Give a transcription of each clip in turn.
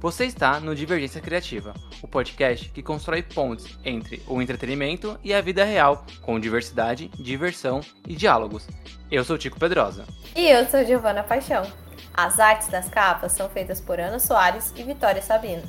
Você está no Divergência Criativa, o podcast que constrói pontes entre o entretenimento e a vida real, com diversidade, diversão e diálogos. Eu sou Tico Pedrosa. E eu sou Giovana Paixão. As artes das capas são feitas por Ana Soares e Vitória Sabino.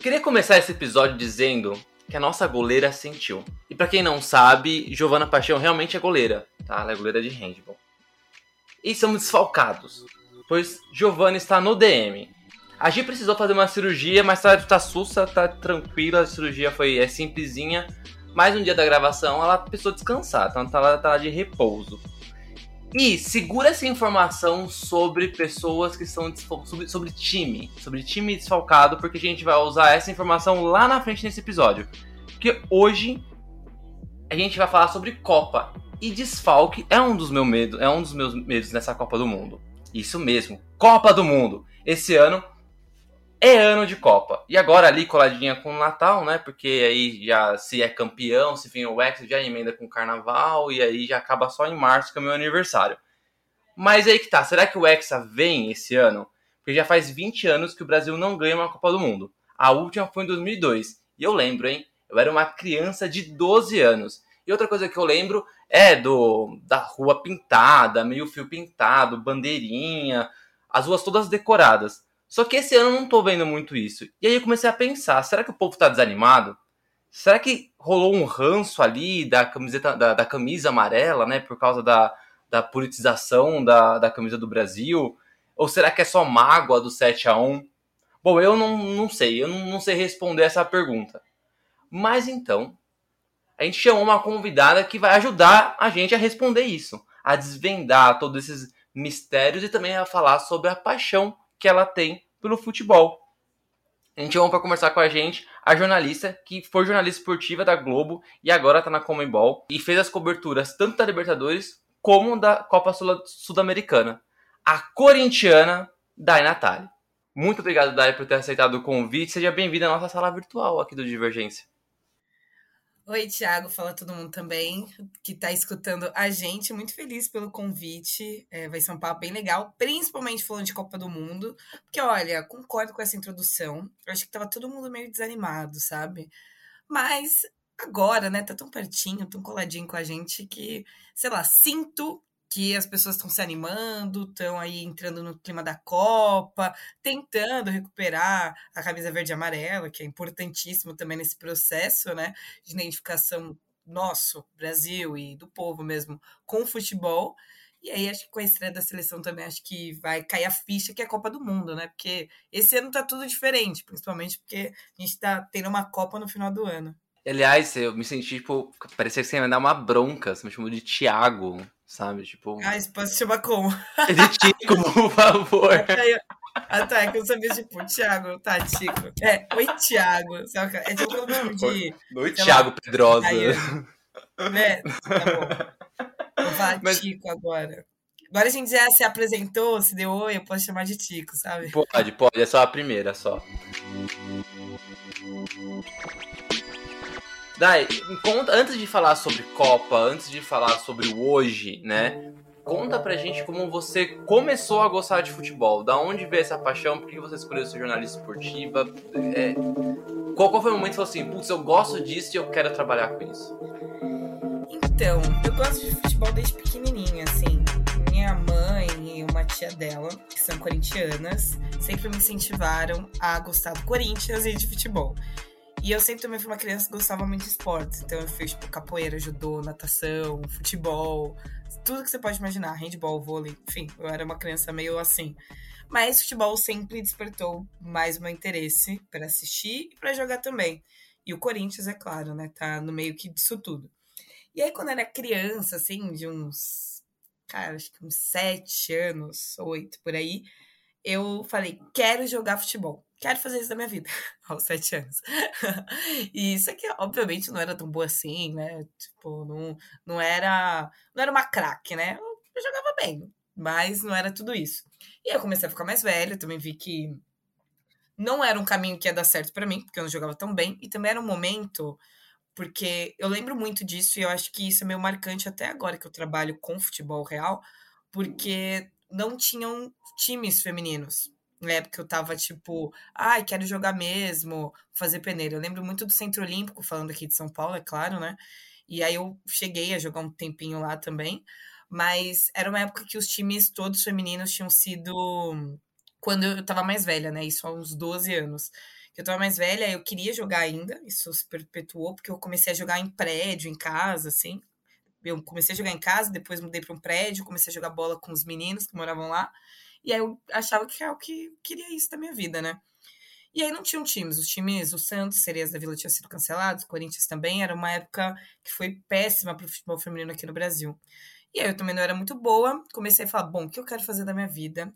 Queria começar esse episódio dizendo que a nossa goleira sentiu. E para quem não sabe, Giovana Paixão realmente é goleira, tá? Ela é goleira de handball. E somos desfalcados, pois Giovana está no DM. A Gi precisou fazer uma cirurgia, mas tá, tá sussa, tá tranquila, a cirurgia foi é simplesinha. Mas no dia da gravação ela precisou descansar, então tá lá, tá lá de repouso. E segura essa informação sobre pessoas que são sobre, sobre time, sobre time desfalcado, porque a gente vai usar essa informação lá na frente nesse episódio. Porque hoje a gente vai falar sobre Copa. E desfalque é um dos meus medos, é um dos meus medos nessa Copa do Mundo. Isso mesmo, Copa do Mundo. Esse ano é ano de Copa. E agora ali coladinha com o Natal, né? Porque aí já se é campeão, se vem o X, já emenda com o Carnaval e aí já acaba só em março, que é o meu aniversário. Mas aí que tá, será que o Hexa vem esse ano? Porque já faz 20 anos que o Brasil não ganha uma Copa do Mundo. A última foi em 2002. E eu lembro, hein? Eu era uma criança de 12 anos. E outra coisa que eu lembro é do da rua pintada, meio fio pintado, bandeirinha, as ruas todas decoradas. Só que esse ano eu não tô vendo muito isso. E aí eu comecei a pensar, será que o povo tá desanimado? Será que rolou um ranço ali da camiseta da, da camisa amarela, né? Por causa da, da politização da, da camisa do Brasil? Ou será que é só mágoa do 7 a 1 Bom, eu não, não sei, eu não, não sei responder essa pergunta. Mas então, a gente chamou uma convidada que vai ajudar a gente a responder isso, a desvendar todos esses mistérios e também a falar sobre a paixão que ela tem pelo futebol. A gente chamou para conversar com a gente a jornalista que foi jornalista esportiva da Globo e agora está na Comembol e fez as coberturas tanto da Libertadores como da Copa Sul-Americana. A corintiana Dai. Muito obrigado, Dai, por ter aceitado o convite. Seja bem-vinda à nossa sala virtual aqui do Divergência. Oi, Thiago, fala todo mundo também que está escutando a gente. Muito feliz pelo convite. É, vai ser um papo bem legal, principalmente falando de Copa do Mundo. Porque, olha, concordo com essa introdução. Eu acho que tava todo mundo meio desanimado, sabe? Mas agora, né, tá tão pertinho, tão coladinho com a gente que, sei lá, sinto que as pessoas estão se animando, estão aí entrando no clima da Copa, tentando recuperar a camisa verde e amarela, que é importantíssimo também nesse processo, né, de identificação nosso, Brasil e do povo mesmo, com o futebol. E aí, acho que com a estreia da seleção também, acho que vai cair a ficha que é a Copa do Mundo, né? Porque esse ano tá tudo diferente, principalmente porque a gente tá tendo uma Copa no final do ano. Aliás, eu me senti, tipo, parecia que você ia me dar uma bronca, você me chamou de Thiago sabe? Tipo. Ah, isso pode se chamar como? É de Tico, por favor. Ah, tá, é que eu sabia, tipo, Thiago, tá, Tico. É, oi, Thiago. É tipo o nome de. Oi, Thiago lá, Pedrosa. Aí, né? Tá bom. Vou falar Mas... Tico agora. Agora a gente já se apresentou, se deu oi, eu posso chamar de Tico, sabe? Pode, pode, é só a primeira só. Dai, conta, antes de falar sobre Copa, antes de falar sobre o hoje, né? Conta pra gente como você começou a gostar de futebol. Da onde veio essa paixão? Por que você escolheu ser jornalista esportiva? É, qual, qual foi o momento que você falou assim, putz, eu gosto disso e eu quero trabalhar com isso? Então, eu gosto de futebol desde pequenininha, assim. Minha mãe e uma tia dela, que são corintianas, sempre me incentivaram a gostar do Corinthians e de futebol. E eu sempre também fui uma criança que gostava muito de esportes. Então eu fiz, tipo, capoeira, judô, natação, futebol, tudo que você pode imaginar, handball, vôlei, enfim, eu era uma criança meio assim. Mas futebol sempre despertou mais meu interesse para assistir e para jogar também. E o Corinthians, é claro, né, tá no meio que disso tudo. E aí, quando eu era criança, assim, de uns, cara, acho que uns sete anos, oito por aí, eu falei, quero jogar futebol quero fazer isso da minha vida, aos sete anos. e isso aqui, obviamente, não era tão boa assim, né? Tipo, não, não era não era uma craque, né? Eu jogava bem, mas não era tudo isso. E aí eu comecei a ficar mais velha, também vi que não era um caminho que ia dar certo para mim, porque eu não jogava tão bem, e também era um momento porque eu lembro muito disso e eu acho que isso é meio marcante até agora que eu trabalho com futebol real, porque não tinham times femininos. Na época eu tava tipo, ai, quero jogar mesmo, fazer peneira. Eu lembro muito do Centro Olímpico, falando aqui de São Paulo, é claro, né? E aí eu cheguei a jogar um tempinho lá também, mas era uma época que os times todos femininos tinham sido quando eu tava mais velha, né? Isso há uns 12 anos. Eu tava mais velha, eu queria jogar ainda, isso se perpetuou, porque eu comecei a jogar em prédio, em casa, assim. Eu comecei a jogar em casa, depois mudei para um prédio, comecei a jogar bola com os meninos que moravam lá. E aí eu achava que é o que queria isso da minha vida, né? E aí não tinham times. Os times, o Santos, Sereias da Vila tinham sido cancelados, o Corinthians também. Era uma época que foi péssima para o futebol feminino aqui no Brasil. E aí eu também não era muito boa. Comecei a falar, bom, o que eu quero fazer da minha vida?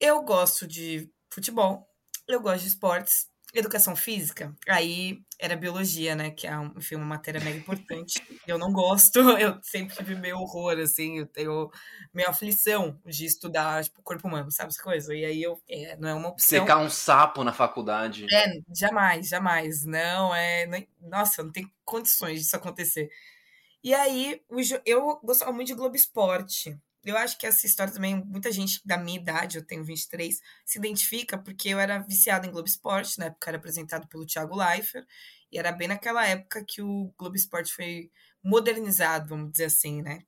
Eu gosto de futebol, eu gosto de esportes, educação física, aí era biologia, né? Que é, enfim, uma matéria mega importante. Eu não gosto, eu sempre tive meio horror, assim, eu tenho meio aflição de estudar, tipo, corpo humano, sabe essa coisa? E aí eu, é, não é uma opção. Secar um sapo na faculdade. É, jamais, jamais. Não, é. Não, nossa, não tem condições disso acontecer. E aí, eu gostava muito de Globo Esporte eu acho que essa história também, muita gente da minha idade, eu tenho 23, se identifica porque eu era viciada em Globo Esporte, na época era apresentado pelo Thiago Leifert, e era bem naquela época que o Globo Esporte foi modernizado, vamos dizer assim, né?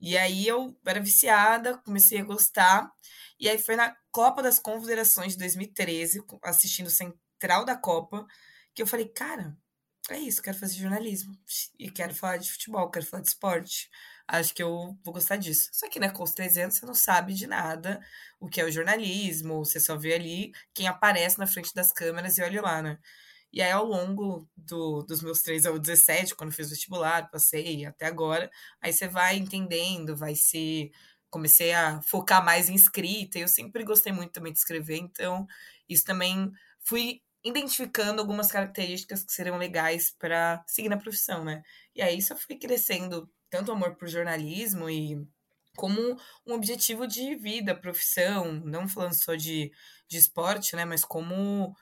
E aí eu era viciada, comecei a gostar, e aí foi na Copa das Confederações de 2013, assistindo Central da Copa, que eu falei, cara, é isso, quero fazer jornalismo, e quero falar de futebol, quero falar de esporte acho que eu vou gostar disso. Só que, né, com os 300 você não sabe de nada o que é o jornalismo, você só vê ali quem aparece na frente das câmeras e olha lá, né? E aí, ao longo do, dos meus 3 ao 17, quando fiz vestibular, passei até agora, aí você vai entendendo, vai se. Comecei a focar mais em escrita, eu sempre gostei muito também de escrever, então isso também fui identificando algumas características que seriam legais para seguir na profissão, né? E aí eu fui crescendo tanto amor por jornalismo e como um objetivo de vida, profissão, não falando só de, de esporte, né, mas como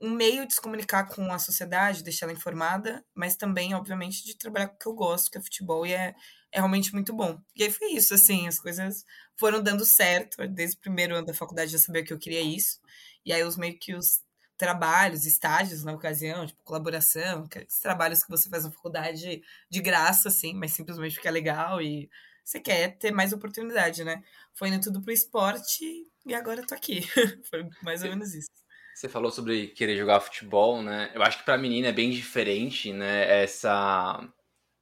um meio de se comunicar com a sociedade, deixar ela informada, mas também, obviamente, de trabalhar com o que eu gosto, que é futebol, e é, é realmente muito bom. E aí foi isso, assim, as coisas foram dando certo, desde o primeiro ano da faculdade já sabia que eu queria isso, e aí os meio que os trabalhos, estágios na ocasião, tipo colaboração, aqueles trabalhos que você faz na faculdade de graça, assim, mas simplesmente porque é legal e você quer ter mais oportunidade, né? Foi indo tudo pro esporte e agora eu tô aqui. Foi mais ou menos isso. Você falou sobre querer jogar futebol, né? Eu acho que para menina é bem diferente, né? Essa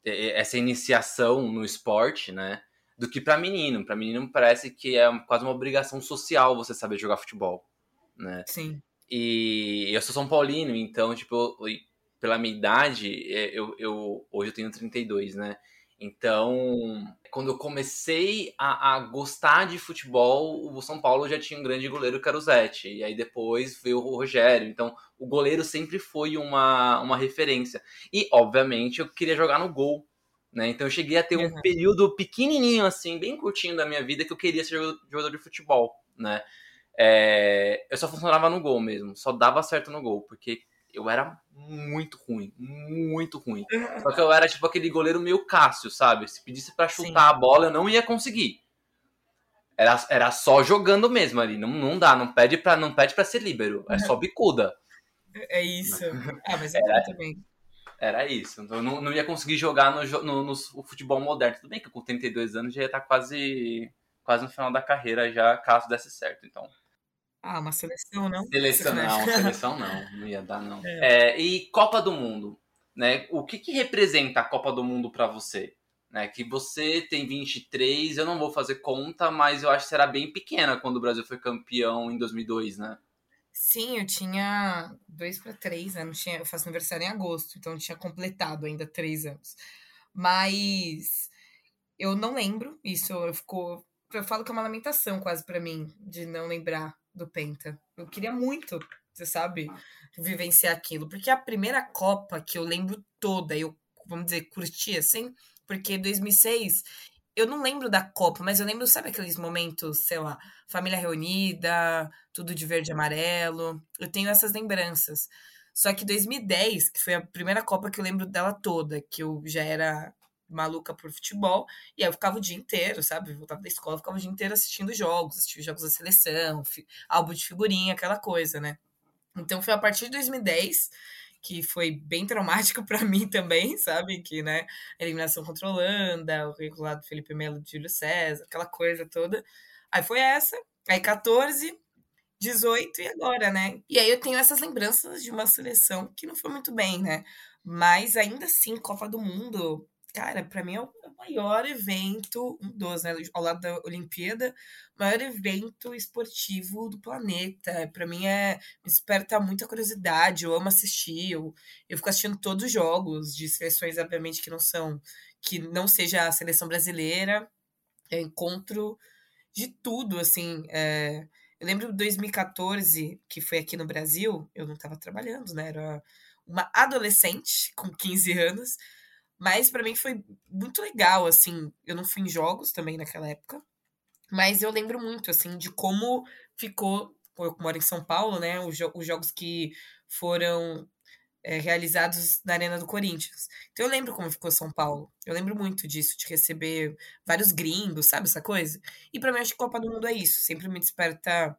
essa iniciação no esporte, né? Do que para menino. Para menino parece que é quase uma obrigação social você saber jogar futebol, né? Sim. E eu sou São Paulino, então, tipo, pela minha idade, é, eu, eu hoje eu tenho 32, né? Então, quando eu comecei a, a, gostar de futebol, o São Paulo já tinha um grande goleiro Zete. E aí depois veio o Rogério. Então, o goleiro sempre foi uma, uma referência. E, obviamente, eu queria jogar no gol. Né? Então, eu cheguei a ter um uhum. período pequenininho, assim, bem curtinho da minha vida, que eu queria ser jogador de futebol, né? É, eu só funcionava no gol mesmo, só dava certo no gol, porque eu era muito ruim, muito ruim. Só que eu era tipo aquele goleiro meio Cássio, sabe? Se pedisse para chutar Sim. a bola, eu não ia conseguir. Era, era só jogando mesmo ali, não, não dá, não pede para não pede para ser líbero, é só bicuda. É isso. Ah, mas é era, também. Era isso. Então, eu não, não ia conseguir jogar no, no, no, futebol moderno. Tudo bem que com 32 anos já ia estar tá quase, quase no final da carreira já, caso desse certo. Então, ah, uma seleção, não? Seleção não, seleção não, não ia dar não. É. É, e Copa do Mundo, né? O que, que representa a Copa do Mundo para você? Né, que você tem 23, eu não vou fazer conta, mas eu acho que será bem pequena quando o Brasil foi campeão em 2002, né? Sim, eu tinha dois para três anos, tinha, eu faço aniversário em agosto, então eu tinha completado ainda três anos. Mas eu não lembro, isso eu, ficou, eu falo que é uma lamentação quase para mim, de não lembrar do Penta. Eu queria muito você sabe? Vivenciar aquilo. Porque a primeira Copa que eu lembro toda, eu, vamos dizer, curti assim, porque 2006 eu não lembro da Copa, mas eu lembro, sabe aqueles momentos, sei lá, família reunida, tudo de verde e amarelo. Eu tenho essas lembranças. Só que 2010, que foi a primeira Copa que eu lembro dela toda, que eu já era maluca por futebol, e aí eu ficava o dia inteiro, sabe? Voltava da escola, ficava o dia inteiro assistindo jogos, assistindo jogos da seleção, álbum de figurinha, aquela coisa, né? Então foi a partir de 2010 que foi bem traumático para mim também, sabe? Que, né, eliminação contra a Holanda, o regulado Felipe Melo de Júlio César, aquela coisa toda. Aí foi essa, aí 14, 18 e agora, né? E aí eu tenho essas lembranças de uma seleção que não foi muito bem, né? Mas ainda assim, Copa do Mundo, cara, para mim é o maior evento, um dos, né, ao lado da Olimpíada, maior evento esportivo do planeta. Para mim é desperta muita curiosidade, eu amo assistir, eu, eu fico assistindo todos os jogos de seleções, obviamente, que não são que não seja a seleção brasileira. Eu encontro de tudo, assim, é, eu lembro de 2014, que foi aqui no Brasil, eu não estava trabalhando, né? Era uma adolescente com 15 anos, mas para mim foi muito legal, assim. Eu não fui em jogos também naquela época, mas eu lembro muito, assim, de como ficou. Eu moro em São Paulo, né? Os, jo os jogos que foram é, realizados na Arena do Corinthians. Então eu lembro como ficou São Paulo. Eu lembro muito disso, de receber vários gringos, sabe essa coisa? E para mim, acho que Copa do Mundo é isso. Sempre me desperta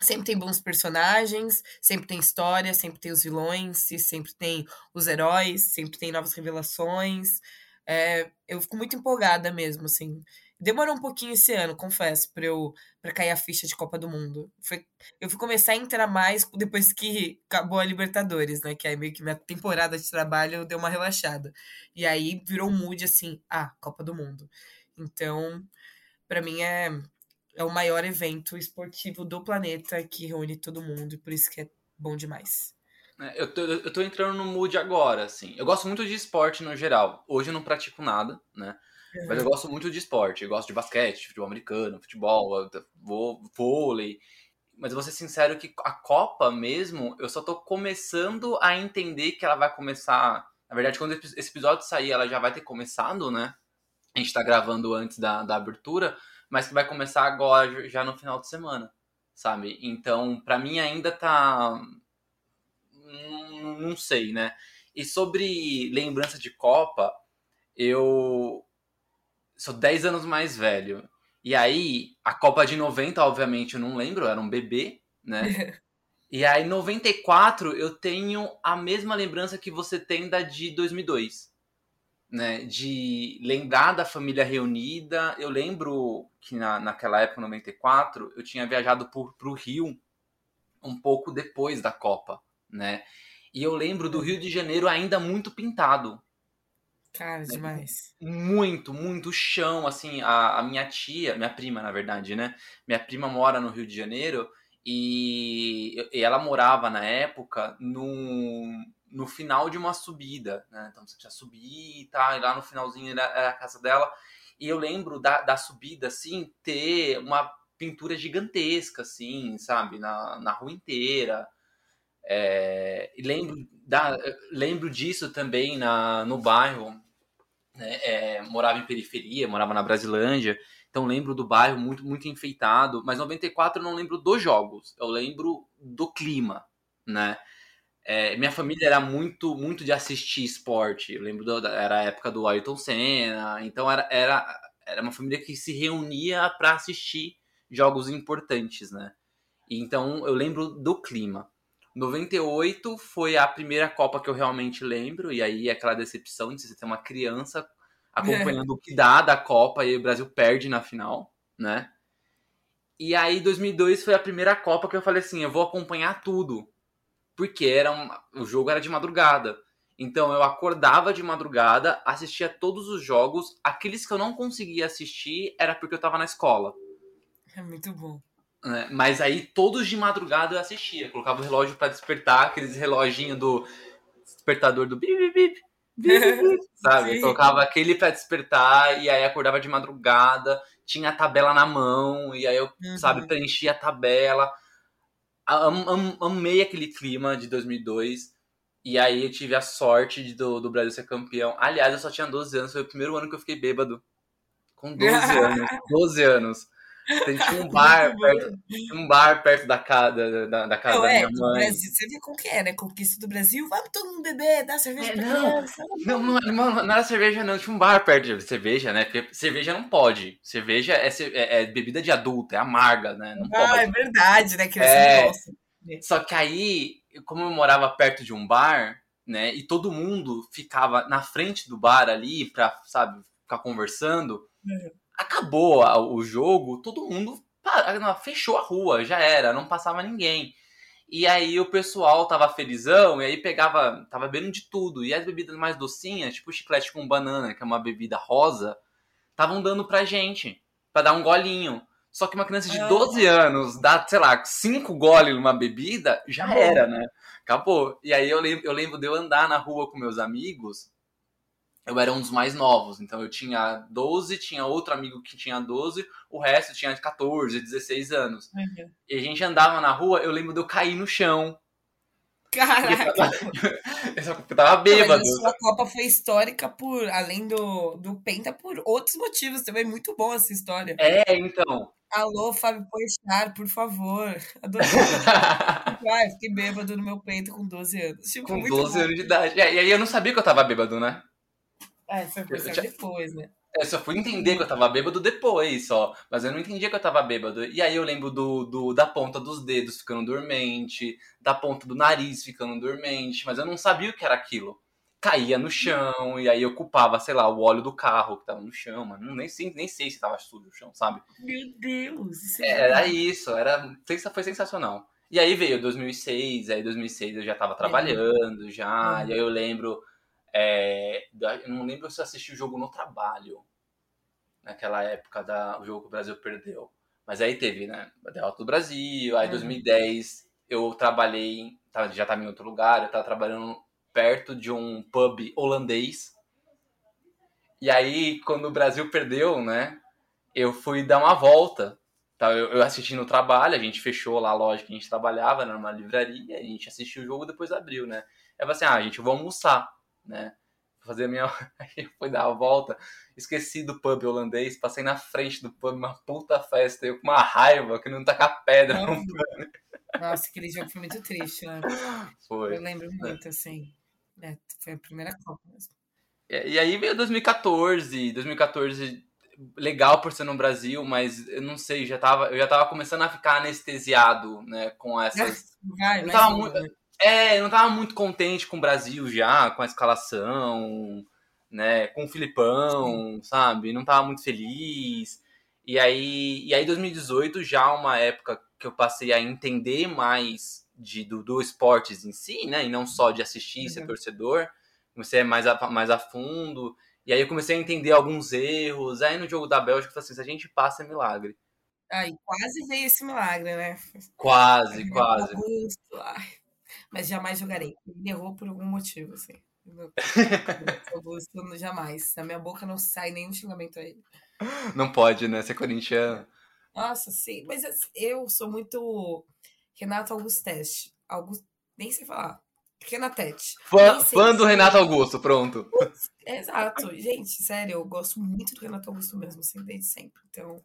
sempre tem bons personagens, sempre tem história, sempre tem os vilões, sempre tem os heróis, sempre tem novas revelações. É, eu fico muito empolgada mesmo, assim. Demorou um pouquinho esse ano, confesso, pra, eu, pra cair a ficha de Copa do Mundo. Foi, eu fui começar a entrar mais depois que acabou a Libertadores, né? Que aí meio que minha temporada de trabalho deu uma relaxada. E aí virou um mood assim, ah, Copa do Mundo. Então, para mim é é o maior evento esportivo do planeta que reúne todo mundo, e por isso que é bom demais. É, eu tô, eu tô entrando no mood agora, assim. Eu gosto muito de esporte no geral. Hoje eu não pratico nada, né? Uhum. Mas eu gosto muito de esporte. Eu gosto de basquete, futebol americano, futebol, vôlei. Mas eu vou ser sincero que a Copa mesmo, eu só tô começando a entender que ela vai começar. Na verdade, quando esse episódio sair, ela já vai ter começado, né? A gente tá gravando antes da, da abertura mas que vai começar agora, já no final de semana, sabe? Então, para mim ainda tá. Não sei, né? E sobre lembrança de Copa, eu sou 10 anos mais velho. E aí, a Copa de 90, obviamente, eu não lembro, eu era um bebê, né? e aí, 94, eu tenho a mesma lembrança que você tem da de 2002 né, de lembrar da família reunida. Eu lembro que na, naquela época, 94, eu tinha viajado para o Rio um pouco depois da Copa, né? E eu lembro do Rio de Janeiro ainda muito pintado. Cara, né? demais. Muito, muito chão, assim, a, a minha tia, minha prima, na verdade, né? Minha prima mora no Rio de Janeiro e, e ela morava na época num, no final de uma subida, né? Então você precisa subir e tá, e lá no finalzinho era, era, a casa dela. E eu lembro da, da subida, assim, ter uma pintura gigantesca, assim, sabe? Na, na rua inteira. É, e lembro, da, lembro disso também na, no bairro. Né? É, morava em periferia, morava na Brasilândia. Então lembro do bairro muito, muito enfeitado. Mas 94 eu não lembro dos jogos. Eu lembro do clima, né? É, minha família era muito muito de assistir esporte. Eu lembro, do, era a época do Ayrton Senna. Então era, era, era uma família que se reunia para assistir jogos importantes, né? Então eu lembro do clima. 98 foi a primeira Copa que eu realmente lembro, e aí aquela decepção de você ter uma criança acompanhando o que dá da Copa e o Brasil perde na final, né? E aí 2002 foi a primeira Copa que eu falei assim, eu vou acompanhar tudo porque era um, o jogo era de madrugada. Então eu acordava de madrugada, assistia todos os jogos. Aqueles que eu não conseguia assistir era porque eu tava na escola. É muito bom. É, mas aí todos de madrugada eu assistia. Colocava o relógio para despertar, aqueles reloginho do despertador do bip bip bip. bip, sabe? Sim. Colocava aquele para despertar e aí acordava de madrugada, tinha a tabela na mão e aí eu, uhum. sabe, preenchia a tabela am, am, amei aquele clima de 2002. E aí eu tive a sorte de, do, do Brasil ser campeão. Aliás, eu só tinha 12 anos, foi o primeiro ano que eu fiquei bêbado. Com 12 anos. 12 anos. Tinha um bar perto, um bar perto da casa da, da casa Não, da é, minha do mãe. Brasil, você vê como que é, né? Conquista do Brasil, vamos todo mundo beber, dá cerveja É, pra não. criança. Não, não, não, não era cerveja, não. Tinha um bar perto de cerveja, né? Porque cerveja não pode. Cerveja é, é- é bebida de adulto, é amarga, né? Não Ah, pode. é verdade, né? Criança É. não gosta. Só que aí, como eu morava perto de um bar, né? E todo mundo ficava na frente do bar ali pra, sabe, ficar conversando. Uhum. Acabou o jogo, todo mundo fechou a rua, já era, não passava ninguém. E aí o pessoal tava felizão, e aí pegava, tava bebendo de tudo. E as bebidas mais docinhas, tipo chiclete com banana, que é uma bebida rosa, estavam dando pra gente, pra dar um golinho. Só que uma criança de Ah. 12 anos dá, sei lá, cinco goles numa bebida, já era, né? Acabou. E aí eu lembro, eu lembro de eu andar na rua com meus amigos. Eu era um dos mais novos, então eu tinha 12, tinha outro amigo que tinha 12, o resto tinha 14, 16 anos. Uhum. E a gente andava na rua, eu lembro de eu cair no chão. Eu Caraca. tava, eu tava bêbado. Mas a sua Copa foi histórica por, além do, do Penta, por outros motivos também. Muito bom essa história. É, então. Alô, Fábio Pochar, por favor. Adorei. Ai, fiquei bêbado no meu peito com 12 anos. Tipo, com muito 12 bom. anos de idade. É, e aí eu não sabia que eu tava bêbado, né? Ah, essa foi já- depois, né? Eu só fui entender que eu tava bêbado depois, só. Mas eu não entendia que eu tava bêbado. E aí eu lembro do, do- da ponta dos dedos ficando dormente, da ponta do nariz ficando dormente, mas eu não sabia o que era aquilo. Caía no chão, e aí eu culpava, sei lá, o óleo do carro que tava no chão, mas não, nem, sei, nem sei se tava sujo o chão, sabe? Meu Deus. Isso É, Era isso, era, foi sensacional. E aí veio 2006, aí 2006 eu já tava trabalhando já, e aí eu lembro, é, eu não lembro se eu assisti o jogo no trabalho, naquela época da, o jogo que o Brasil perdeu. Mas aí teve, né, a derrota do Brasil, aí Uhum. 2010 eu trabalhei, tava- já tava em outro lugar, eu tava trabalhando perto de um pub holandês. E aí, quando o Brasil perdeu, né, eu fui dar uma volta. Tá, eu, eu assisti no trabalho, a gente fechou lá a loja que a gente trabalhava, era numa livraria, a gente assistiu o jogo depois abriu, né? Eu falei assim, ah, gente, eu vou almoçar, né? Fazer a minha. Eu fui dar a volta, esqueci do pub holandês, passei na frente do pub, uma puta festa, eu com uma raiva que não tacar pedra. Nossa. Nossa, aquele jogo foi muito triste, né? Foi. Eu lembro muito, assim. É, foi a primeira Copa mesmo. E, e aí veio 2014, 2014 legal por ser no Brasil, mas eu não sei, já tava, eu já tava começando a ficar anestesiado, né, com essas Vai, Eu tava muito-? É, eu não tava muito contente com o Brasil já, com a escalação, né, com o Filipão, sabe? Não tava muito feliz. E aí, e aí 2018 já uma época que eu passei a entender mais de, do, do esportes em si, né, e não só de assistir, ser Uhum. torcedor. Comecei mais a, mais a fundo. E aí eu comecei a entender alguns erros. Aí no jogo da Bélgica eu falei assim, se a gente passa é milagre. Ai, quase veio esse milagre, né? Quase, quase. Augusto, ai. Mas jamais jogarei. Ele errou por algum motivo, assim. Augusto, jamais. Da minha boca não sai nenhum xingamento a ele. Não pode, né, ser corintiano. Nossa, sim. Mas assim, eu sou muito Renato Augusteste. August... Nem sei falar. Renatete. Fã, fã do Renato Augusto, pronto. Exato. Gente, sério, eu gosto muito do Renato Augusto mesmo, assim, desde sempre. Então,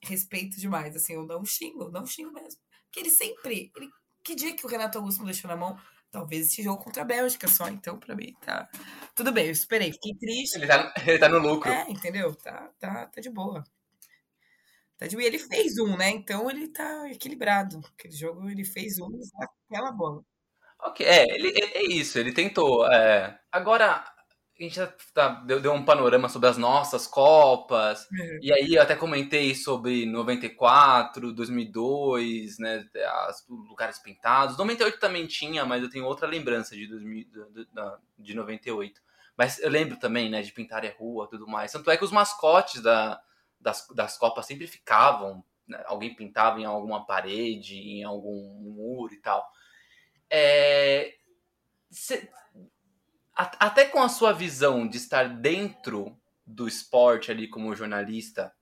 respeito demais, assim, eu não xingo, não xingo mesmo. Porque ele sempre. Ele... Que dia que o Renato Augusto me deixou na mão? Talvez esse jogo contra a Bélgica só, então pra mim tá. Tudo bem, eu esperei, fiquei triste. Ele tá, ele tá no lucro. É, entendeu? Tá, tá, tá de boa. Tá de boa. E ele fez um, né? Então ele tá equilibrado. Aquele jogo ele fez um naquela bola. Ok, é, ele, é, é isso, ele tentou. é. Agora, a gente já tá- deu, deu um panorama sobre as nossas Copas, Uhum. e aí eu até comentei sobre 94, 2002, né, as, os lugares pintados. 98 também tinha, mas eu tenho outra lembrança de, 2000, do- do- da- de 98. Mas eu lembro também, né, de pintar a rua e tudo mais. Tanto é que os mascotes da, das, das Copas sempre ficavam, né, alguém pintava em alguma parede, em algum muro e tal. É, cê- até com a sua visão de estar dentro do esporte ali como jornalista,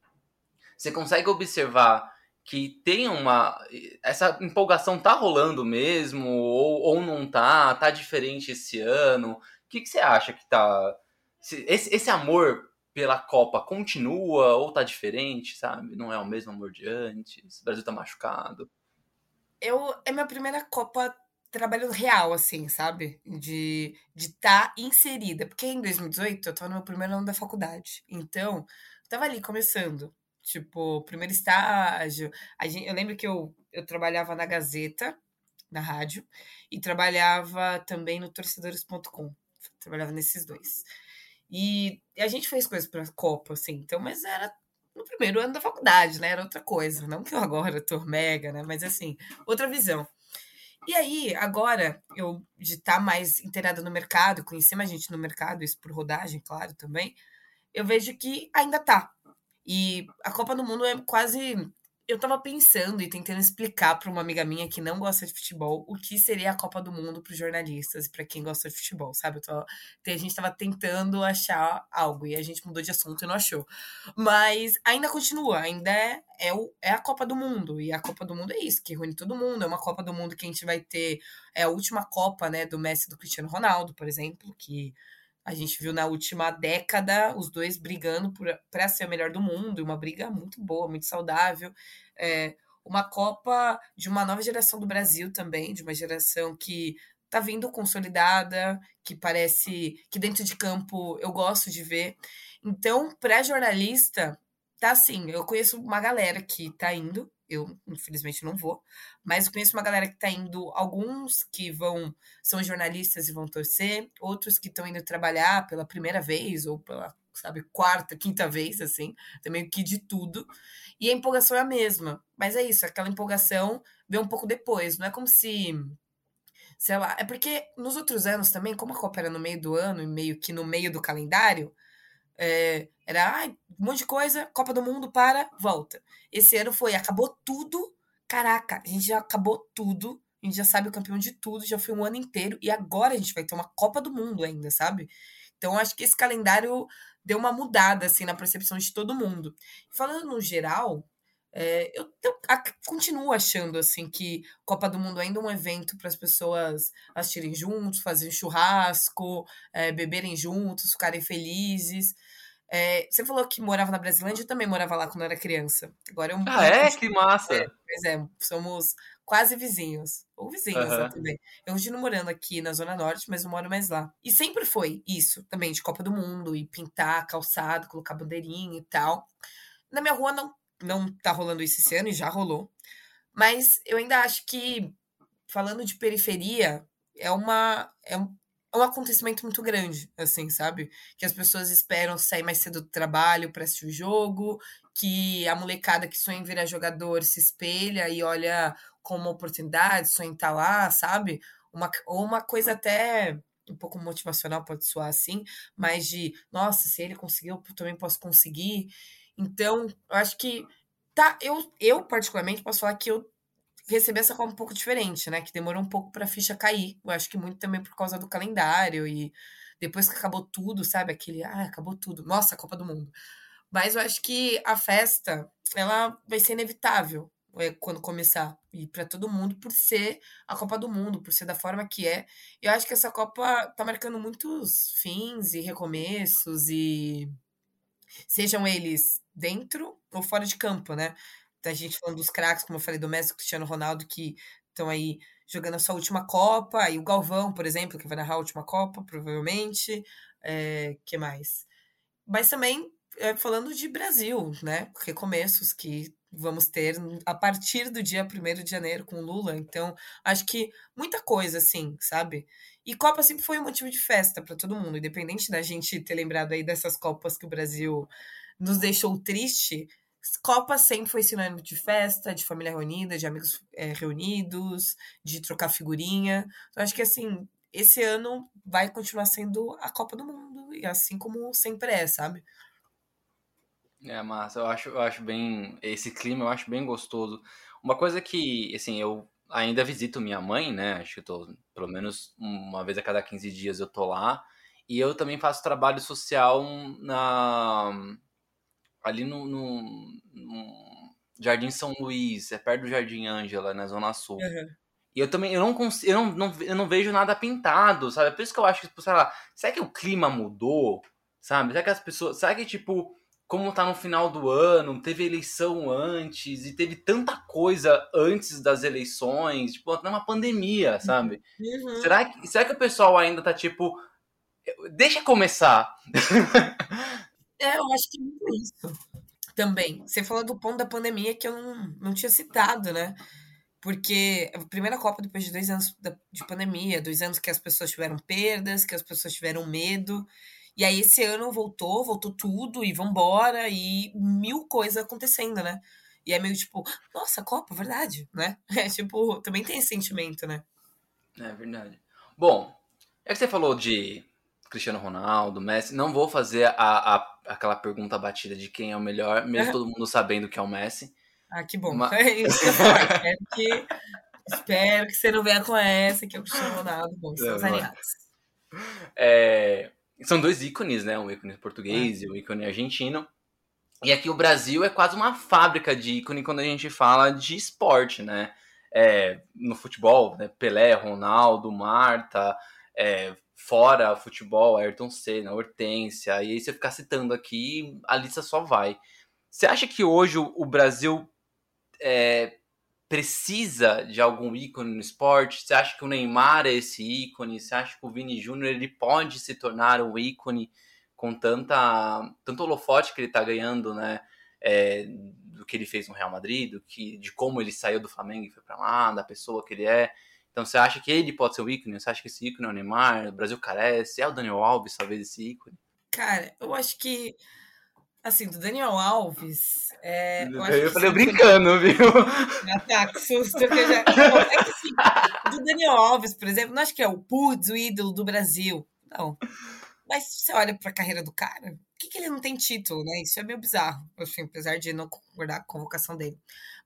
você consegue observar que tem uma. Essa empolgação tá rolando mesmo, ou, ou não tá? Tá diferente esse ano? O que, que você acha que tá. Esse, esse amor pela Copa continua ou tá diferente, sabe? Não é o mesmo amor de antes? O Brasil tá machucado. Eu, é minha primeira Copa trabalho real, assim, sabe? De estar tá inserida. Porque em 2018 eu tava no meu primeiro ano da faculdade. Então, eu tava ali começando. Tipo, primeiro estágio. A gente, eu lembro que eu, eu trabalhava na Gazeta, na rádio, e trabalhava também no torcedores.com. Trabalhava nesses dois. E, a gente fez coisas pra Copa, assim, então, mas era no primeiro ano da faculdade, né? Era outra coisa. Não que eu agora tô mega, né? Mas assim, outra visão. E aí, agora, eu de estar tá mais inteirada no mercado, conhecer mais gente no mercado, isso por rodagem, claro, também, eu vejo que ainda tá. E a Copa do Mundo é quase eu tava pensando e tentando explicar para uma amiga minha que não gosta de futebol o que seria a Copa do Mundo para os jornalistas e para quem gosta de futebol, sabe? A gente tava tentando achar algo e a gente mudou de assunto e não achou. Mas ainda continua, ainda é, é, o, é a Copa do Mundo. E a Copa do Mundo é isso, que reúne todo mundo. É uma Copa do Mundo que a gente vai ter. É a última Copa, né, do Messi do Cristiano Ronaldo, por exemplo, que a gente viu na última década os dois brigando para ser o melhor do mundo, uma briga muito boa, muito saudável. É, uma Copa de uma nova geração do Brasil também, de uma geração que tá vindo consolidada, que parece que dentro de campo eu gosto de ver. Então, para jornalista, tá assim, eu conheço uma galera que tá indo, eu infelizmente não vou, mas eu conheço uma galera que tá indo, alguns que vão, são jornalistas e vão torcer, outros que estão indo trabalhar pela primeira vez ou pela, sabe, quarta, quinta vez, assim, também que de tudo. E a empolgação é a mesma, mas é isso, aquela empolgação vem um pouco depois, não é como se sei lá, é porque nos outros anos também, como a Copa era no meio do ano e meio que no meio do calendário, é, era ai, um monte de coisa, Copa do Mundo para, volta. Esse ano foi, acabou tudo. Caraca, a gente já acabou tudo. A gente já sabe o campeão de tudo, já foi um ano inteiro. E agora a gente vai ter uma Copa do Mundo ainda, sabe? Então acho que esse calendário deu uma mudada, assim, na percepção de todo mundo. Falando no geral, é, eu, eu a, continuo achando assim que Copa do Mundo ainda é um evento para as pessoas assistirem juntos, fazerem churrasco, é, beberem juntos, ficarem felizes. É, você falou que morava na Brasilândia, eu também morava lá quando era criança. Agora eu Ah, é? Que massa! É, pois é, somos quase vizinhos. Ou vizinhos uhum. né, também. Eu continuo morando aqui na Zona Norte, mas não moro mais lá. E sempre foi isso também, de Copa do Mundo, e pintar calçado, colocar bandeirinha e tal. Na minha rua não, não tá rolando isso esse ano, e já rolou. Mas eu ainda acho que, falando de periferia, é uma. É um, é um acontecimento muito grande, assim, sabe? Que as pessoas esperam sair mais cedo do trabalho para assistir o jogo, que a molecada que sonha em virar jogador se espelha e olha como uma oportunidade, sonha em estar tá lá, sabe? Uma, ou uma coisa até um pouco motivacional, pode soar assim, mas de, nossa, se ele conseguiu, eu também posso conseguir. Então, eu acho que tá, eu, eu particularmente posso falar que eu receber essa Copa um pouco diferente, né? Que demorou um pouco pra ficha cair. Eu acho que muito também por causa do calendário e depois que acabou tudo, sabe? Aquele, ah, acabou tudo. Nossa, Copa do Mundo. Mas eu acho que a festa, ela vai ser inevitável é, quando começar. E para todo mundo, por ser a Copa do Mundo, por ser da forma que é. Eu acho que essa Copa tá marcando muitos fins e recomeços e sejam eles dentro ou fora de campo, né? a gente falando dos craques, como eu falei, do Messi Cristiano Ronaldo, que estão aí jogando a sua última Copa, e o Galvão, por exemplo, que vai narrar a última Copa, provavelmente. É, que mais? Mas também é, falando de Brasil, né? Recomeços que vamos ter a partir do dia 1 de janeiro com Lula. Então, acho que muita coisa, assim, sabe? E Copa sempre foi um motivo de festa para todo mundo, independente da gente ter lembrado aí dessas Copas que o Brasil nos deixou triste, Copa sempre foi sinônimo de festa, de família reunida, de amigos é, reunidos, de trocar figurinha. Então, acho que assim, esse ano vai continuar sendo a Copa do Mundo, e assim como sempre é, sabe? É massa, eu acho, eu acho bem. Esse clima eu acho bem gostoso. Uma coisa que, assim, eu ainda visito minha mãe, né? Acho que eu tô, pelo menos uma vez a cada 15 dias eu tô lá. E eu também faço trabalho social na ali no, no, no Jardim São Luís, é perto do Jardim Ângela, na Zona Sul. Uhum. E eu também, eu não consigo, eu não, não, eu não vejo nada pintado, sabe? É por isso que eu acho que, tipo, sei lá, será que o clima mudou, sabe? Será que as pessoas, será que, tipo, como tá no final do ano, teve eleição antes, e teve tanta coisa antes das eleições, tipo, até uma pandemia, sabe? Uhum. Será, que, será que o pessoal ainda tá, tipo, deixa começar? É, eu acho que é muito isso. Também. Você falou do ponto da pandemia que eu não, não tinha citado, né? Porque a primeira Copa depois de dois anos de pandemia, dois anos que as pessoas tiveram perdas, que as pessoas tiveram medo. E aí esse ano voltou, voltou tudo e vambora, e mil coisas acontecendo, né? E é meio tipo, nossa, Copa, verdade, né? É tipo, também tem esse sentimento, né? É verdade. Bom, é que você falou de Cristiano Ronaldo, Messi, não vou fazer a, a aquela pergunta batida de quem é o melhor, mesmo todo mundo sabendo que é o Messi. Ah, que bom. Mas... É isso que eu espero, que, espero que você não venha com essa, que é o Cristiano Ronaldo. Bom, estamos aliados. É... São dois ícones, né? Um ícone português é. e um ícone argentino. E aqui o Brasil é quase uma fábrica de ícone quando a gente fala de esporte, né? É, no futebol, né? Pelé, Ronaldo, Marta, é, fora futebol, Ayrton Senna, Hortência, e aí você ficar citando aqui, a lista só vai. Você acha que hoje o Brasil é, precisa de algum ícone no esporte? Você acha que o Neymar é esse ícone? Você acha que o Vini Júnior ele pode se tornar um ícone com tanta tanto holofote que ele está ganhando, né? É, do que ele fez no Real Madrid, do que, de como ele saiu do Flamengo e foi para lá, da pessoa que ele é. Então você acha que ele pode ser o ícone? Você acha que esse ícone é o Neymar? O Brasil carece? É o Daniel Alves, talvez, esse ícone? Cara, eu acho que. Assim, do Daniel Alves. É, eu, eu falei brincando, viu? Ah, tá, que susto. Que já... é que, assim, do Daniel Alves, por exemplo, não acho que é o putz, o ídolo do Brasil. Não. Mas você olha pra carreira do cara, que, que ele não tem título, né? Isso é meio bizarro, assim, apesar de não concordar com a convocação dele.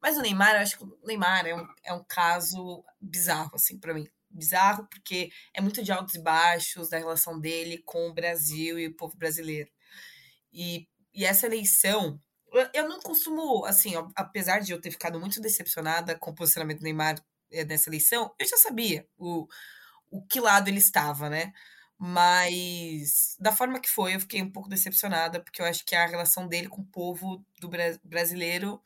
Mas o Neymar, eu acho que o Neymar é um, é um caso bizarro, assim, para mim. Bizarro porque é muito de altos e baixos da relação dele com o Brasil e o povo brasileiro. E, e essa eleição, eu não costumo, assim, apesar de eu ter ficado muito decepcionada com o posicionamento do Neymar eh, nessa eleição, eu já sabia o, o que lado ele estava, né? Mas da forma que foi, eu fiquei um pouco decepcionada, porque eu acho que a relação dele com o povo do bra brasileiro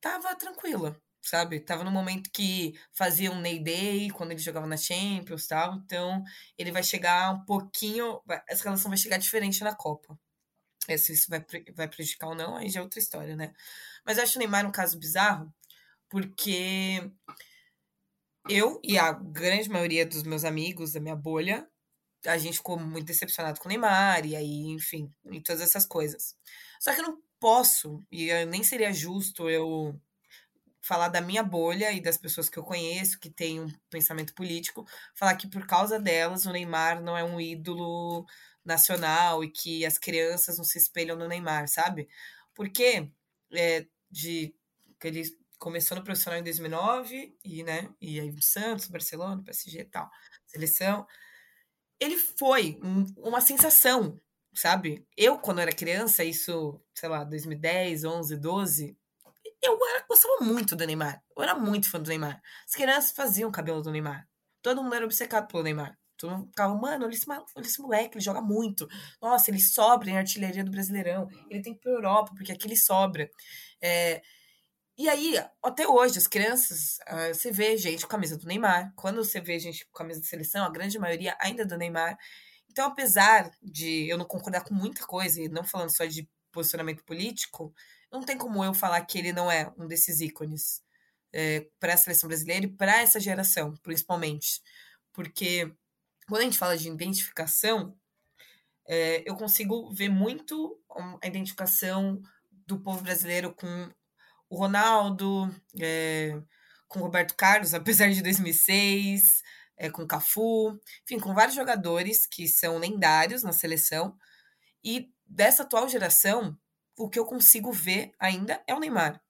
tava tranquila, sabe? Tava no momento que fazia um Ney Day, quando ele jogava na Champions tal. Então, ele vai chegar um pouquinho. Essa relação vai chegar diferente na Copa. É, se isso vai, vai prejudicar ou não, aí já é outra história, né? Mas eu acho o Neymar um caso bizarro, porque eu e a grande maioria dos meus amigos da minha bolha a gente ficou muito decepcionado com o Neymar, e aí, enfim, e todas essas coisas. Só que eu não posso, e nem seria justo eu falar da minha bolha e das pessoas que eu conheço que têm um pensamento político, falar que por causa delas o Neymar não é um ídolo nacional e que as crianças não se espelham no Neymar, sabe? Porque é, de que ele começou no profissional em 2009 e, né, e aí Santos, Barcelona, PSG e tal, seleção ele foi um, uma sensação, sabe? Eu, quando era criança, isso, sei lá, 2010, 11, 12, eu era, gostava muito do Neymar. Eu era muito fã do Neymar. As crianças faziam o cabelo do Neymar. Todo mundo era obcecado pelo Neymar. Todo mundo ficava, mano, olha esse, olha esse moleque, ele joga muito. Nossa, ele sobra em artilharia do Brasileirão. Ele tem que ir pra Europa, porque aqui ele sobra. É, e aí, até hoje, as crianças, uh, você vê gente com camisa do Neymar. Quando você vê gente com camisa de seleção, a grande maioria ainda é do Neymar. Então, apesar de eu não concordar com muita coisa, e não falando só de posicionamento político, não tem como eu falar que ele não é um desses ícones é, para a seleção brasileira e para essa geração, principalmente. Porque quando a gente fala de identificação, é, eu consigo ver muito a identificação do povo brasileiro com o Ronaldo, é, com o Roberto Carlos, apesar de 2006, é, com o Cafu, enfim, com vários jogadores que são lendários na seleção. E dessa atual geração, o que eu consigo ver ainda é o Neymar.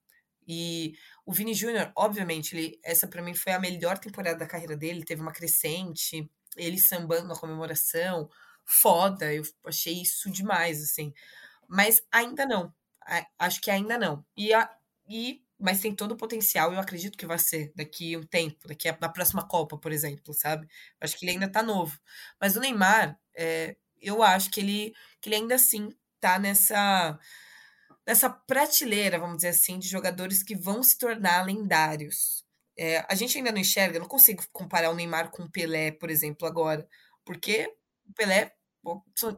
E o Vini Júnior, obviamente, ele, essa para mim foi a melhor temporada da carreira dele, teve uma crescente, ele sambando na comemoração, foda, eu achei isso demais, assim. Mas ainda não. Acho que ainda não. E a, e mas tem todo o potencial, eu acredito que vai ser daqui um tempo, daqui a, na próxima Copa, por exemplo, sabe? Acho que ele ainda tá novo. Mas o Neymar, é, eu acho que ele, que ele ainda assim tá nessa nessa prateleira, vamos dizer assim, de jogadores que vão se tornar lendários. É, a gente ainda não enxerga, não consigo comparar o Neymar com o Pelé, por exemplo, agora, porque o Pelé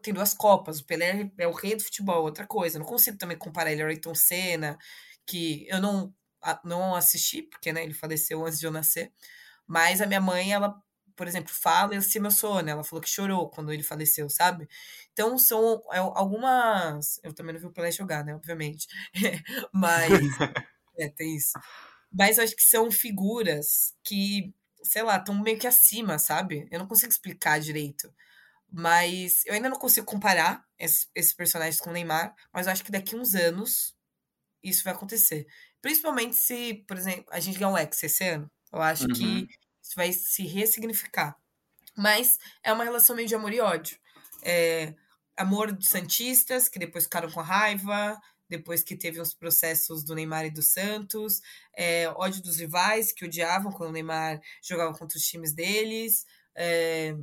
tem duas Copas, o Pelé é o rei do futebol, outra coisa. Não consigo também comparar ele ao Ayrton Senna, que eu não, não assisti, porque né, ele faleceu antes de eu nascer, mas a minha mãe, ela por exemplo, fala e se emocionou, né? Ela falou que chorou quando ele faleceu, sabe? Então, são é, algumas. Eu também não vi o Pelé jogar, né? Obviamente. Mas. é, tem isso. Mas acho que são figuras que, sei lá, estão meio que acima, sabe? Eu não consigo explicar direito. Mas eu ainda não consigo comparar esses, esses personagens com o Neymar, mas eu acho que daqui uns anos isso vai acontecer. Principalmente se, por exemplo, a gente ganhar um ex esse ano. Eu acho uhum. que isso vai se ressignificar. Mas é uma relação meio de amor e ódio. É, amor dos Santistas, que depois ficaram com raiva, depois que teve os processos do Neymar e do Santos, é, ódio dos rivais, que odiavam quando o Neymar jogava contra os times deles, é,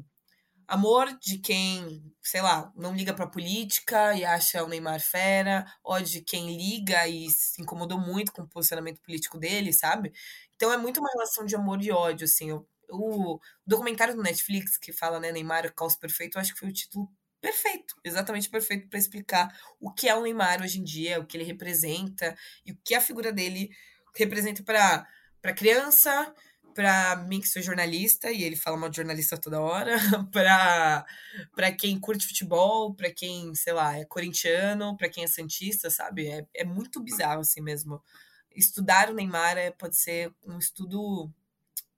amor de quem, sei lá, não liga pra política e acha o Neymar fera, ódio de quem liga e se incomodou muito com o posicionamento político dele, sabe? Então é muito uma relação de amor e ódio, assim. O, o documentário do Netflix que fala, né, Neymar, o caos perfeito, eu acho que foi o título perfeito, exatamente perfeito para explicar o que é o Neymar hoje em dia, o que ele representa e o que a figura dele representa para para criança, para mim que sou jornalista e ele fala mal de jornalista toda hora, para para quem curte futebol, para quem, sei lá, é corintiano, para quem é santista, sabe? É, é muito bizarro assim mesmo estudar o Neymar é, pode ser um estudo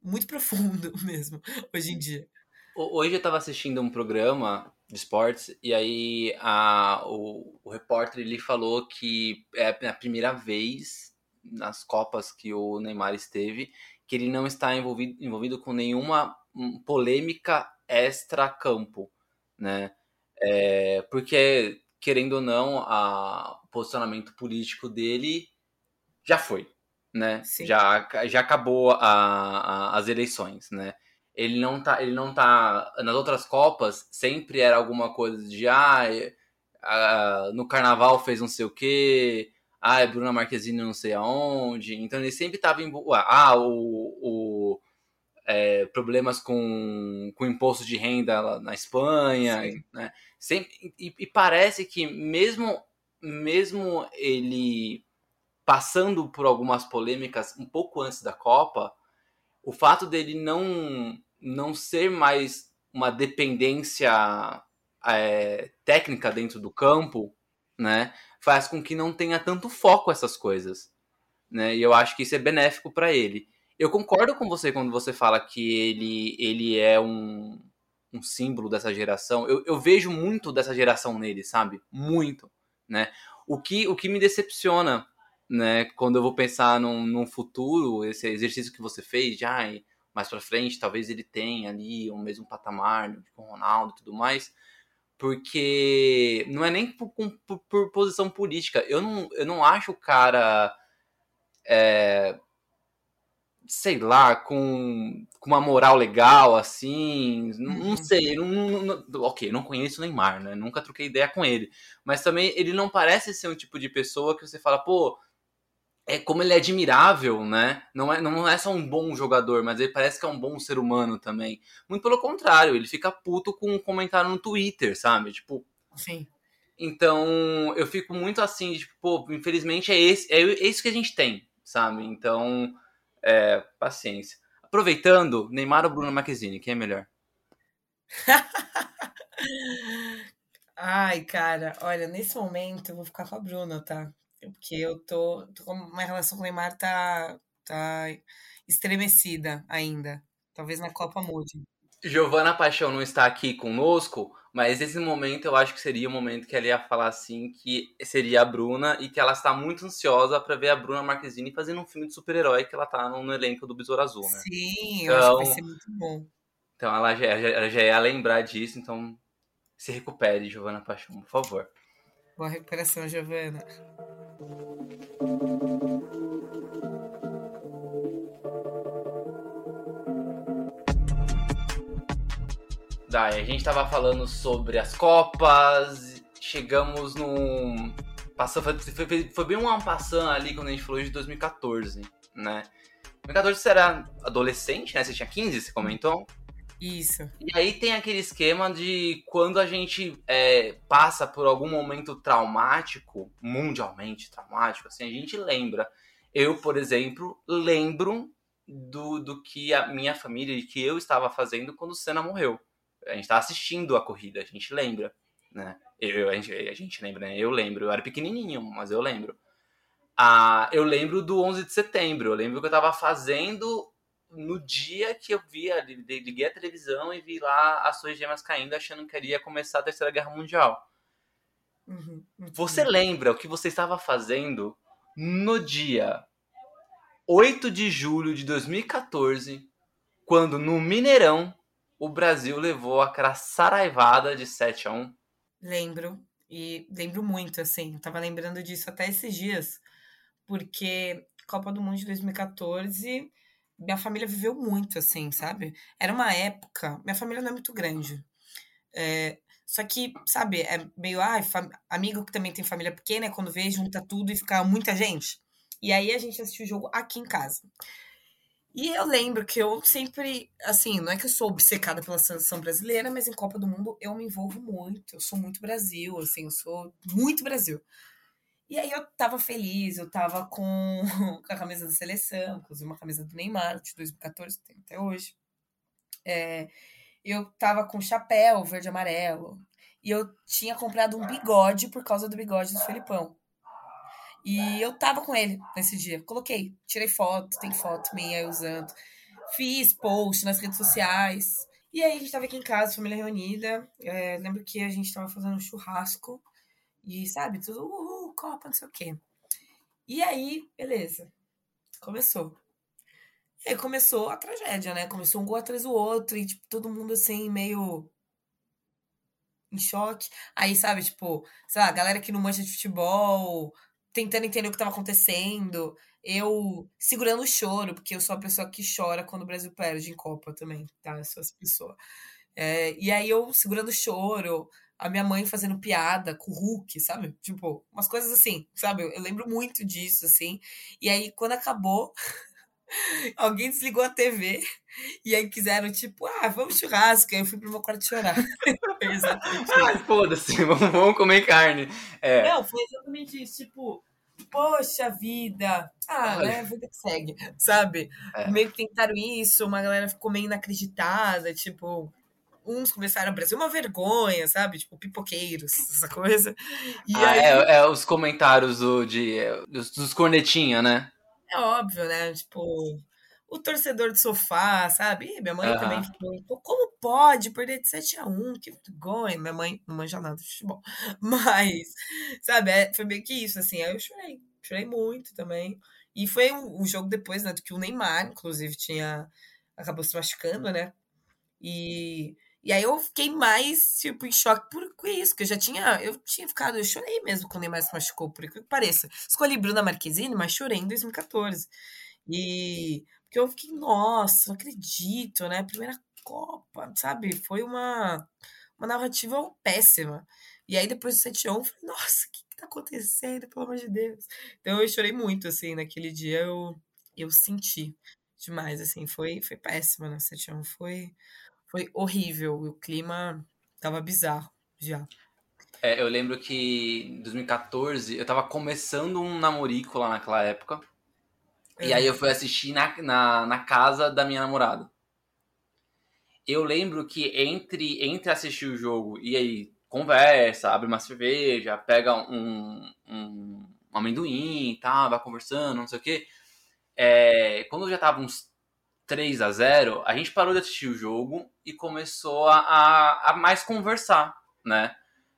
muito profundo mesmo, hoje em dia. Hoje eu estava assistindo um programa de esportes e aí a, o, o repórter ele falou que é a primeira vez nas Copas que o Neymar esteve que ele não está envolvido, envolvido com nenhuma hum, polêmica extra-campo, né? É, porque, querendo ou não, a, o posicionamento político dele já foi, né? Já, já acabou a, a, as eleições, né? Ele não tá, ele não tá nas outras copas sempre era alguma coisa de ah, ah no carnaval fez não sei o quê, ah, é Bruna Marquezine não sei aonde. Então ele sempre tava em ah, o, o é, problemas com, com imposto de renda na Espanha, Sim. né? Sempre, e, e parece que mesmo mesmo ele passando por algumas polêmicas um pouco antes da Copa, o fato dele não, não ser mais uma dependência é, técnica dentro do campo, né, faz com que não tenha tanto foco essas coisas, né? E eu acho que isso é benéfico para ele. Eu concordo com você quando você fala que ele, ele é um, um símbolo dessa geração. Eu, eu vejo muito dessa geração nele, sabe? Muito, né? O que, o que me decepciona né? Quando eu vou pensar num, num futuro, esse exercício que você fez, já mais para frente, talvez ele tenha ali o mesmo patamar com o Ronaldo e tudo mais, porque não é nem por, por, por, posição política. Eu não, eu não acho o cara. É, sei lá, com, com uma moral legal, assim, não, não uhum. sei, não, não, ok, não conheço o Neymar, né, nunca troquei ideia com ele, mas também ele não parece ser um tipo de pessoa que você fala, pô, é como ele é admirável, né? Não é, não é só um bom jogador, mas ele parece que é um bom ser humano também. Muito pelo contrário, ele fica puto com um comentário no Twitter, sabe? Tipo. Sim. Então, eu fico muito assim, tipo, pô, infelizmente é, esse, é isso que a gente tem, sabe? Então, é, paciência. Aproveitando, Neymar ou Bruno Marquezine, quem é melhor? Ai, cara, olha, nesse momento eu vou ficar com a Bruna, tá? Porque eu tô, tô com uma relação com o Neymar tá, tá estremecida ainda. Talvez na Copa mude. Giovana Paixão não está aqui conosco, mas esse momento eu acho que seria o momento que ela ia falar assim que seria a Bruna e que ela está muito ansiosa para ver a Bruna Marquezine fazendo um filme de super-herói que ela tá no, no, elenco do Besouro Azul, né? Sim, então, eu acho que vai então ser muito bom. Então ela já, já, já ia lembrar disso, então se recupere, Giovana Paixão, por favor. Boa recuperação, Giovana daí a gente estava falando sobre as Copas, chegamos num. Passou, foi, foi, foi bem uma passando ali quando a gente falou de 2014, né? 2014 você era adolescente, né? Você tinha 15, você comentou? Isso. E aí tem aquele esquema de quando a gente é, passa por algum momento traumático, mundialmente traumático, assim, a gente lembra. Eu, por exemplo, lembro do, do que a minha família e que eu estava fazendo quando o Senna morreu. A gente estava assistindo a corrida, a gente lembra, né? Eu, a, gente, a gente lembra, né? Eu lembro. Eu era pequenininho, mas eu lembro. Ah, eu lembro do 11 de setembro. Eu lembro que eu estava fazendo no dia que eu vi, liguei a televisão e vi lá as suas gemas caindo, achando que iria começar a Terceira Guerra Mundial. Uhum, uhum. Você lembra o que você estava fazendo no dia 8 de julho de 2014, quando no Mineirão o Brasil levou aquela saraivada de 7 a 1? Lembro. E lembro muito, assim. Eu tava lembrando disso até esses dias. Porque Copa do Mundo de 2014 minha família viveu muito, assim, sabe? Era uma época. Minha família não é muito grande. É, só que, sabe, é meio. Ah, amigo que também tem família pequena, é quando vê, junta tudo e fica muita gente. E aí a gente assistiu o jogo aqui em casa. E eu lembro que eu sempre, assim, não é que eu sou obcecada pela seleção brasileira, mas em Copa do Mundo eu me envolvo muito. Eu sou muito Brasil, assim, eu sou muito Brasil. E aí eu tava feliz, eu tava com, com a camisa da seleção, inclusive uma camisa do Neymar, de 2014, tem até hoje. É, eu tava com chapéu verde e amarelo. E eu tinha comprado um bigode por causa do bigode do Felipão. E eu tava com ele nesse dia. Coloquei, tirei foto, tem foto minha usando. Fiz post nas redes sociais. E aí a gente tava aqui em casa, família reunida. É, lembro que a gente tava fazendo um churrasco. E sabe, tudo, Copa, não sei o quê. E aí, beleza. Começou. E aí começou a tragédia, né? Começou um gol atrás do outro e, tipo, todo mundo assim, meio em choque. Aí, sabe, tipo, sei lá, galera que não mancha de futebol, tentando entender o que estava acontecendo. Eu segurando o choro, porque eu sou a pessoa que chora quando o Brasil perde em Copa também, tá? Eu sou essa pessoa. É, e aí eu segurando o choro, a minha mãe fazendo piada com o Hulk, sabe? Tipo, umas coisas assim, sabe? Eu lembro muito disso, assim. E aí, quando acabou, alguém desligou a TV e aí quiseram, tipo, ah, vamos churrasco. Aí eu fui pro meu quarto chorar. exatamente ah, foda-se, vamos comer carne. É. Não, foi exatamente isso. Tipo, poxa vida. Ah, Olha. né? Vida que segue, sabe? É. Meio que tentaram isso, uma galera ficou meio inacreditada, tipo, uns começaram a Brasil uma vergonha, sabe? Tipo, pipoqueiros, essa coisa. E ah, aí... é, é, os comentários do, de, dos, dos cornetinha, né? É óbvio, né? Tipo, o torcedor de sofá, sabe? E minha mãe uhum. também ficou, como pode perder de 7 a 1 Que vergonha. Minha mãe não manja nada de futebol. Mas, sabe, é, foi meio que isso, assim. Aí eu chorei. Chorei muito também. E foi um, um jogo depois, né? Do que o Neymar, inclusive, tinha. Acabou se machucando, né? E e aí eu fiquei mais, tipo, em choque por isso, que eu já tinha, eu tinha ficado, eu chorei mesmo quando o Neymar se machucou, por que pareça. Escolhi Bruna Marquezine, mas chorei em 2014. E porque eu fiquei, nossa, não acredito, né? Primeira Copa, sabe? Foi uma, uma narrativa péssima. E aí depois do 7 1 eu falei, nossa, o que, que tá acontecendo, pelo amor de Deus? Então eu chorei muito, assim, naquele dia eu, eu senti demais, assim, foi, foi péssimo, né? 7 1 foi foi horrível. O clima tava bizarro já. É, eu lembro que em 2014 eu tava começando um namorico lá naquela época. É. E aí eu fui assistir na, na, na, casa da minha namorada. Eu lembro que entre, entre assistir o jogo e aí conversa, abre uma cerveja, pega um, um, um amendoim e tá, vai conversando, não sei o quê. É, quando já tava uns 3 a 0 a gente parou de assistir o jogo e começou a, a, a mais conversar, né?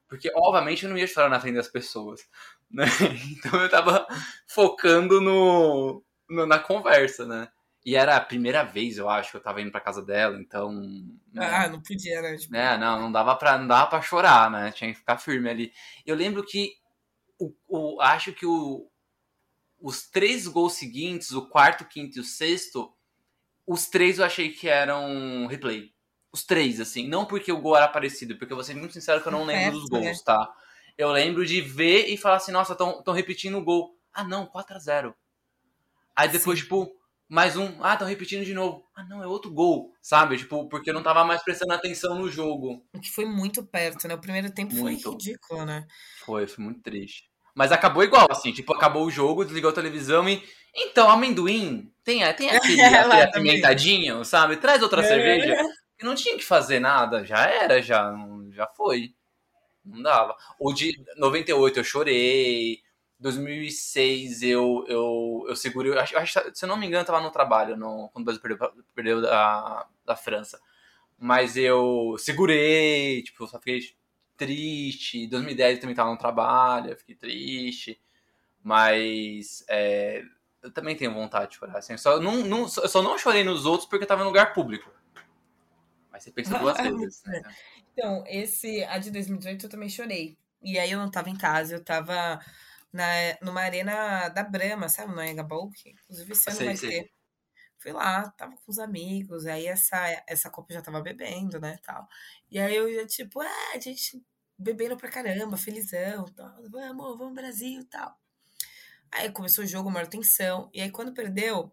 Porque, obviamente, eu não ia chorar na frente das pessoas, né? Então eu tava focando no, no, na conversa, né? E era a primeira vez, eu acho, que eu tava indo pra casa dela, então. Né? Ah, não podia, né? Tipo... É, não, não dava, pra, não dava pra chorar, né? Tinha que ficar firme ali. Eu lembro que o, o acho que o, os três gols seguintes, o quarto, quinto e o sexto, os três eu achei que eram replay. Os três, assim. Não porque o gol era parecido, porque eu vou ser muito sincero que eu não lembro dos gols, tá? Eu lembro de ver e falar assim, nossa, estão repetindo o gol. Ah, não, 4 a 0 Aí depois, Sim. tipo, mais um. Ah, estão repetindo de novo. Ah, não, é outro gol, sabe? Tipo, porque eu não tava mais prestando atenção no jogo. O que foi muito perto, né? O primeiro tempo muito. foi ridículo, né? Foi, foi muito triste. Mas acabou igual, assim, tipo, acabou o jogo, desligou a televisão e. Então, amendoim, tem, tem aquele, aquele apimentadinho, sabe? Traz outra é. cerveja. E não tinha que fazer nada, já era, já, já foi. Não dava. O de 98 eu chorei. 2006 eu, eu, eu segurei. Eu acho, se eu não me engano, eu tava no trabalho no, quando o Brasil perdeu, perdeu da, da França. Mas eu segurei, tipo, só fiquei triste. 2010 eu também tava no trabalho, eu fiquei triste. Mas é, eu também tenho vontade de chorar. Assim, eu, só não, não, eu só não chorei nos outros porque eu tava em lugar público. Mas você pensa duas vezes. Né? Então, esse, a de 2018 eu também chorei. E aí eu não tava em casa, eu tava na, numa arena da Brahma, sabe? No Engabolk. Inclusive, esse ano sei, vai sei. ter. Fui lá, tava com os amigos, aí essa, essa copa já tava bebendo, né, tal. E aí eu já, tipo, ah, a gente bebendo pra caramba, felizão, tal. vamos, vamos Brasil, tal. Aí começou o jogo, maior tensão, e aí quando perdeu,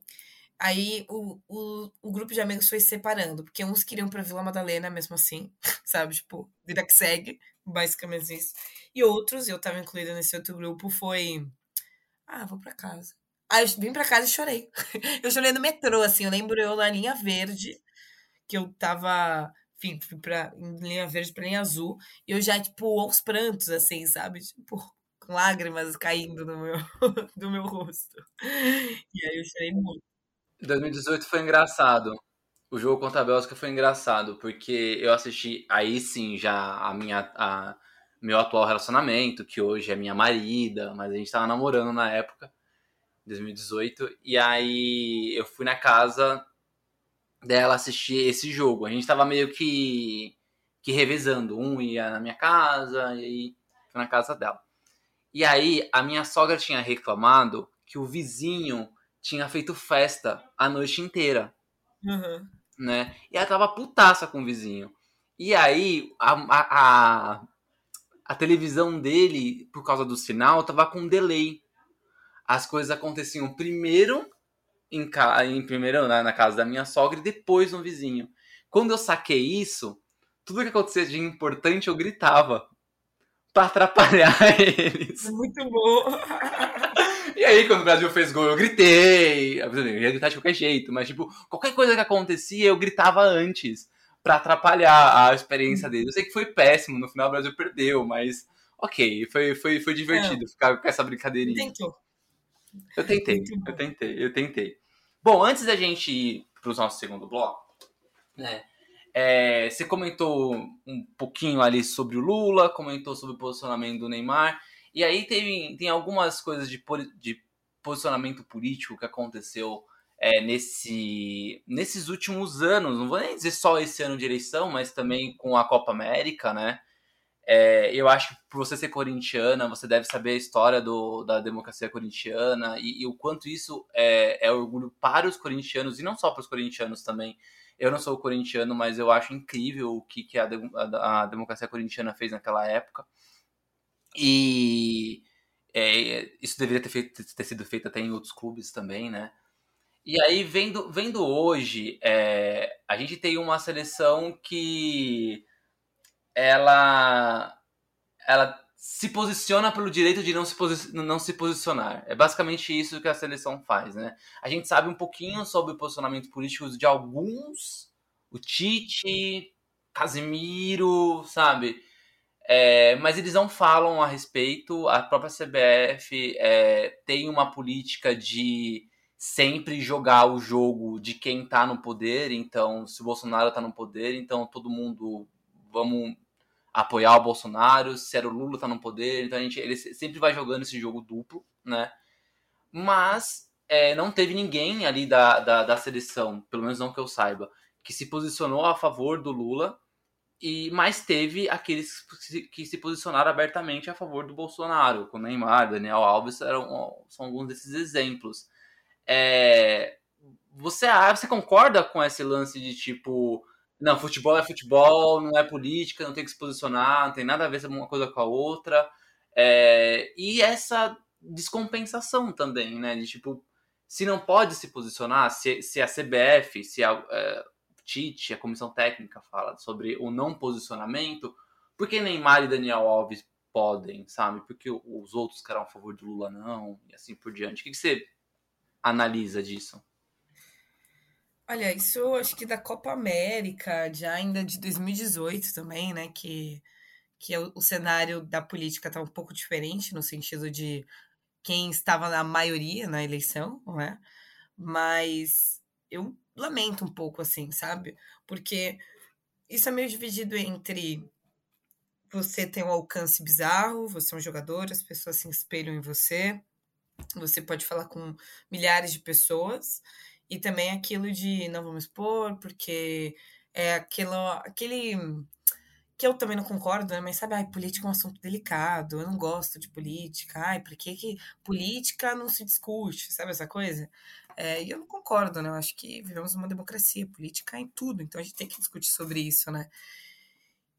Aí o, o, o grupo de amigos foi se separando, porque uns queriam pra Vila Madalena mesmo assim, sabe? Tipo, vida que segue, basicamente isso. E outros, eu tava incluída nesse outro grupo, foi. Ah, vou pra casa. Aí eu vim pra casa e chorei. eu chorei no metrô, assim. Eu lembro eu na linha verde, que eu tava. Enfim, fui pra linha verde pra linha azul. E eu já, tipo, aos prantos, assim, sabe? Tipo, com lágrimas caindo no meu, do meu rosto. E aí eu chorei muito. 2018 foi engraçado. O jogo contra a Bélgica foi engraçado, porque eu assisti aí sim já a minha a, meu atual relacionamento, que hoje é minha marida, mas a gente tava namorando na época, 2018, e aí eu fui na casa dela assistir esse jogo. A gente tava meio que que revezando, um ia na minha casa e aí foi na casa dela. E aí a minha sogra tinha reclamado que o vizinho tinha feito festa a noite inteira. Uhum. Né? E ela tava putaça com o vizinho. E aí, a, a, a, a, televisão dele, por causa do sinal, tava com delay. As coisas aconteciam primeiro em, em primeiro na, na casa da minha sogra e depois no vizinho. Quando eu saquei isso, tudo que acontecia de importante eu gritava para atrapalhar eles. Muito bom. E aí, quando o Brasil fez gol, eu gritei. Eu ia gritar de qualquer jeito, mas, tipo, qualquer coisa que acontecia, eu gritava antes para atrapalhar a experiência dele. Eu sei que foi péssimo, no final o Brasil perdeu, mas ok, foi, foi, foi divertido é. ficar com essa brincadeirinha. Tentou. Eu tentei, eu tentei, eu tentei. Bom, antes da gente ir para o nosso segundo bloco, né? É, você comentou um pouquinho ali sobre o Lula, comentou sobre o posicionamento do Neymar. E aí tem algumas coisas de, de posicionamento político que aconteceu é, nesse, nesses últimos anos, não vou nem dizer só esse ano de eleição, mas também com a Copa América, né? É, eu acho que por você ser corintiana, você deve saber a história do, da democracia corintiana e, e o quanto isso é, é, orgulho para os corintianos e não só para os corintianos também. Eu não sou corintiano, mas eu acho incrível o que, que a, a, a democracia corintiana fez naquela época. E é, isso deveria ter, feito, ter, sido feito até em outros clubes também, né? E aí, vendo, vendo hoje, é, a gente tem uma seleção que ela, ela se posiciona pelo direito de não se, não se posicionar. É basicamente isso que a seleção faz, né? A gente sabe um pouquinho sobre o posicionamento político de alguns, o Tite, Casimiro, sabe? É, mas eles não falam a respeito. A própria CBF é, tem uma política de sempre jogar o jogo de quem está no poder. Então, se o Bolsonaro está no poder, então todo mundo vamos apoiar o Bolsonaro. Se era o Lula está no poder, então a gente ele sempre vai jogando esse jogo duplo, né? Mas é, não teve ninguém ali da, da, da seleção, pelo menos não que eu saiba, que se posicionou a favor do Lula e mais teve aqueles que se posicionaram abertamente a favor do Bolsonaro, com Neymar, Daniel Alves, eram, são alguns desses exemplos. É, você, você concorda com esse lance de tipo não, futebol é futebol, não é política, não tem que se posicionar, não tem nada a ver uma coisa com a outra. É, e essa descompensação também, né? De tipo, se não pode se posicionar, se, se a CBF, se a é, Tite, a comissão técnica fala sobre o não posicionamento, por que Neymar e Daniel Alves podem, sabe? Porque os outros que eram a favor do Lula não, e assim por diante. O que, que você analisa disso? Olha, isso acho que da Copa América, já ainda de 2018 também, né? Que, que o, o cenário da política está um pouco diferente, no sentido de quem estava na maioria na eleição, não é? Mas eu lamento um pouco, assim, sabe? Porque isso é meio dividido entre você tem um alcance bizarro, você é um jogador, as pessoas se espelham em você, você pode falar com milhares de pessoas, e também aquilo de não vamos expor, porque é aquilo, aquele que eu também não concordo, né? Mas sabe, ai, política é um assunto delicado, eu não gosto de política, ai, por que, que política não se discute, sabe essa coisa? É, e eu não concordo, né? Eu acho que vivemos uma democracia, política é em tudo, então a gente tem que discutir sobre isso, né?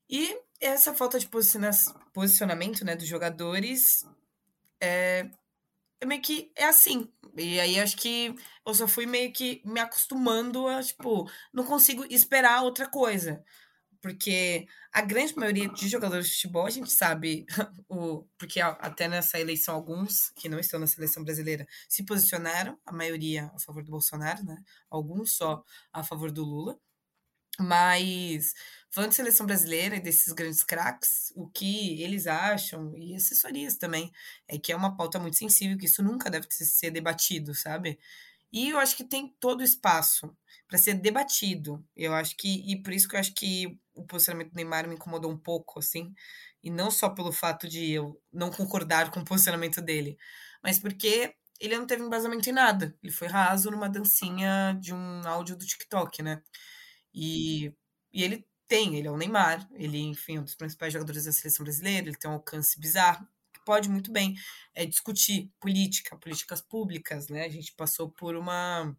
E essa falta de posicionamento né, dos jogadores é, é meio que é assim. E aí acho que eu só fui meio que me acostumando a, tipo, não consigo esperar outra coisa. Porque a grande maioria de jogadores de futebol, a gente sabe, o, porque até nessa eleição, alguns que não estão na seleção brasileira se posicionaram, a maioria a favor do Bolsonaro, né? Alguns só a favor do Lula. Mas, falando de seleção brasileira e desses grandes craques, o que eles acham, e assessorias também, é que é uma pauta muito sensível, que isso nunca deve ser debatido, sabe? E eu acho que tem todo espaço para ser debatido. Eu acho que, e por isso que eu acho que o posicionamento do Neymar me incomodou um pouco, assim, e não só pelo fato de eu não concordar com o posicionamento dele, mas porque ele não teve embasamento em nada. Ele foi raso numa dancinha de um áudio do TikTok, né? E, e ele tem, ele é o Neymar, ele, enfim, é um dos principais jogadores da seleção brasileira, ele tem um alcance bizarro, que pode muito bem é, discutir política, políticas públicas, né? A gente passou por uma,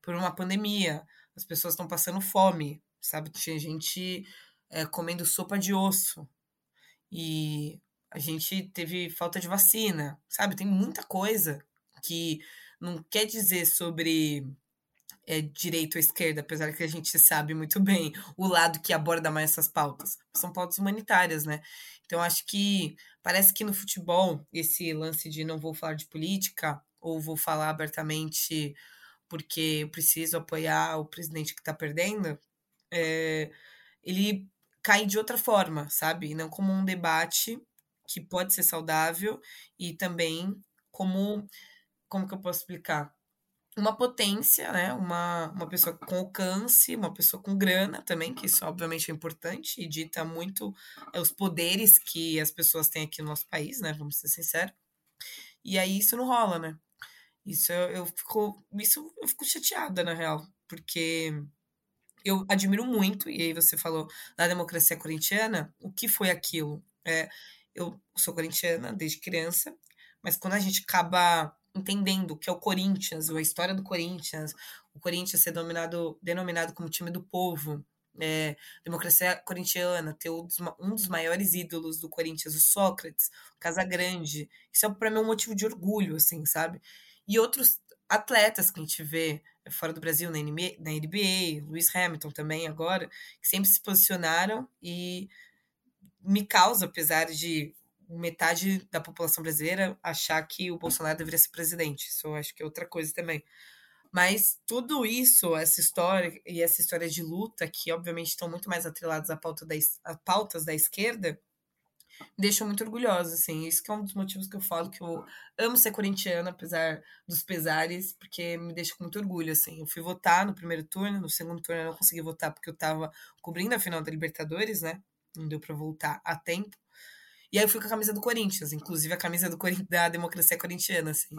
por uma pandemia, as pessoas estão passando fome, sabe? Tinha gente é, comendo sopa de osso, e a gente teve falta de vacina, sabe? Tem muita coisa que não quer dizer sobre é, direita ou esquerda, apesar que a gente sabe muito bem o lado que aborda mais essas pautas. São pautas humanitárias, né? Então, acho que parece que no futebol, esse lance de não vou falar de política, ou vou falar abertamente porque eu preciso apoiar o presidente que está perdendo, é, ele cai de outra forma, sabe? Não como um debate que pode ser saudável e também como como que eu posso explicar? Uma potência, né? Uma, uma pessoa com alcance, uma pessoa com grana também, que isso obviamente é importante e dita muito é, os poderes que as pessoas têm aqui no nosso país, né? Vamos ser sinceros. E aí isso não rola, né? Isso eu, eu fico, isso eu fico chateada, na real, porque eu admiro muito, e aí você falou da democracia corintiana, o que foi aquilo? É, eu sou corintiana desde criança, mas quando a gente acaba entendendo que é o Corinthians, a história do Corinthians, o Corinthians ser denominado, como time do povo, é, democracia corintiana, ter um dos, maiores ídolos do Corinthians, o Sócrates, o Casagrande, isso é para mim um motivo de orgulho, assim, sabe? E outros atletas que a gente vê fora do Brasil, na NBA, na NBA Lewis Hamilton também agora, que sempre se posicionaram e me causa, apesar de metade da população brasileira achar que o Bolsonaro deveria ser presidente. Isso eu acho que é outra coisa também. Mas tudo isso, essa história e essa história de luta, que obviamente estão muito mais atrelados à pauta da, a pautas da esquerda, deixam muito orgulhosa, assim. Isso que é um dos motivos que eu falo que eu amo ser corintiana, apesar dos pesares, porque me deixa com muito orgulho, assim. Eu fui votar no primeiro turno, no segundo turno eu não consegui votar porque eu tava cobrindo a final da Libertadores, né? Não deu para voltar a tempo. E aí eu fui com a camisa do Corinthians, inclusive a camisa do da democracia corintiana, assim.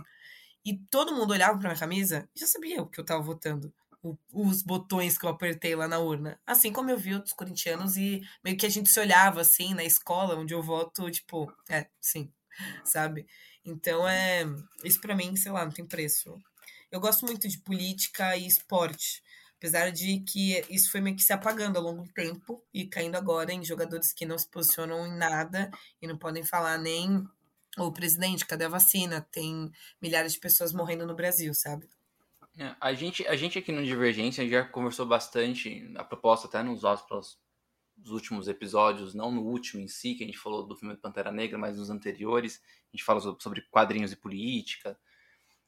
E todo mundo olhava pra minha camisa e já sabia o que eu tava votando. O, os botões que eu apertei lá na urna. Assim como eu vi outros corintianos e meio que a gente se olhava assim na escola onde eu voto, tipo, é, sim, sabe? Então é. Isso para mim, sei lá, não tem preço. Eu gosto muito de política e esporte Apesar de que isso foi meio que se apagando ao longo do tempo e caindo agora em jogadores que não se posicionam em nada e não podem falar nem o presidente, cadê a vacina? Tem milhares de pessoas morrendo no Brasil, sabe? É, a, gente, a gente aqui no Divergência já conversou bastante, a proposta até nos nossos últimos episódios, não no último em si, que a gente falou do filme Pantera Negra, mas nos anteriores, a gente fala sobre quadrinhos e política,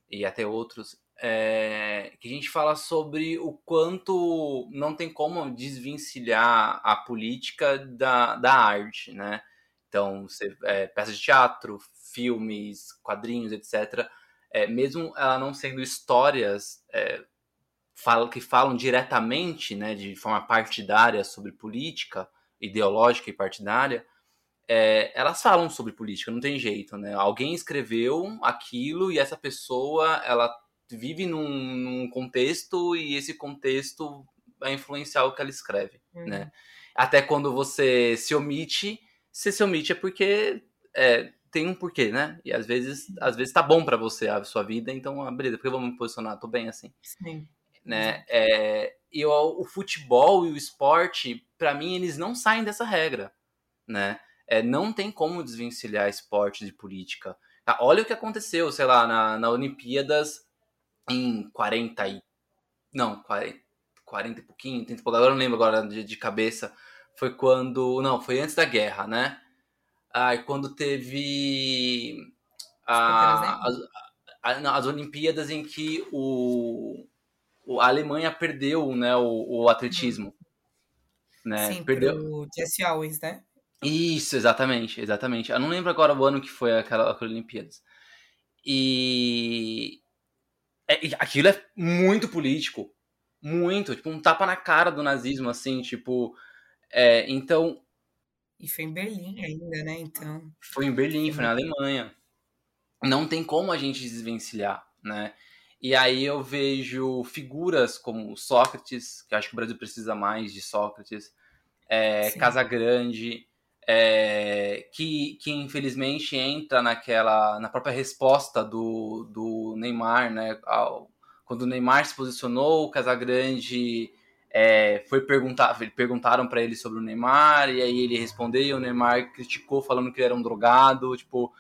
e até outros, é, que a gente fala sobre o quanto não tem como desvencilhar a política da, da arte, né? Então, você, é, peças de teatro, filmes, quadrinhos, etc., é, mesmo ela não sendo histórias é, fala, que falam diretamente, né, de forma partidária sobre política, ideológica e partidária, é, elas falam sobre política, não tem jeito, né? Alguém escreveu aquilo e essa pessoa, ela vive num, num contexto e esse contexto vai influenciar o que ela escreve, uhum. né? Até quando você se omite, se se omite é porque é, tem um porquê, né? E às vezes, às vezes tá bom para você a sua vida, então, ah, beleza, porque eu vou me posicionar? Tô bem assim. Sim. Né? É, e o, o, futebol e o esporte, para mim, eles não saem dessa regra, né? É, não tem como desvencilhar esporte de política. Tá, olha o que aconteceu, sei lá, na, na Olimpíadas em 40 e... Não, 40, 40 e pouquinho, 30 agora eu não lembro agora de, de cabeça. Foi quando... Não, foi antes da guerra, né? Ah, quando teve a, as, a, as Olimpíadas em que o, o, a Alemanha perdeu né, o, o atletismo. Hum. Né? Sim, perdeu o Jesse Owens, né? Isso, exatamente, exatamente. Eu não lembro agora o ano que foi aquela, aquela Olimpíadas. E é, aquilo é muito político. Muito. Tipo, um tapa na cara do nazismo, assim, tipo. É, então, e foi em Berlim ainda, né? Então. Foi em Berlim, foi na Alemanha. Não tem como a gente desvencilhar, né? E aí eu vejo figuras como Sócrates, que acho que o Brasil precisa mais de Sócrates, é, Casagrande, é, que, que infelizmente entra naquela na própria resposta do, do Neymar, né? Ao, quando o Neymar se posicionou, o Casagrande é, foi perguntar, perguntaram para ele sobre o Neymar e aí ele respondeu e o Neymar criticou falando que ele era um drogado, tipo,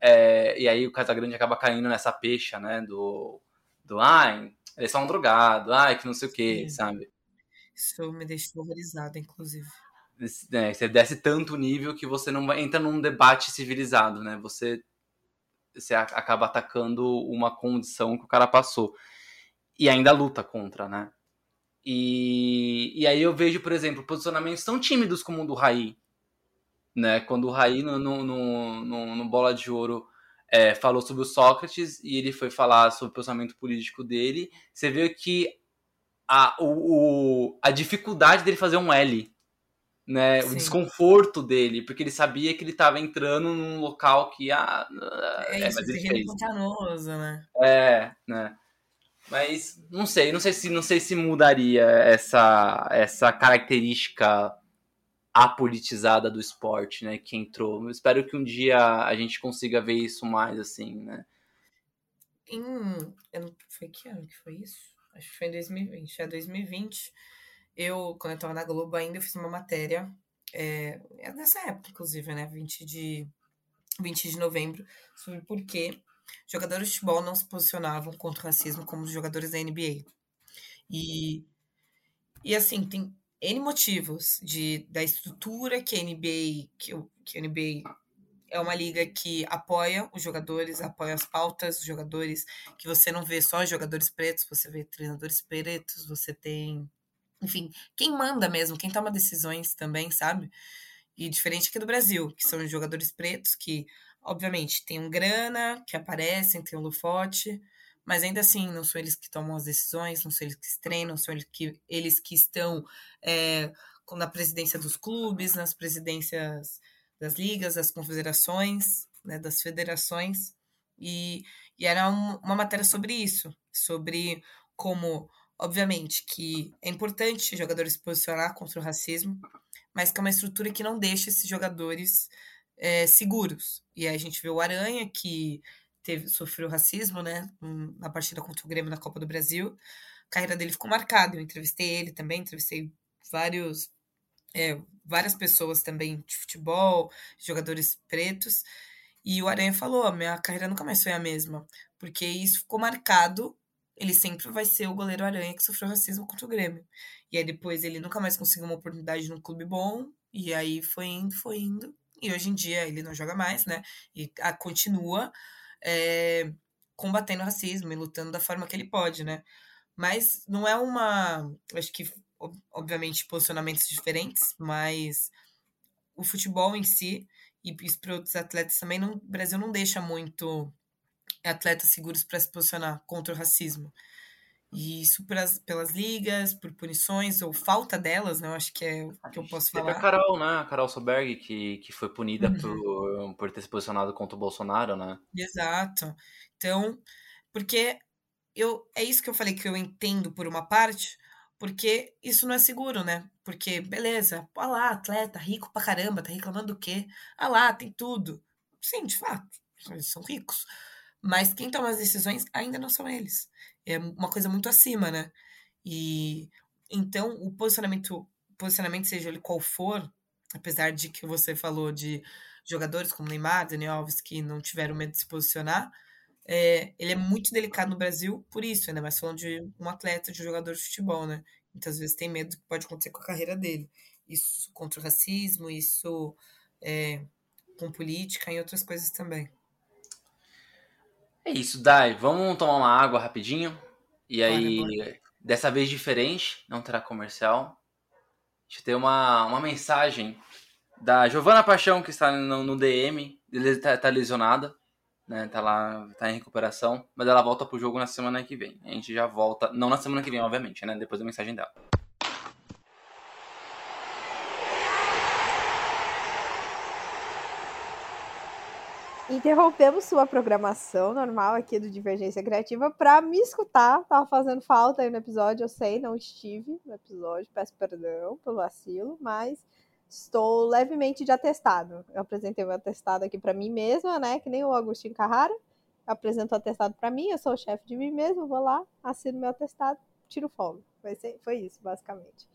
é, e aí o Casagrande acaba caindo nessa pecha, né, do, do ai, ele é só um drogado, ai, que não sei o que, sabe? Isso me deixou horrorizada, inclusive. É, você desce tanto nível que você não entra num debate civilizado, né? Você, você acaba atacando uma condição que o cara passou. E ainda luta contra, né? E, e aí eu vejo, por exemplo, posicionamentos tão tímidos como o do Raí. Né? Quando o Raí, no, no, no, no Bola de Ouro, é, falou sobre o Sócrates e ele foi falar sobre o posicionamento político dele, você vê que a, o, o, a dificuldade dele fazer um L, né? O desconforto dele, porque ele sabia que ele estava entrando num local que ah, é, é isso, mas ele né? É, né? Mas não sei, não sei se não sei se mudaria essa essa característica apolitizada do esporte, né, que entrou. Eu espero que um dia a gente consiga ver isso mais assim, né? Em foi que ano que foi isso? Acho que foi em 2020, é 2020. Eu, quando eu tava na Globo ainda, eu fiz uma matéria é, é nessa época, inclusive, né, 20 de 20 de novembro, sobre por que jogadores de futebol não se posicionavam contra o racismo como os jogadores da NBA. E, e assim, tem N motivos de, da estrutura que a NBA, que, que a NBA é uma liga que apoia os jogadores, apoia as pautas dos jogadores, que você não vê só jogadores pretos, você vê treinadores pretos, você tem, enfim, quem manda mesmo, quem toma decisões também, sabe? E diferente aqui do Brasil, que são os jogadores pretos que Obviamente, tem um grana que aparecem, tem um lufote, mas ainda assim não são eles que tomam as decisões, não são eles que treinam, são eles que, eles que estão é, na presidência dos clubes, nas presidências das ligas, das confederações, né, das federações. E, e era um, uma matéria sobre isso, sobre como, obviamente, que é importante jogadores se posicionar contra o racismo, mas que é uma estrutura que não deixa esses jogadores é, seguros. E aí a gente vê o Aranha, que teve, sofreu racismo, né, na partida contra o Grêmio na Copa do Brasil, carreira dele ficou marcada. Eu entrevistei ele também, entrevistei vários, é, várias pessoas também de futebol, jogadores pretos. E o Aranha falou: a minha carreira nunca mais foi a mesma, porque isso ficou marcado. Ele sempre vai ser o goleiro Aranha que sofreu racismo contra o Grêmio. E aí depois ele nunca mais conseguiu uma oportunidade num clube bom, e aí foi indo, foi indo. E hoje em dia ele não joga mais, né? E a, continua é, combatendo o racismo e lutando da forma que ele pode, né? Mas não é uma. Acho que, obviamente, posicionamentos diferentes, mas o futebol em si, e isso para outros atletas também, não, o Brasil não deixa muito atletas seguros para se posicionar contra o racismo. E isso pelas, pelas ligas, por punições, ou falta delas, né? Eu acho que é o que eu posso falar. Teve a Carol, né? A Carol Soberg, que, que foi punida uhum. por, por ter se posicionado contra o Bolsonaro, né? Exato. Então, porque eu é isso que eu falei que eu entendo por uma parte, porque isso não é seguro, né? Porque, beleza, olha lá, atleta, rico pra caramba, tá reclamando do quê? Ah lá, tem tudo. Sim, de fato, eles são ricos. Mas quem toma as decisões ainda não são eles é uma coisa muito acima, né? E então o posicionamento, posicionamento seja ele qual for, apesar de que você falou de jogadores como Neymar, Daniel Alves que não tiveram medo de se posicionar, é, ele é muito delicado no Brasil por isso, ainda mais falando de um atleta, de um jogador de futebol, né? Muitas vezes tem medo do que pode acontecer com a carreira dele. Isso contra o racismo, isso é, com política e outras coisas também. É isso, Dai. Vamos tomar uma água rapidinho. E aí, bora, bora. dessa vez diferente, não terá comercial. A gente tem uma, uma mensagem da Giovana Paixão, que está no, no DM. Ele está tá lesionada, né? Tá lá, tá em recuperação. Mas ela volta pro jogo na semana que vem. A gente já volta. Não na semana que vem, obviamente, né? Depois da mensagem dela. Interrompemos sua programação normal aqui do Divergência Criativa para me escutar. Tava fazendo falta aí no episódio, eu sei, não estive no episódio, peço perdão pelo vacilo, mas estou levemente de atestado. Eu apresentei meu atestado aqui para mim mesma, né? Que nem o Agostinho Carrara. Eu apresento o atestado para mim, eu sou o chefe de mim mesmo, vou lá, assino meu atestado, tiro folga. Foi, foi isso, basicamente.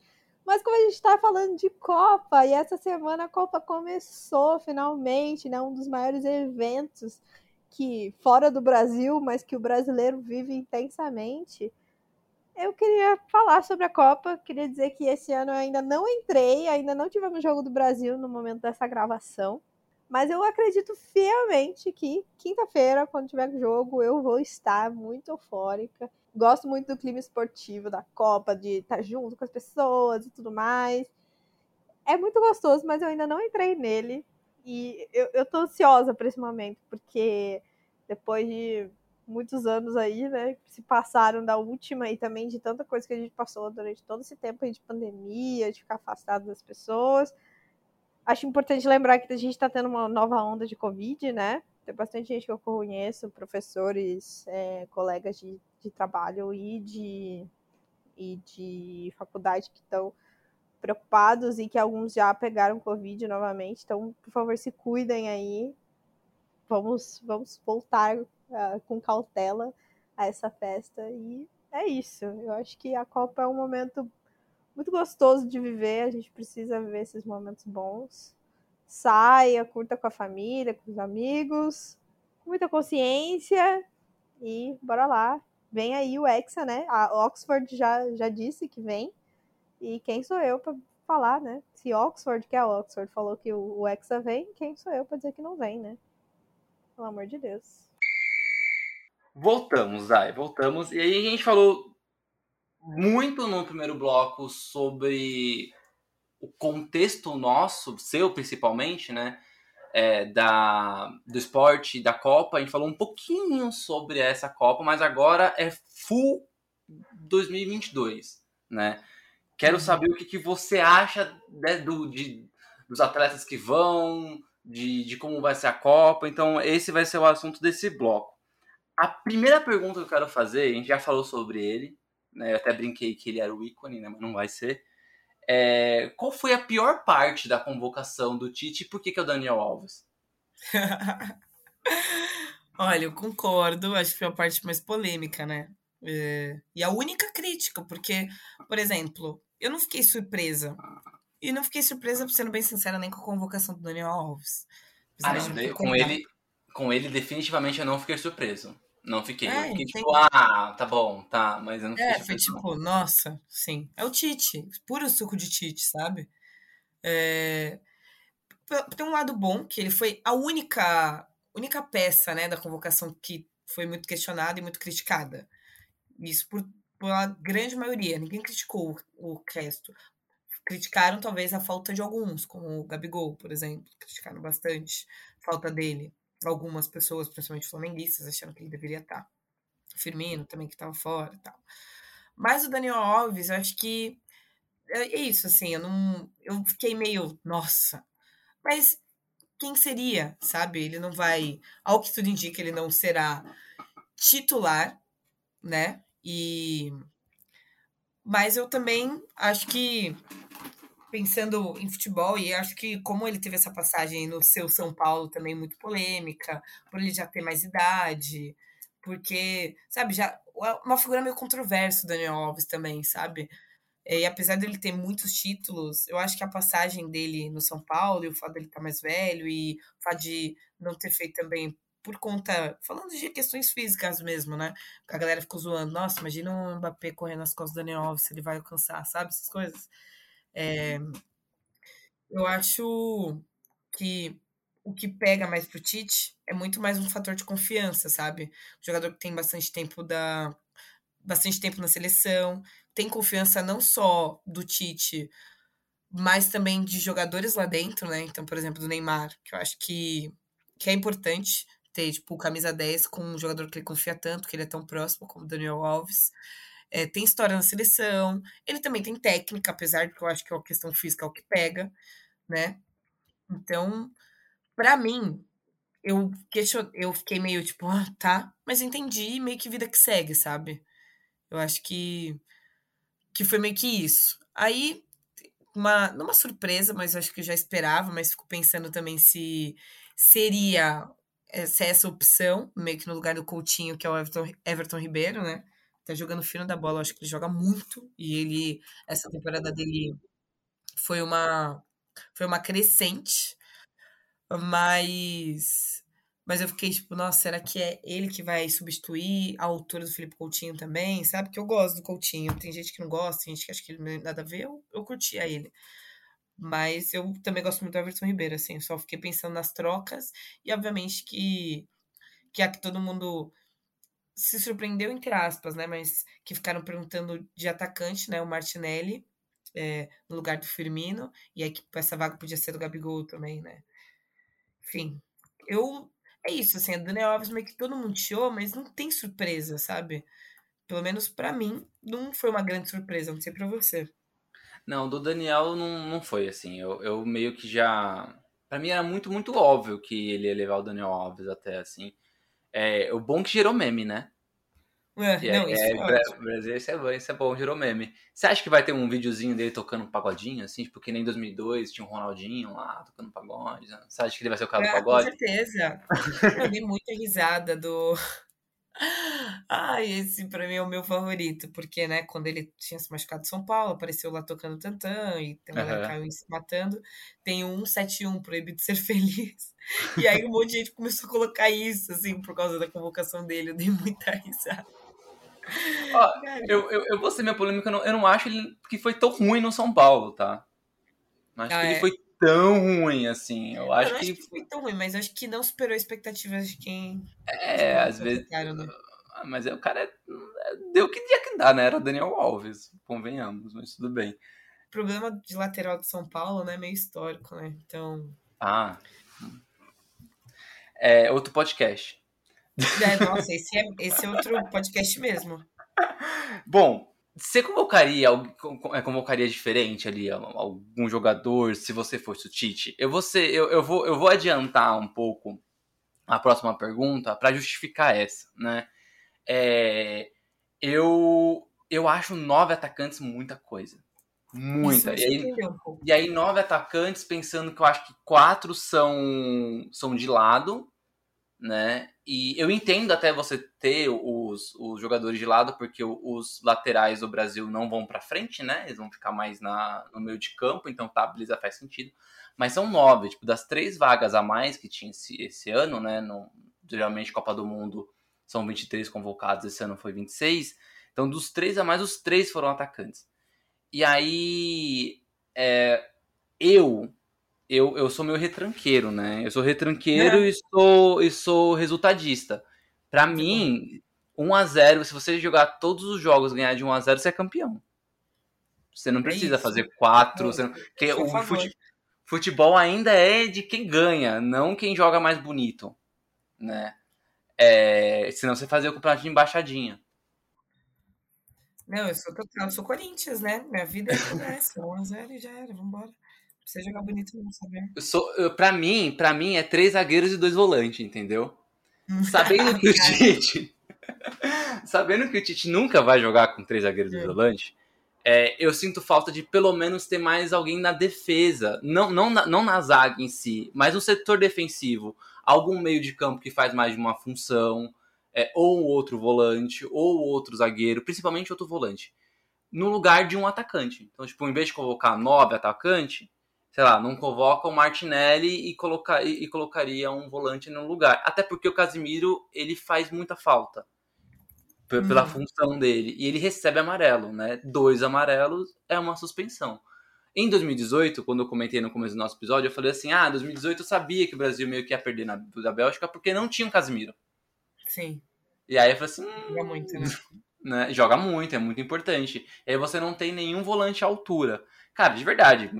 Mas como a gente está falando de Copa, e essa semana a Copa começou finalmente, né? Um dos maiores eventos que fora do Brasil, mas que o brasileiro vive intensamente. Eu queria falar sobre a Copa, queria dizer que esse ano eu ainda não entrei, ainda não tivemos jogo do Brasil no momento dessa gravação. Mas eu acredito fielmente que quinta-feira, quando tiver jogo, eu vou estar muito eufórica gosto muito do clima esportivo da Copa, de estar junto com as pessoas e tudo mais. É muito gostoso, mas eu ainda não entrei nele. E eu, eu tô ansiosa por esse momento, porque depois de muitos anos aí, né, se passaram da última e também de tanta coisa que a gente passou durante todo esse tempo de pandemia, de ficar afastado das pessoas. Acho importante lembrar que a gente está tendo uma nova onda de Covid, né? Tem bastante gente que eu conheço, professores, é, colegas de, de trabalho e de, e de faculdade que estão preocupados e que alguns já pegaram Covid novamente. Então, por favor, se cuidem aí. Vamos, vamos voltar uh, com cautela a essa festa. E é isso. Eu acho que a Copa é um momento muito gostoso de viver. A gente precisa viver esses momentos bons saia, curta com a família, com os amigos, com muita consciência e bora lá. Vem aí o Hexa, né? A Oxford já, já disse que vem. E quem sou eu para falar, né? Se Oxford, que é a Oxford, falou que o, Hexa vem, quem sou eu para dizer que não vem, né? Pelo amor de Deus. Voltamos, Zay, voltamos. E aí a gente falou muito no primeiro bloco sobre o contexto nosso, seu principalmente, né? É, da, do esporte, da Copa, a gente falou um pouquinho sobre essa Copa, mas agora é full 2022, né? Quero uhum. saber o que, que você acha de, do, de, dos atletas que vão, de, de como vai ser a Copa, então esse vai ser o assunto desse bloco. A primeira pergunta que eu quero fazer, a gente já falou sobre ele, né? Eu até brinquei que ele era o ícone, né? Mas não vai ser. É, qual foi a pior parte da convocação do Tite e por que, que é o Daniel Alves? Olha, eu concordo. Acho que foi a parte mais polêmica, né? É, e a única crítica, porque, por exemplo, eu não fiquei surpresa. E não fiquei surpresa, sendo bem sincera, nem com a convocação do Daniel Alves. Ah, não, com ele, com ele definitivamente eu não fiquei surpreso. Não fiquei. É, eu fiquei tem- tipo, ah, tá bom, tá, mas eu não fiquei É, foi tipo, nossa, sim. É o Tite, puro suco de Tite, sabe? É, Tem um lado bom, que ele foi a única, única peça né, da convocação que foi muito questionada e muito criticada. Isso por, pela grande maioria. Ninguém criticou o, o resto. Criticaram talvez a falta de alguns, como o Gabigol, por exemplo. Criticaram bastante a falta dele. Algumas pessoas, principalmente flamenguistas, acharam que ele deveria estar. Firmino também, que estava fora e tal. Mas o Daniel Alves, eu acho que é é isso, assim, eu não. Eu fiquei meio, nossa, mas quem seria, sabe? Ele não vai. Ao que tudo indica, ele não será titular, né? E. Mas eu também acho que, pensando em futebol, e acho que como ele teve essa passagem no seu São Paulo também muito polêmica, por ele já ter mais idade, porque, sabe, já uma figura meio controversa o Daniel Alves também, sabe? É, E apesar dele ter muitos títulos, eu acho que a passagem dele no São Paulo, e o fato dele estar mais velho, e o fato de não ter feito também por conta. Falando de questões físicas mesmo, né? A galera ficou zoando. Nossa, imagina um Mbappé correndo nas costas do Daniel Alves, se ele vai alcançar, sabe? Essas coisas. É, eu acho que o que pega mais pro Tite é muito mais um fator de confiança, sabe? O jogador que tem bastante tempo da. Bastante tempo na seleção, tem confiança não só do Tite, mas também de jogadores lá dentro, né? Então, por exemplo, do Neymar, que eu acho que, que é importante ter, tipo, camisa 10 com um jogador que ele confia tanto, que ele é tão próximo como o Daniel Alves. É, tem história na seleção, ele também tem técnica, apesar de que eu acho que é a questão física é o que pega, né? Então, pra mim, eu, eu fiquei meio tipo, ah, tá, mas entendi, meio que vida que segue, sabe? Eu acho que, que foi meio que isso. Aí, uma, não uma surpresa, mas acho que eu já esperava, mas fico pensando também se seria eh, se é essa opção, meio que no lugar do Coutinho, que é o Everton, Everton Ribeiro, né? Tá jogando fino da bola, eu acho que ele joga muito, e ele, essa temporada dele foi uma, foi uma crescente, mas, mas eu fiquei tipo, nossa, será que é ele que vai substituir a altura do Felipe Coutinho também, sabe? Que eu gosto do Coutinho, tem gente que não gosta, tem gente que acha que ele não tem nada a ver, eu, eu curtia ele. Mas eu também gosto muito do Everton Ribeiro, assim, só fiquei pensando nas trocas e obviamente que, que a que todo mundo se surpreendeu, entre aspas, né? Mas que ficaram perguntando de atacante, né? O Martinelli, é, no lugar do Firmino, e aí que essa vaga podia ser do Gabigol também, né? Enfim, eu. É isso, assim, a Daniel Alves meio que todo mundo chiou, mas não tem surpresa, sabe? Pelo menos pra mim, não foi uma grande surpresa, não sei pra você. Não, do Daniel não, não foi assim. Eu, eu meio que já. Pra mim era muito, muito óbvio que ele ia levar o Daniel Alves até assim. É, o bom que gerou meme, né? É, E é- não, isso é, é. Brasil, isso é bom, isso é bom, gerou meme. Você acha que vai ter um videozinho dele tocando um pagodinho, assim? Tipo, que nem em 2002 tinha um Ronaldinho lá tocando pagode. né? Você acha que ele vai ser o cara do Ah, com pagode? certeza. Eu dei muita risada do. Ai, esse pra mim é o meu favorito, porque, né, quando ele tinha se machucado em São Paulo, apareceu lá tocando tantã e a galera Aham. caiu se matando. Tem o 171, proibido de ser feliz. E aí um monte de gente começou a colocar isso, assim, por causa da convocação dele. Eu dei muita risada. Ó, eu, eu, eu vou ser minha polêmica, eu não, eu não acho ele que foi tão ruim no São Paulo, tá? Acho Ah, que ele é. foi tão ruim assim. Eu eu acho que, acho que foi tão ruim, mas eu acho que não superou expectativas de quem. é, às vezes. né? Ah, Mas é, o cara é- deu o que tinha que dar, né? Era Daniel Alves, convenhamos, mas tudo bem. O problema de lateral de São Paulo, né, é meio histórico, né? Então. Ah. É outro podcast. É, nossa, esse é, esse é outro podcast mesmo. Bom, você convocaria, é, convocaria diferente ali al- algum jogador se você fosse o Tite? Eu vou, ser, eu, eu vou, eu vou adiantar um pouco a próxima pergunta para justificar essa, né? É, eu, eu acho nove atacantes muita coisa. Muita. E aí, pouco. e aí, nove atacantes, pensando que eu acho que quatro são, são de lado, né? E eu entendo até você ter os, os jogadores de lado, porque os laterais do Brasil não vão para frente, né? Eles vão ficar mais na, no meio de campo, então tá, beleza, faz sentido. Mas são nove, tipo, das três vagas a mais que tinha esse, esse ano, né? No, geralmente Copa do Mundo são 23 convocados, esse ano foi 26. Então, dos três a mais, os três foram atacantes. E aí, é, eu eu, eu sou meio retranqueiro, né? Eu sou retranqueiro é. e, sou, e sou resultadista. Para mim, 1 a 0 se você jogar todos os jogos ganhar de 1 a 0 você é campeão. Você não é precisa é fazer quatro. Você não... Porque o fute... futebol ainda é de quem ganha, não quem joga mais bonito. Né? É... Senão você fazia o campeonato de embaixadinha. Não, eu sou total, eu sou Corinthians, né? Minha vida é essa. 1x0 e já era, vambora precisa jogar bonito não, saber. Eu sou, eu, pra mim, para mim é três zagueiros e dois volantes, entendeu? Sabendo que o Tite. sabendo que o Tite nunca vai jogar com três zagueiros e dois volantes, é, eu sinto falta de pelo menos ter mais alguém na defesa. Não, não, na, não na zaga em si, mas no setor defensivo. Algum meio de campo que faz mais de uma função. É, ou outro volante, ou outro zagueiro, principalmente outro volante, no lugar de um atacante. Então, tipo, em vez de colocar nove atacantes, sei lá, não convoca o Martinelli e, coloca, e, e, colocaria um volante no lugar. Até porque o Casimiro, ele faz muita falta pela hum. função dele. E ele recebe amarelo, né? Dois amarelos é uma suspensão. Em 2018, quando eu comentei no começo do nosso episódio, eu falei assim: ah, 2018 eu sabia que o Brasil meio que ia perder na, da Bélgica porque não tinha um Casimiro. Sim. E aí eu falei assim: hum, joga muito, né? né? Joga muito, é muito importante. E aí você não tem nenhum volante à altura. Cara, de verdade,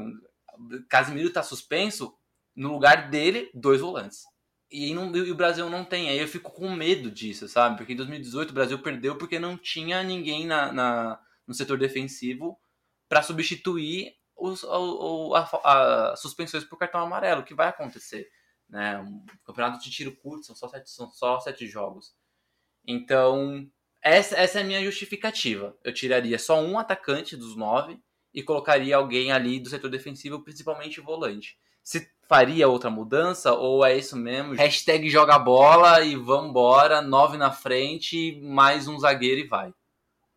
Casimiro tá suspenso, no lugar dele, dois volantes. E, não, e o Brasil não tem. Aí eu fico com medo disso, sabe? Porque em 2018 o Brasil perdeu porque não tinha ninguém na, na no setor defensivo para substituir os, o, a, a, suspensões por cartão amarelo, que vai acontecer. Né? Um campeonato de tiro curto, são só sete, são só sete jogos. Então, essa, essa é a minha justificativa. Eu tiraria só um atacante dos nove e colocaria alguém ali do setor defensivo, principalmente volante. Se faria outra mudança ou é isso mesmo? Hashtag joga bola e vambora, nove na frente, mais um zagueiro e vai.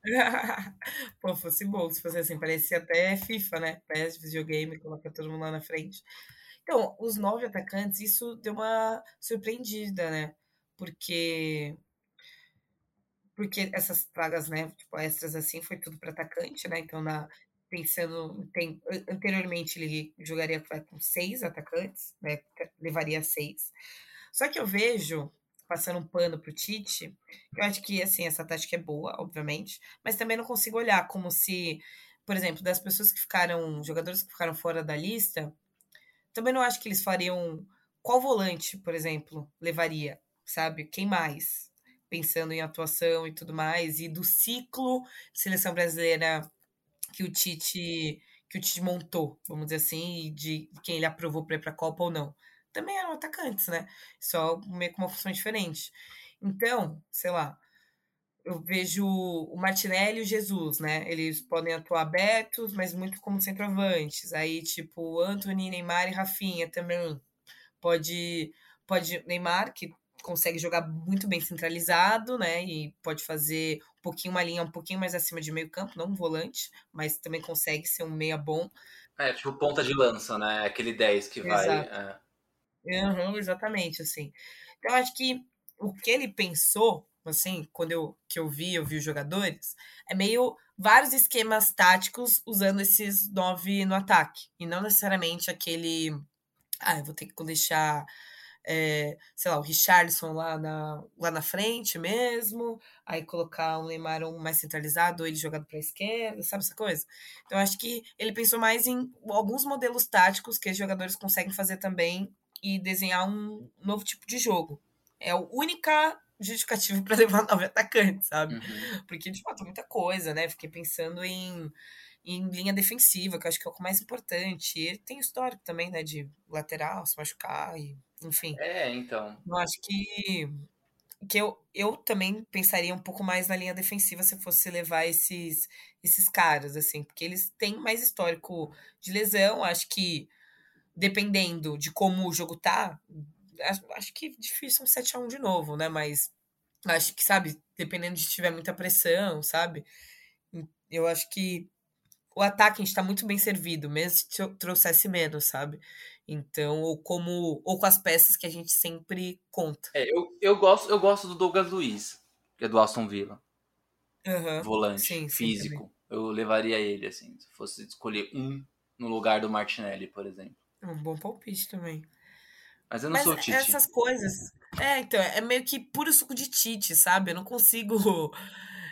Pô, fosse bom se fosse assim, parecia até FIFA, né? PES, videogame, coloca todo mundo lá na frente. Então, os nove atacantes, isso deu uma surpreendida, né? Porque porque essas pragas, né, tipo, extras assim, foi tudo para atacante, né? Então, na pensando tem anteriormente ele jogaria com seis atacantes, né? Levaria seis. Só que eu vejo passando um pano pro Tite, eu acho que assim essa tática é boa, obviamente, mas também não consigo olhar como se, por exemplo, das pessoas que ficaram, jogadores que ficaram fora da lista, também não acho que eles fariam qual volante, por exemplo, levaria, sabe? Quem mais? Pensando em atuação e tudo mais, e do ciclo seleção brasileira que o Tite que o Tite montou, vamos dizer assim, de quem ele aprovou para ir para a Copa ou não. Também eram atacantes, né? Só meio com uma função diferente. Então, sei lá, eu vejo o Martinelli e o Jesus, né? Eles podem atuar abertos, mas muito como centroavantes. Aí, tipo, Anthony, Neymar e Rafinha também. Pode, pode Neymar, que consegue jogar muito bem centralizado, né? E pode fazer pouquinho uma linha um pouquinho mais acima de meio campo, não um volante, mas também consegue ser um meia bom. É, tipo ponta de lança, né? Aquele 10 que vai. É. Uhum, exatamente, assim. Então, eu acho que o que ele pensou, assim, quando eu, que eu vi, eu vi os jogadores, é meio vários esquemas táticos usando esses nove no ataque. E não necessariamente aquele. Ah, eu vou ter que deixar é, sei lá, o Richardson lá na, lá na frente mesmo, aí colocar um Neymar um mais centralizado, ele jogado para a esquerda, sabe essa coisa? Então, acho que ele pensou mais em alguns modelos táticos que os jogadores conseguem fazer também e desenhar um novo tipo de jogo. É a única justificativa para levar nove atacantes, sabe? Uhum. Porque, de fato, é muita coisa, né? Fiquei pensando em em linha defensiva, que eu acho que é o mais importante. E ele tem histórico também, né, de lateral, se machucar e enfim. É, então. Eu acho que, que eu, eu também pensaria um pouco mais na linha defensiva se fosse levar esses, esses caras, assim, porque eles têm mais histórico de lesão. Acho que dependendo de como o jogo tá, acho que difícil um 7x1 de novo, né? Mas acho que, sabe, dependendo de tiver muita pressão, sabe? Eu acho que o ataque a gente tá muito bem servido, mesmo se trouxesse menos, sabe? Então, ou como ou com as peças que a gente sempre conta. É, eu, eu, gosto, eu gosto do Douglas Luiz, que é do Aston Villa. Uhum. Volante, sim, físico. Sim, eu levaria ele, assim, se fosse escolher um no lugar do Martinelli, por exemplo. É um bom palpite também. Mas eu não Mas sou Tite. Essas coisas. É, então, é meio que puro suco de Tite, sabe? Eu não consigo.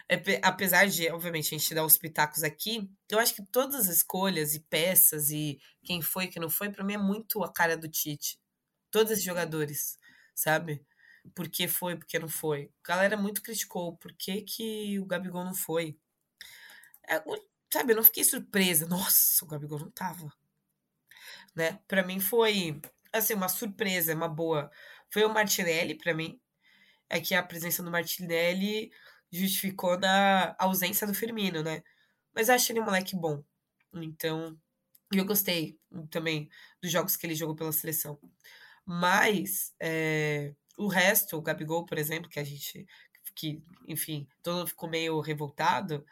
É, apesar de, obviamente, a gente dar os pitacos aqui, eu acho que todas as escolhas e peças e quem foi, quem não foi, para mim é muito a cara do Tite. Todos esses jogadores, sabe? Por que foi, por que não foi. A galera muito criticou por que, que o Gabigol não foi. É, sabe, eu não fiquei surpresa. Nossa, o Gabigol não tava. Né? Para mim foi assim, uma surpresa, uma boa. Foi o Martinelli, para mim. É que a presença do Martinelli justificou da ausência do Firmino, né? Mas eu acho ele um moleque bom. Então, eu gostei também dos jogos que ele jogou pela seleção. Mas é, o resto, o Gabigol, por exemplo, que a gente. que, enfim, todo mundo ficou meio revoltado.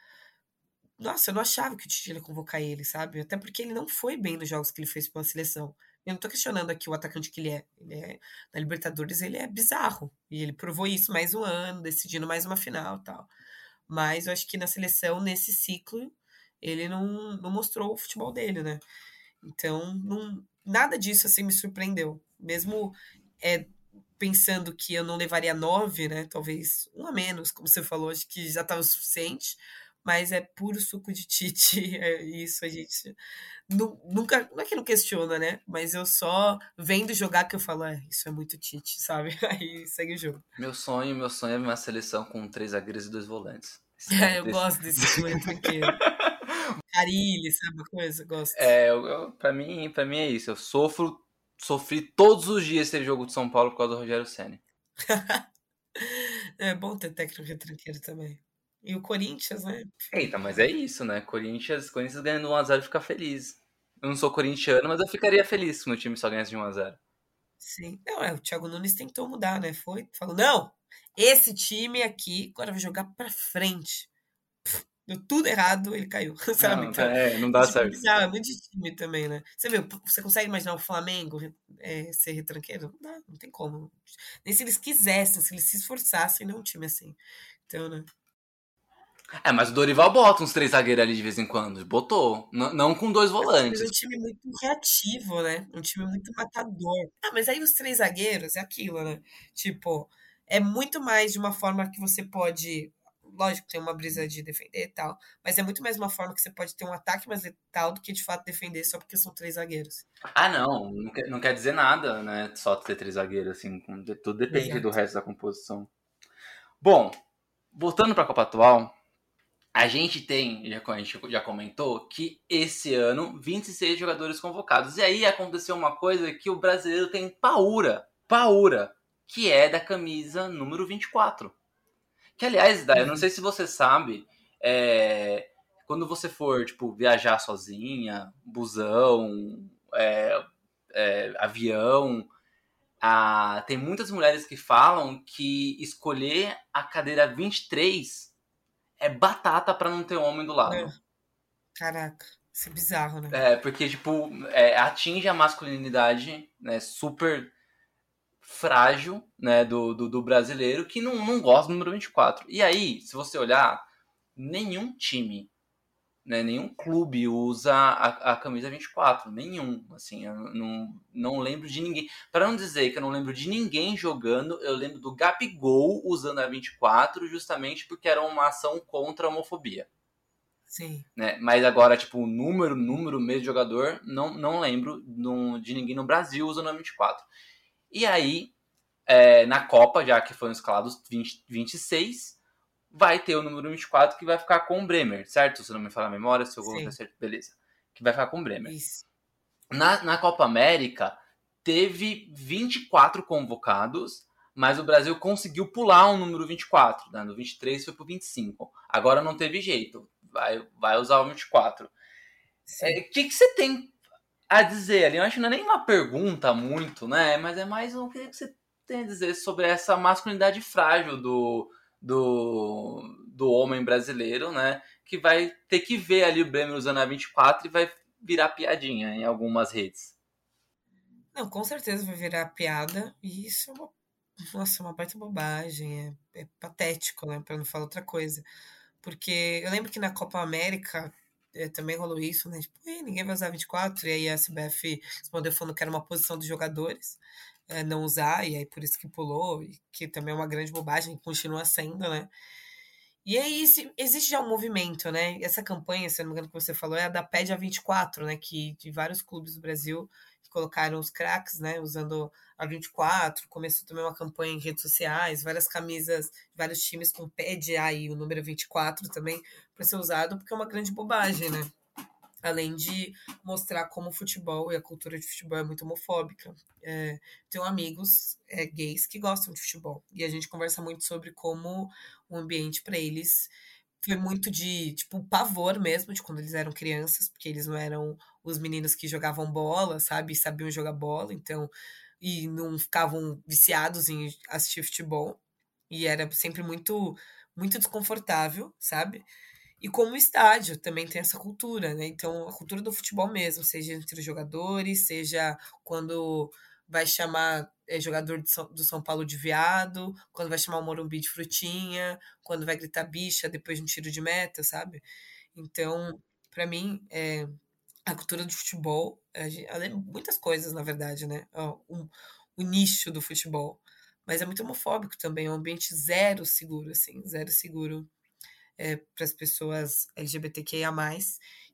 Nossa, eu não achava que o Tite ia convocar ele, sabe? Até porque ele não foi bem nos jogos que ele fez pela seleção. Eu não tô questionando aqui o atacante que ele é. Ele é na Libertadores ele é bizarro. E ele provou isso mais um ano, decidindo mais uma final tal. Mas eu acho que na seleção, nesse ciclo, ele não, não mostrou o futebol dele, né? Então, não, nada disso assim me surpreendeu. Mesmo é, pensando que eu não levaria nove, né? Talvez um a menos, como você falou, acho que já estava o suficiente mas é puro suco de Tite. É isso, a gente nunca. Não é que não questiona, né? Mas eu só vendo jogar que eu falo, é, isso é muito Tite, sabe? Aí segue o jogo. Meu sonho, meu sonho é uma seleção com três zagueiros e dois volantes. É, eu desse... gosto desse sonho tranquilo. Carilli, sabe uma coisa? Gosto. É, eu, eu, pra, mim, pra mim é isso. Eu sofro, sofri todos os dias esse jogo de São Paulo por causa do Rogério Senna. é bom ter técnico retranqueiro também. E o Corinthians, né? Eita, mas é isso, né? Corinthians, Corinthians ganhando 1x0 e fica feliz. Eu não sou corintiano, mas eu ficaria feliz se meu time só ganhasse de 1x0. Sim. Não, é, o Thiago Nunes tentou mudar, né? Foi, falou, não, esse time aqui agora vai jogar pra frente. deu tudo errado, ele caiu, sabe? Não, então, é, não dá tipo, certo. É muito de time também, né? Você viu, você consegue imaginar o Flamengo é, ser retranqueiro? Não dá, não tem como. Nem se eles quisessem, se eles se esforçassem, não é um time assim. Então, né? É, mas o Dorival bota uns três zagueiros ali de vez em quando. Botou. N não com dois volantes. É um time muito reativo, né? Um time muito matador. Ah, mas aí os três zagueiros é aquilo, né? Tipo, é muito mais de uma forma que você pode. Lógico, tem uma brisa de defender e tal. Mas é muito mais uma forma que você pode ter um ataque mais letal do que de fato defender só porque são três zagueiros. Ah, não. Não quer, não quer dizer nada, né? Só ter três zagueiros, assim. Tudo depende Exato. do resto da composição. Bom, voltando para a Copa Atual, a gente tem, já, a gente já comentou, que esse ano 26 jogadores convocados. E aí aconteceu uma coisa que o brasileiro tem paura, paura, que é da camisa número 24. Que aliás, eu não sei se você sabe, é, quando você for, tipo, viajar sozinha, busão, é, é, avião, a, tem muitas mulheres que falam que escolher a cadeira 23 é batata para não ter homem do lado. É. Caraca, isso é bizarro, né? É, porque, tipo, é, atinge a masculinidade, né, super frágil, né, do, do, do, brasileiro que não, não gosta do número 24. E aí, se você olhar, nenhum time né, nenhum clube usa a, a, camisa 24, nenhum, assim, eu não, não lembro de ninguém, para não dizer que eu não lembro de ninguém jogando, eu lembro do Gabigol usando a 24, justamente porque era uma ação contra a homofobia. Sim. Né? Mas agora, tipo, número, número mesmo de jogador, não, não lembro de ninguém no Brasil usando a 24. E aí, é, na Copa, já que foram escalados 20, 26, vai ter o número 24 que vai ficar com o Bremer, certo? Se não me falar a memória, se eu vou certo, beleza. Que vai ficar com o Bremer. Isso. Na, na Copa América, teve 24 convocados, mas o Brasil conseguiu pular o um número 24, né? No 23 foi pro 25. Agora não teve jeito, vai, vai usar o 24. O é, que, que você tem a dizer ali? Eu acho que não é nem uma pergunta muito, né? Mas é mais um que você tem a dizer sobre essa masculinidade frágil do, do, do homem brasileiro, né? Que vai ter que ver ali o Bremer usando a 24 e vai virar piadinha em algumas redes. Não, com certeza vai virar piada. E isso é uma, nossa, uma baita bobagem. É, é patético, né? Pra não falar outra coisa. Porque eu lembro que na Copa América é, também rolou isso, né? Tipo, ninguém vai usar 24. E aí a CBF respondeu falando que era uma posição dos jogadores é, não usar. E aí por isso que pulou. E que também é uma grande bobagem. Continua sendo, né? E aí existe já um movimento, né? Essa campanha, se não me engano, que você falou, é a da PED A24, né? Que de vários clubes do Brasil colocaram os craques, né, usando a 24, começou também uma campanha em redes sociais, várias camisas, vários times com pad aí, o número 24 também, para ser usado, porque é uma grande bobagem, né? Além de mostrar como o futebol e a cultura de futebol é muito homofóbica. É, tenho amigos é, gays que gostam de futebol. E a gente conversa muito sobre como o ambiente para eles foi muito de, tipo, pavor mesmo, de quando eles eram crianças, porque eles não eram os meninos que jogavam bola, sabe? Sabiam jogar bola, então. E não ficavam viciados em assistir futebol. E era sempre muito, muito desconfortável, sabe? E como estádio também tem essa cultura, né? Então, a cultura do futebol mesmo, seja entre os jogadores, seja quando vai chamar é, jogador São, do São Paulo de viado, quando vai chamar o Morumbi de frutinha, quando vai gritar bicha depois de um tiro de meta, sabe? Então, para mim, é, a cultura do futebol, é, muitas coisas, na verdade, né? O, o nicho do futebol. Mas é muito homofóbico também, é um ambiente zero seguro, assim, zero seguro é, para as pessoas LGBTQIA.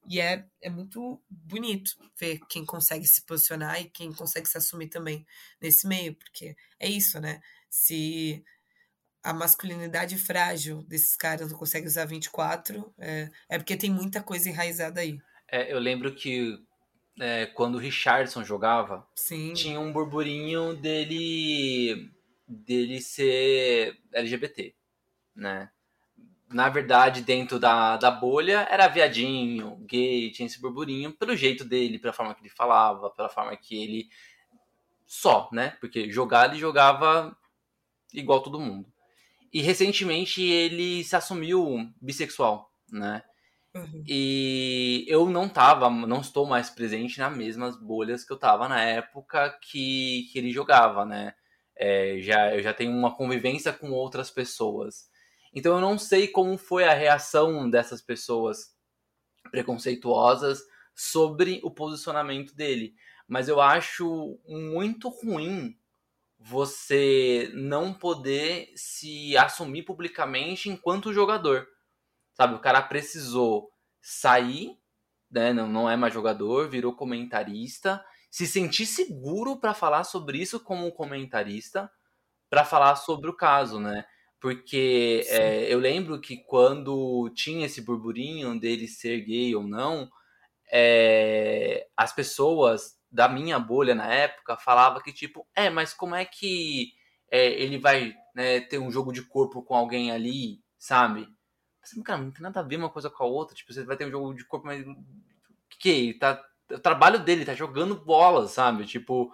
E é, é muito bonito ver quem consegue se posicionar e quem consegue se assumir também nesse meio, porque é isso, né? Se a masculinidade frágil desses caras não consegue usar 24, é, é porque tem muita coisa enraizada aí. É, eu lembro que é, quando o Richardson jogava, Sim. tinha um burburinho dele dele ser LGBT, né? Na verdade, dentro da, da bolha, era viadinho, gay, tinha esse burburinho, pelo jeito dele, pela forma que ele falava, pela forma que ele. Só, né? Porque jogar ele jogava igual todo mundo. E recentemente ele se assumiu bissexual, né? Uhum. E eu não tava, não estou mais presente nas mesmas bolhas que eu tava na época que, que ele jogava, né? É, já, eu já tenho uma convivência com outras pessoas. Então eu não sei como foi a reação dessas pessoas preconceituosas sobre o posicionamento dele, mas eu acho muito ruim você não poder se assumir publicamente enquanto jogador. Sabe, o cara precisou sair, né, não, não é mais jogador, virou comentarista, se sentir seguro para falar sobre isso como comentarista, para falar sobre o caso, né? Porque é, eu lembro que quando tinha esse burburinho dele ser gay ou não, é, as pessoas da minha bolha na época falavam que, tipo, é, mas como é que é, ele vai né, ter um jogo de corpo com alguém ali, sabe? Assim, cara, não tem nada a ver uma coisa com a outra. Tipo, você vai ter um jogo de corpo, mas. Que? Tá, o trabalho dele, tá jogando bola, sabe? Tipo,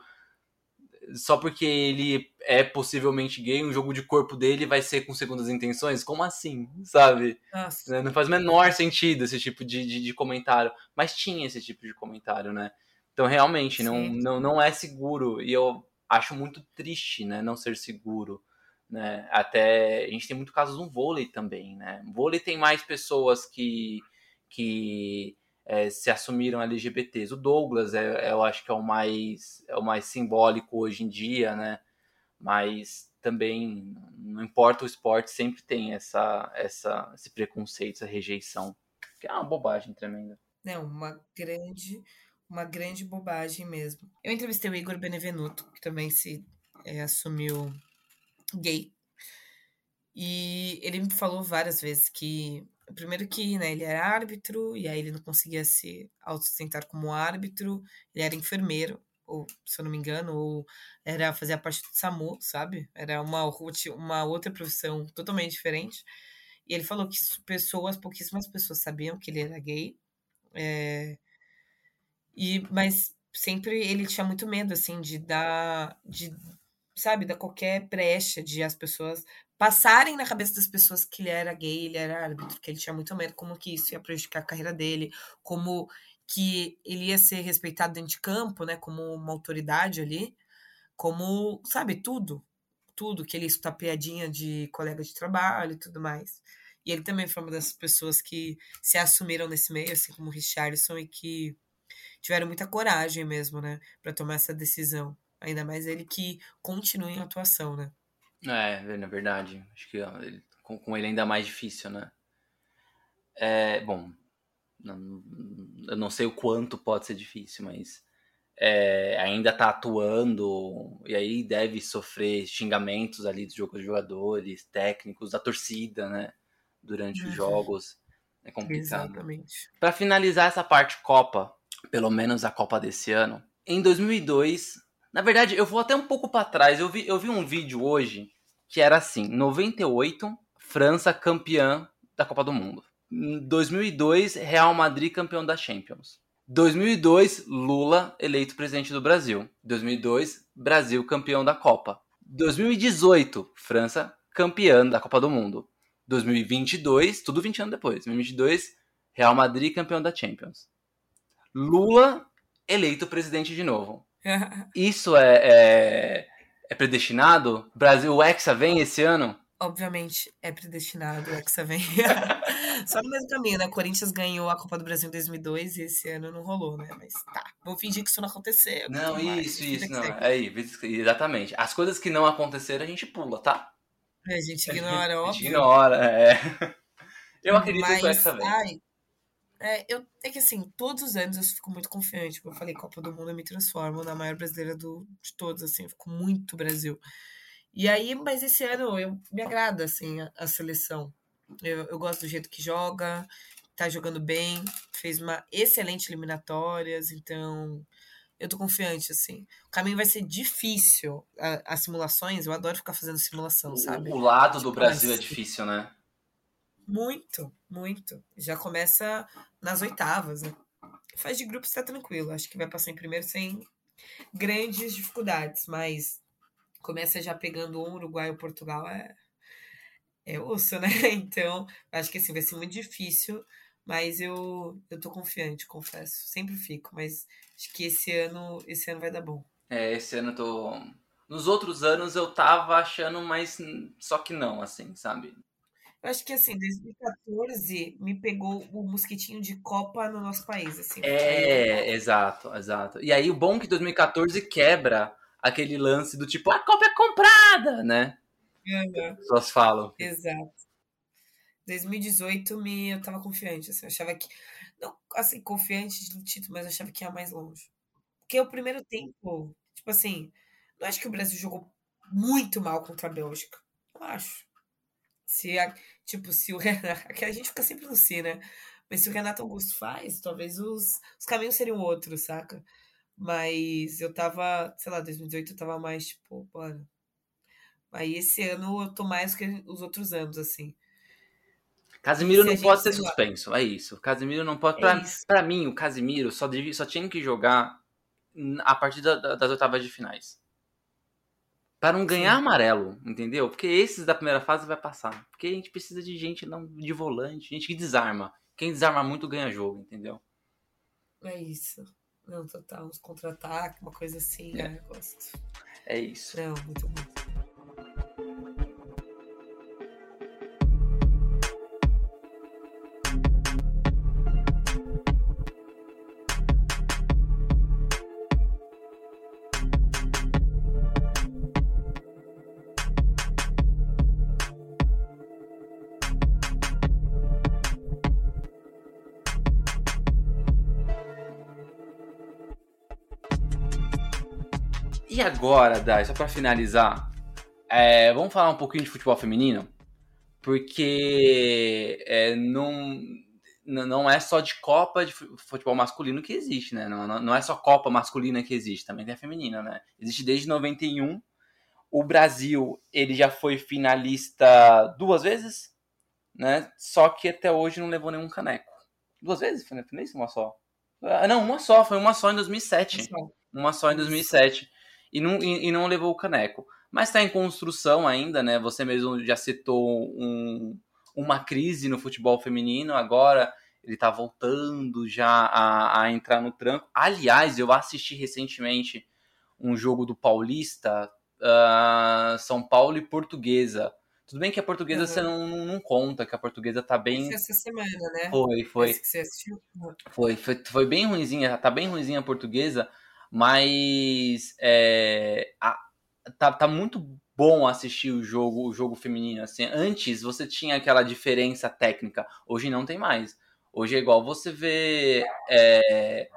só porque ele é possivelmente gay, um jogo de corpo dele vai ser com segundas intenções? Como assim? Sabe? Nossa. Não faz o menor sentido esse tipo de, de, de, comentário. Mas tinha esse tipo de comentário, né? Então, realmente, não, não, não é seguro. E eu acho muito triste, né? Não ser seguro. Né? Até a gente tem muito casos no vôlei também, né? O vôlei tem mais pessoas que, que é, se assumiram LGBTs. O Douglas, é, é, eu acho que é o mais é o mais simbólico hoje em dia, né? Mas também não importa o esporte, sempre tem essa, essa esse preconceito, essa rejeição, que é uma bobagem tremenda. Não, uma grande uma grande bobagem mesmo. Eu entrevistei o Igor Benevenuto, que também se é, assumiu gay. E ele me falou várias vezes que Primeiro que né, ele era árbitro, e aí ele não conseguia se autossustentar como árbitro, ele era enfermeiro, ou se eu não me engano, ou era fazer a parte do SAMU, sabe? Era uma, uma outra profissão totalmente diferente. E ele falou que pessoas, pouquíssimas pessoas sabiam que ele era gay. É, e, mas sempre ele tinha muito medo, assim, de dar, de, sabe, dar qualquer brecha de as pessoas passarem na cabeça das pessoas que ele era gay, ele era árbitro, que ele tinha muito medo como que isso ia prejudicar a carreira dele, como que ele ia ser respeitado dentro de campo, né, como uma autoridade ali, como, sabe, tudo, tudo, que ele ia escutar piadinha de colega de trabalho e tudo mais. E ele também foi uma dessas pessoas que se assumiram nesse meio, assim como o Richardson, e que tiveram muita coragem mesmo, né, para tomar essa decisão. Ainda mais ele que continua em atuação, né? É, na verdade. Acho que ele, com, com, ele ainda mais difícil, né? É, bom, não, eu não sei o quanto pode ser difícil, mas é, ainda tá atuando e aí deve sofrer xingamentos ali dos jogadores, técnicos, da torcida, né? Durante uhum. os jogos. É complicado. Exatamente. Para finalizar essa parte Copa, pelo menos a Copa desse ano, em 2002, na verdade, eu vou até um pouco para trás. Eu vi, eu vi um vídeo hoje que era assim: 98, França campeã da Copa do Mundo. 2002, Real Madrid campeão da Champions. 2002, Lula eleito presidente do Brasil. 2002, Brasil campeão da Copa. 2018, França campeã da Copa do Mundo. 2022, tudo 20 anos depois. 2022, Real Madrid campeão da Champions. Lula eleito presidente de novo. Isso é, é, é predestinado? Brasil, o Hexa vem esse ano? Obviamente é predestinado, o Hexa vem. Só no mesmo caminho, né? O Corinthians ganhou a Copa do Brasil em 2002 e esse ano não rolou, né? Mas tá, vou fingir que isso não aconteceu. Não, isso, isso, não. É aí, exatamente. As coisas que não aconteceram a gente pula, tá? É, a gente ignora, óbvio. A gente ignora, é. Eu acredito Mas, que o Hexa vem. Ai, é, eu, é que assim, todos os anos eu fico muito confiante. Como eu falei, Copa do Mundo eu me transformo na maior brasileira do, de todos, assim, eu fico muito Brasil. E aí, mas esse ano eu me agrada, assim, a, a seleção. Eu, eu gosto do jeito que joga, tá jogando bem, fez uma excelente eliminatórias, então eu tô confiante, assim. O caminho vai ser difícil. as simulações, eu adoro ficar fazendo simulação, sabe? O, lado tipo, do Brasil é difícil, né? Muito, muito. Já começa nas oitavas, né? Faz de grupo está tranquilo. Acho que vai passar em primeiro sem grandes dificuldades, mas começa já pegando um Uruguai ou Portugal é é osso, né? Então, acho que assim vai ser muito difícil, mas eu eu tô confiante, confesso. Sempre fico, mas acho que esse ano esse ano vai dar bom. É, esse ano eu tô nos outros anos eu tava achando, mas só que não, assim, sabe? Eu acho que assim, 2014 me pegou o mosquitinho de Copa no nosso país. Assim, é, exato, exato. E aí o bom é que 2014 quebra aquele lance do tipo, a Copa é comprada, né? Uhum. Pessoas falam. Exato. 2018 me, eu tava confiante, assim, eu achava que. Não, assim, confiante de título, mas eu achava que ia mais longe. Porque o primeiro tempo, tipo assim, não acho que o Brasil jogou muito mal contra a Bélgica. Eu acho. Se a, tipo, se o Renato. Que a gente fica sempre no si, né? Mas se o Renato Augusto faz, talvez os, os caminhos seriam outros, saca? Mas eu tava, sei lá, 2018 eu tava mais, tipo, bora. Aí esse ano eu tô mais que os outros anos, assim. Casimiro não pode ser suspenso, é isso. Casimiro não pode. É pra, pra mim, o Casimiro só, devia, só tinha que jogar a partir da, das oitavas de finais para não ganhar Sim. amarelo, entendeu? Porque esses da primeira fase vai passar. Porque a gente precisa de gente não de volante, gente que desarma. Quem desarma muito ganha jogo, entendeu? É isso. Não, total, uns contra-ataques, uma coisa assim, é. né? Gosto. É isso. Não, muito bom. Agora, Dai, só para finalizar, é, vamos falar um pouquinho de futebol feminino? Porque é, não, não é só de Copa de futebol masculino que existe, né? Não, não é só Copa masculina que existe, também tem a feminina, né? Existe desde 91. O Brasil, ele já foi finalista duas vezes, né? Só que até hoje não levou nenhum caneco. Duas vezes? Foi finalista uma só? Ah, Não, uma só, foi uma só em 2007. Pessoal, Uma só em 2007. E não, e, e não levou o caneco. Mas está em construção ainda, né? Você mesmo já citou um- uma crise no futebol feminino. Agora ele tá voltando já a, a entrar no tranco. Aliás, eu assisti recentemente um jogo do Paulista, ah, São Paulo e Portuguesa. Tudo bem que a portuguesa Uhum. você não, não, conta, que a portuguesa tá bem. essa semana, né? Foi, foi. Foi, foi, foi bem ruinzinha, tá bem ruinzinha a portuguesa, mas é, a- tá, tá muito bom assistir o jogo, o jogo feminino. Assim, antes você tinha aquela diferença técnica, hoje não tem mais. Hoje é igual você vê é,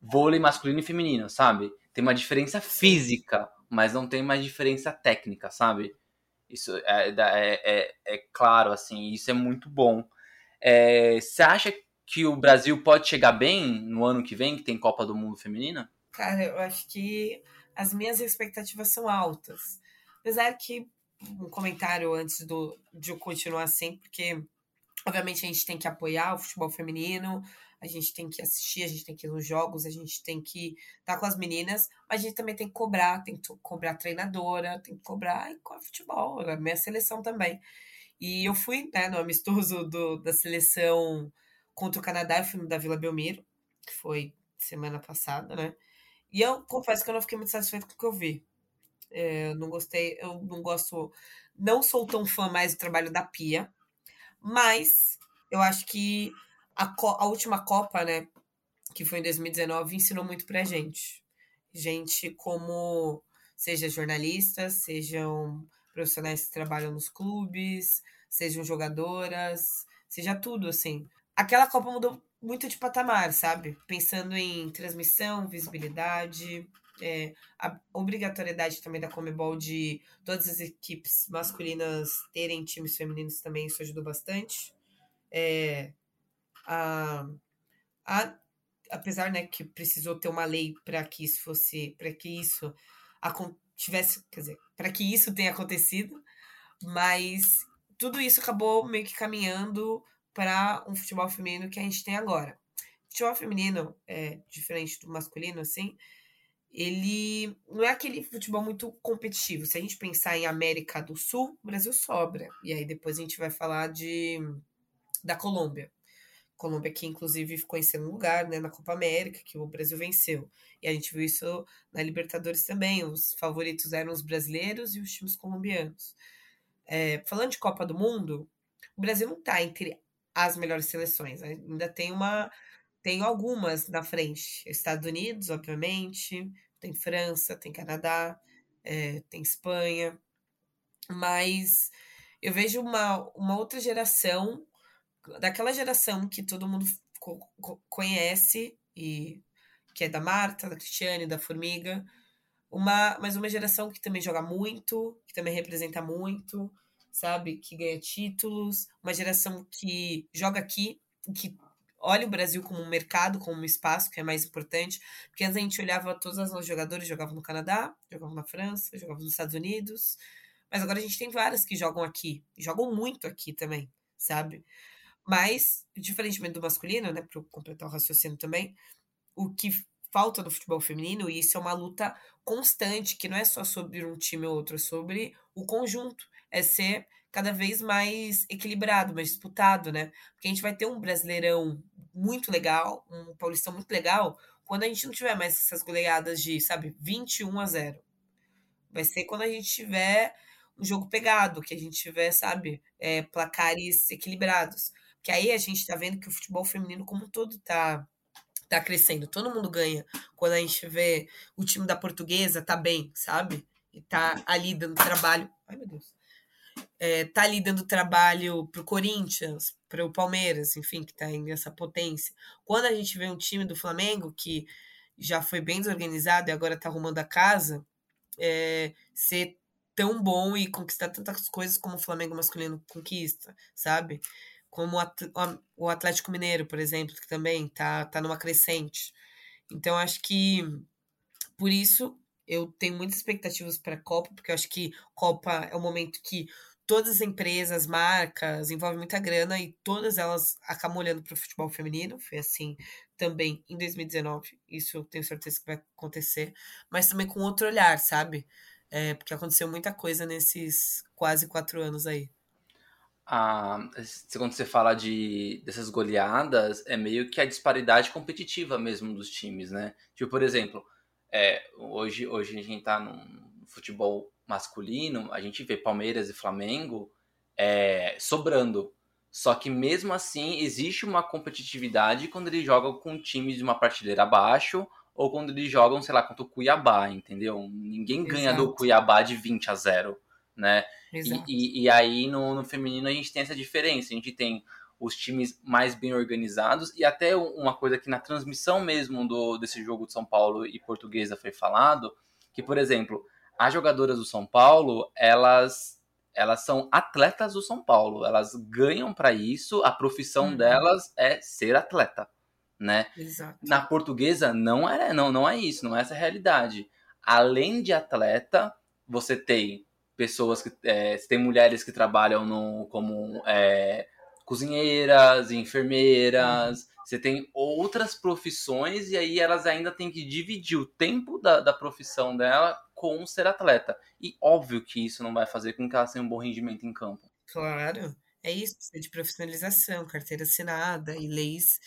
vôlei masculino e feminino, sabe? Tem uma diferença física, mas não tem mais diferença técnica, sabe? Isso é, é, é, é claro, assim, isso é muito bom. É, Você acha que o Brasil pode chegar bem no ano que vem, que tem Copa do Mundo Feminina? Cara, eu acho que as minhas expectativas são altas. Apesar que um comentário antes do, de eu continuar assim, porque obviamente a gente tem que apoiar o futebol feminino, a gente tem que assistir, a gente tem que ir nos jogos, a gente tem que estar com as meninas, mas a gente também tem que cobrar, tem que cobrar treinadora, tem que cobrar o futebol, a minha seleção também. E eu fui né, no amistoso do, da seleção contra o Canadá, eu fui no da Vila Belmiro, que foi semana passada, né? E eu confesso que eu não fiquei muito satisfeito com o que eu vi. É, eu não gostei, eu não gosto, não sou tão fã mais do trabalho da Pia, mas eu acho que a, a última Copa, né, que foi em 2019, ensinou muito pra gente. Gente como, seja jornalistas, sejam profissionais que trabalham nos clubes, sejam jogadoras, seja tudo, assim. Aquela Copa mudou muito de patamar, sabe? Pensando em transmissão, visibilidade, é, a obrigatoriedade também da Comebol de todas as equipes masculinas terem times femininos também, isso ajudou bastante. É, a, a, apesar né, que precisou ter uma lei para que isso fosse, para que isso tivesse, quer dizer, para que isso tenha acontecido, mas tudo isso acabou meio que caminhando para um futebol feminino que a gente tem agora. Futebol feminino, é, diferente do masculino, assim, ele não é aquele futebol muito competitivo. Se a gente pensar em América do Sul, o Brasil sobra. E aí depois a gente vai falar de da Colômbia. Colômbia que inclusive ficou em segundo lugar né, na Copa América, que o Brasil venceu. E a gente viu isso na Libertadores também. Os favoritos eram os brasileiros e os times colombianos. É, falando de Copa do Mundo, o Brasil não está entre as melhores seleções. Ainda tem uma. Tem algumas na frente. Estados Unidos, obviamente, tem França, tem Canadá, é, tem Espanha. Mas eu vejo uma, uma outra geração, daquela geração que todo mundo co- co- conhece, e que é da Marta, da Cristiane, da Formiga, uma, mas uma geração que também joga muito, que também representa muito, sabe? Que ganha títulos, uma geração que joga aqui, que olha o Brasil como um mercado, como um espaço, que é mais importante, porque antes a gente olhava todos os nossos jogadores, jogavam no Canadá, jogavam na França, jogavam nos Estados Unidos, mas agora a gente tem várias que jogam aqui, jogam muito aqui também, sabe? Mas, diferentemente do masculino, né, para completar o raciocínio também, o que falta no futebol feminino, e isso é uma luta constante, que não é só sobre um time ou outro, é sobre o conjunto, é ser cada vez mais equilibrado, mais disputado, né? Porque a gente vai ter um brasileirão muito legal, um paulistão muito legal, quando a gente não tiver mais essas goleadas de, sabe, 21 a 0. Vai ser quando a gente tiver um jogo pegado, que a gente tiver, sabe, é, placares equilibrados. Que aí a gente tá vendo que o futebol feminino como um todo tá, tá crescendo. Todo mundo ganha quando a gente vê o time da portuguesa tá bem, sabe? E tá ali dando trabalho. Ai, meu Deus. É, tá ali dando trabalho pro Corinthians, pro Palmeiras, enfim, que tá em essa potência. Quando a gente vê um time do Flamengo que já foi bem desorganizado e agora tá arrumando a casa, é, ser tão bom e conquistar tantas coisas como o Flamengo masculino conquista, sabe? Como o At- o Atlético Mineiro, por exemplo, que também tá, tá numa crescente. Então, acho que por isso eu tenho muitas expectativas para a Copa, porque eu acho que Copa é um momento que todas as empresas, marcas, envolvem muita grana e todas elas acabam olhando para o futebol feminino. Foi assim também em 2019. Isso eu tenho certeza que vai acontecer. Mas também com outro olhar, sabe? É, porque aconteceu muita coisa nesses quase quatro anos aí. Ah, quando você fala de dessas goleadas, é meio que a disparidade competitiva mesmo dos times, né? Tipo, por exemplo, é, hoje, hoje a gente tá no futebol masculino, a gente vê Palmeiras e Flamengo é, sobrando. Só que mesmo assim existe uma competitividade quando eles jogam com times de uma prateleira abaixo ou quando eles jogam, sei lá, contra o Cuiabá, entendeu? Ninguém ganha Exato. do Cuiabá de 20 a 0, né? E, e, e, aí no, no feminino a gente tem essa diferença. A gente tem os times mais bem organizados e até uma coisa que na transmissão mesmo do, desse jogo de São Paulo e Portuguesa foi falado, que por exemplo, as jogadoras do São Paulo, elas elas são atletas do São Paulo, elas ganham para isso, a profissão uhum. delas é ser atleta, né? Exato. Na portuguesa não é, não, não é isso, não é essa a realidade. Além de atleta, você tem pessoas que é, tem mulheres que trabalham no, como é, cozinheiras, enfermeiras, uhum. você tem outras profissões e aí elas ainda têm que dividir o tempo da, da profissão dela com ser atleta. E óbvio que isso não vai fazer com que ela tenha um bom rendimento em campo. Claro, é isso, de profissionalização, carteira assinada e leis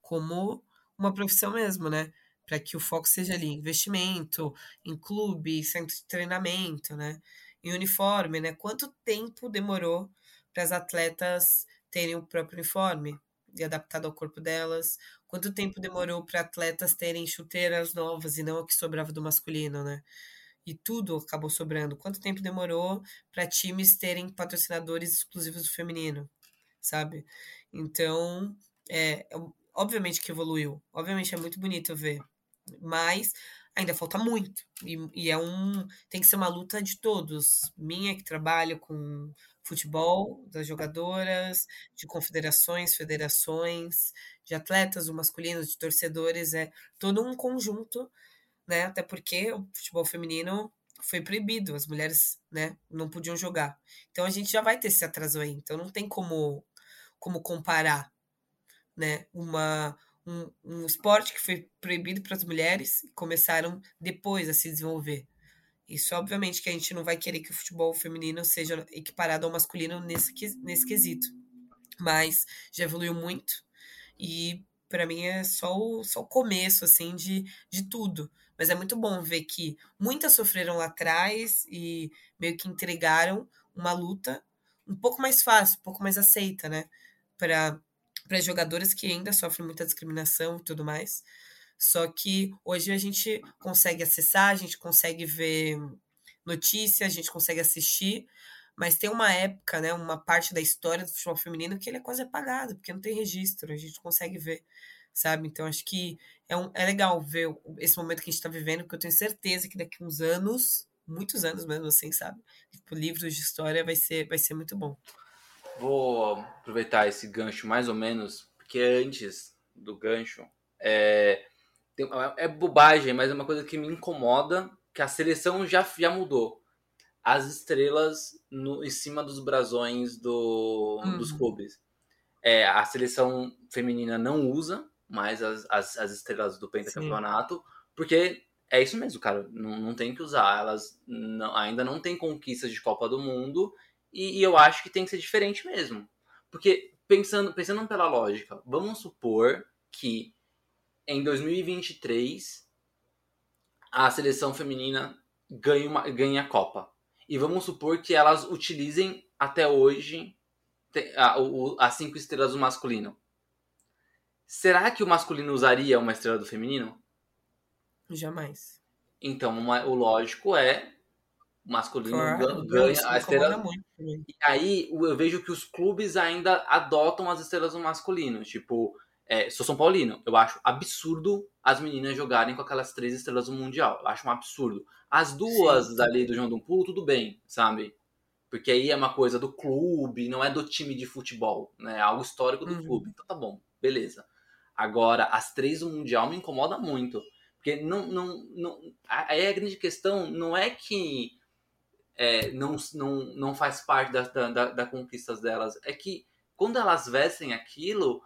como uma profissão mesmo, né? Para que o foco seja ali investimento, em clube, centro de treinamento, né? Em uniforme, né? Quanto tempo demorou para as atletas terem o próprio uniforme e adaptado ao corpo delas? Quanto tempo demorou para atletas terem chuteiras novas e não o que sobrava do masculino, né? E tudo acabou sobrando. Quanto tempo demorou para times terem patrocinadores exclusivos do feminino, sabe? Então, é, obviamente que evoluiu. Obviamente é muito bonito ver. Mas ainda falta muito. E, e, é um. Tem que ser uma luta de todos. Minha que trabalha com futebol, das jogadoras, de confederações, federações, de atletas, o masculino, de torcedores. É todo um conjunto né? Até porque o futebol feminino foi proibido, as mulheres, né, não podiam jogar. Então a gente já vai ter esse atraso aí. Então não tem como como comparar, né, uma um, um esporte que foi proibido para as mulheres e começaram depois a se desenvolver. Isso, obviamente, que a gente não vai querer que o futebol feminino seja equiparado ao masculino nesse, nesse quesito. Mas já evoluiu muito e para mim é só o, só o começo, assim, de, de tudo. Mas é muito bom ver que muitas sofreram lá atrás e meio que entregaram uma luta um pouco mais fácil, um pouco mais aceita, né? Para jogadoras que ainda sofrem muita discriminação e tudo mais. Só que hoje a gente consegue acessar, a gente consegue ver notícias, a gente consegue assistir, mas tem uma época, né, uma parte da história do futebol feminino que ele é quase apagado, porque não tem registro, a gente consegue ver sabe? Então acho que é, um, é legal ver esse momento que a gente está vivendo, porque eu tenho certeza que daqui uns anos, muitos anos mesmo assim, sabe? Tipo, livros de história vai ser, vai ser muito bom. Vou aproveitar esse gancho mais ou menos, porque antes do gancho, é, tem, é bobagem, mas é uma coisa que me incomoda, que a seleção já, já mudou. As estrelas no, em cima dos brasões do, uhum. dos clubes. É, a seleção feminina não usa, mais as, as, as estrelas do pentacampeonato, porque é isso mesmo, cara. Não, não tem que usar. Elas não, ainda não têm conquistas de Copa do Mundo e, e, eu acho que tem que ser diferente mesmo. Porque, pensando, pensando pela lógica, vamos supor que em 2023 a seleção feminina ganhe, uma, ganhe a Copa. E vamos supor que elas utilizem até hoje as cinco estrelas do masculino. Será que o masculino usaria uma estrela do feminino? Jamais. Então, uma, o lógico é o masculino claro, ganha a estrela. E aí eu vejo que os clubes ainda adotam as estrelas do masculino. Tipo, é, sou São Paulino, eu acho absurdo as meninas jogarem com aquelas três estrelas do Mundial. Eu acho um absurdo. As duas Sim. ali do João do Pulo, tudo bem, sabe? Porque aí é uma coisa do clube, não é do time de futebol, né? É algo histórico do uhum. clube. Então tá bom, beleza. Agora, as três do Mundial me incomoda muito. Porque não, não, não, aí a grande questão não é que é, não, não, não faz parte da, da, da conquistas delas, é que quando elas vestem aquilo,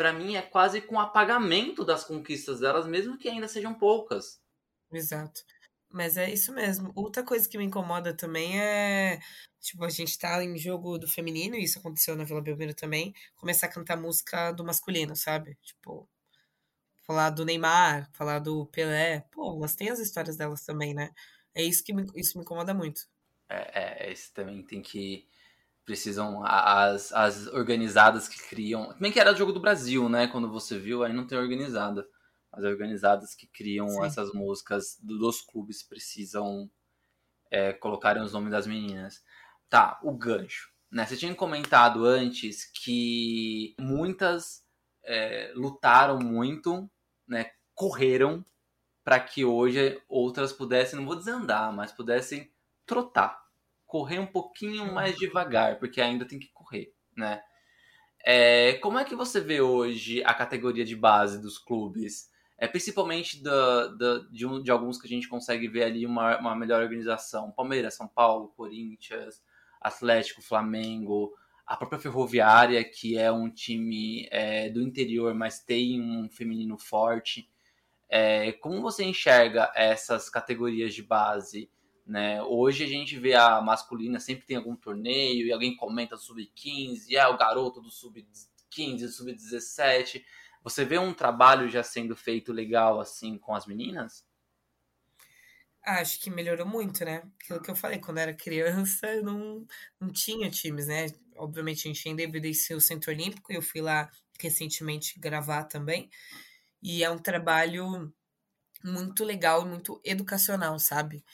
para mim é quase com apagamento das conquistas delas, mesmo que ainda sejam poucas. Exato. Mas é isso mesmo. Outra coisa que me incomoda também é, tipo, a gente tá em jogo do feminino, e isso aconteceu na Vila Belmiro também, começar a cantar música do masculino, sabe? Tipo, falar do Neymar, falar do Pelé. Pô, elas têm as histórias delas também, né? É isso que me, isso me incomoda muito. É, é, esse também tem que. Precisam. As, as organizadas que criam. Também que era o jogo do Brasil, né? Quando você viu, aí não tem organizada. As organizadas que criam Sim. essas músicas dos clubes precisam é, colocarem os nomes das meninas. Tá, o gancho. Né? Você tinha comentado antes que muitas é, lutaram muito, né? Correram para que hoje outras pudessem, não vou dizer andar, mas pudessem trotar. Correr um pouquinho mais devagar, porque ainda tem que correr, né? É, como é que você vê hoje a categoria de base dos clubes? É, principalmente da, da, de, um, de alguns que a gente consegue ver ali uma, uma melhor organização. Palmeiras, São Paulo, Corinthians, Atlético, Flamengo, a própria Ferroviária, que é um time é, do interior, mas tem um feminino forte. É, como você enxerga essas categorias de base? Né? Hoje a gente vê a masculina, sempre tem algum torneio e alguém comenta sub-15, é o garoto do sub-15, sub-17. Você vê um trabalho já sendo feito legal assim com as meninas? Acho que melhorou muito, né? Aquilo que eu falei, quando eu era criança, eu não, não tinha times, né? Obviamente a gente ainda evidenciou o Centro Olímpico, eu fui lá recentemente gravar também. E é um trabalho muito legal muito educacional, sabe?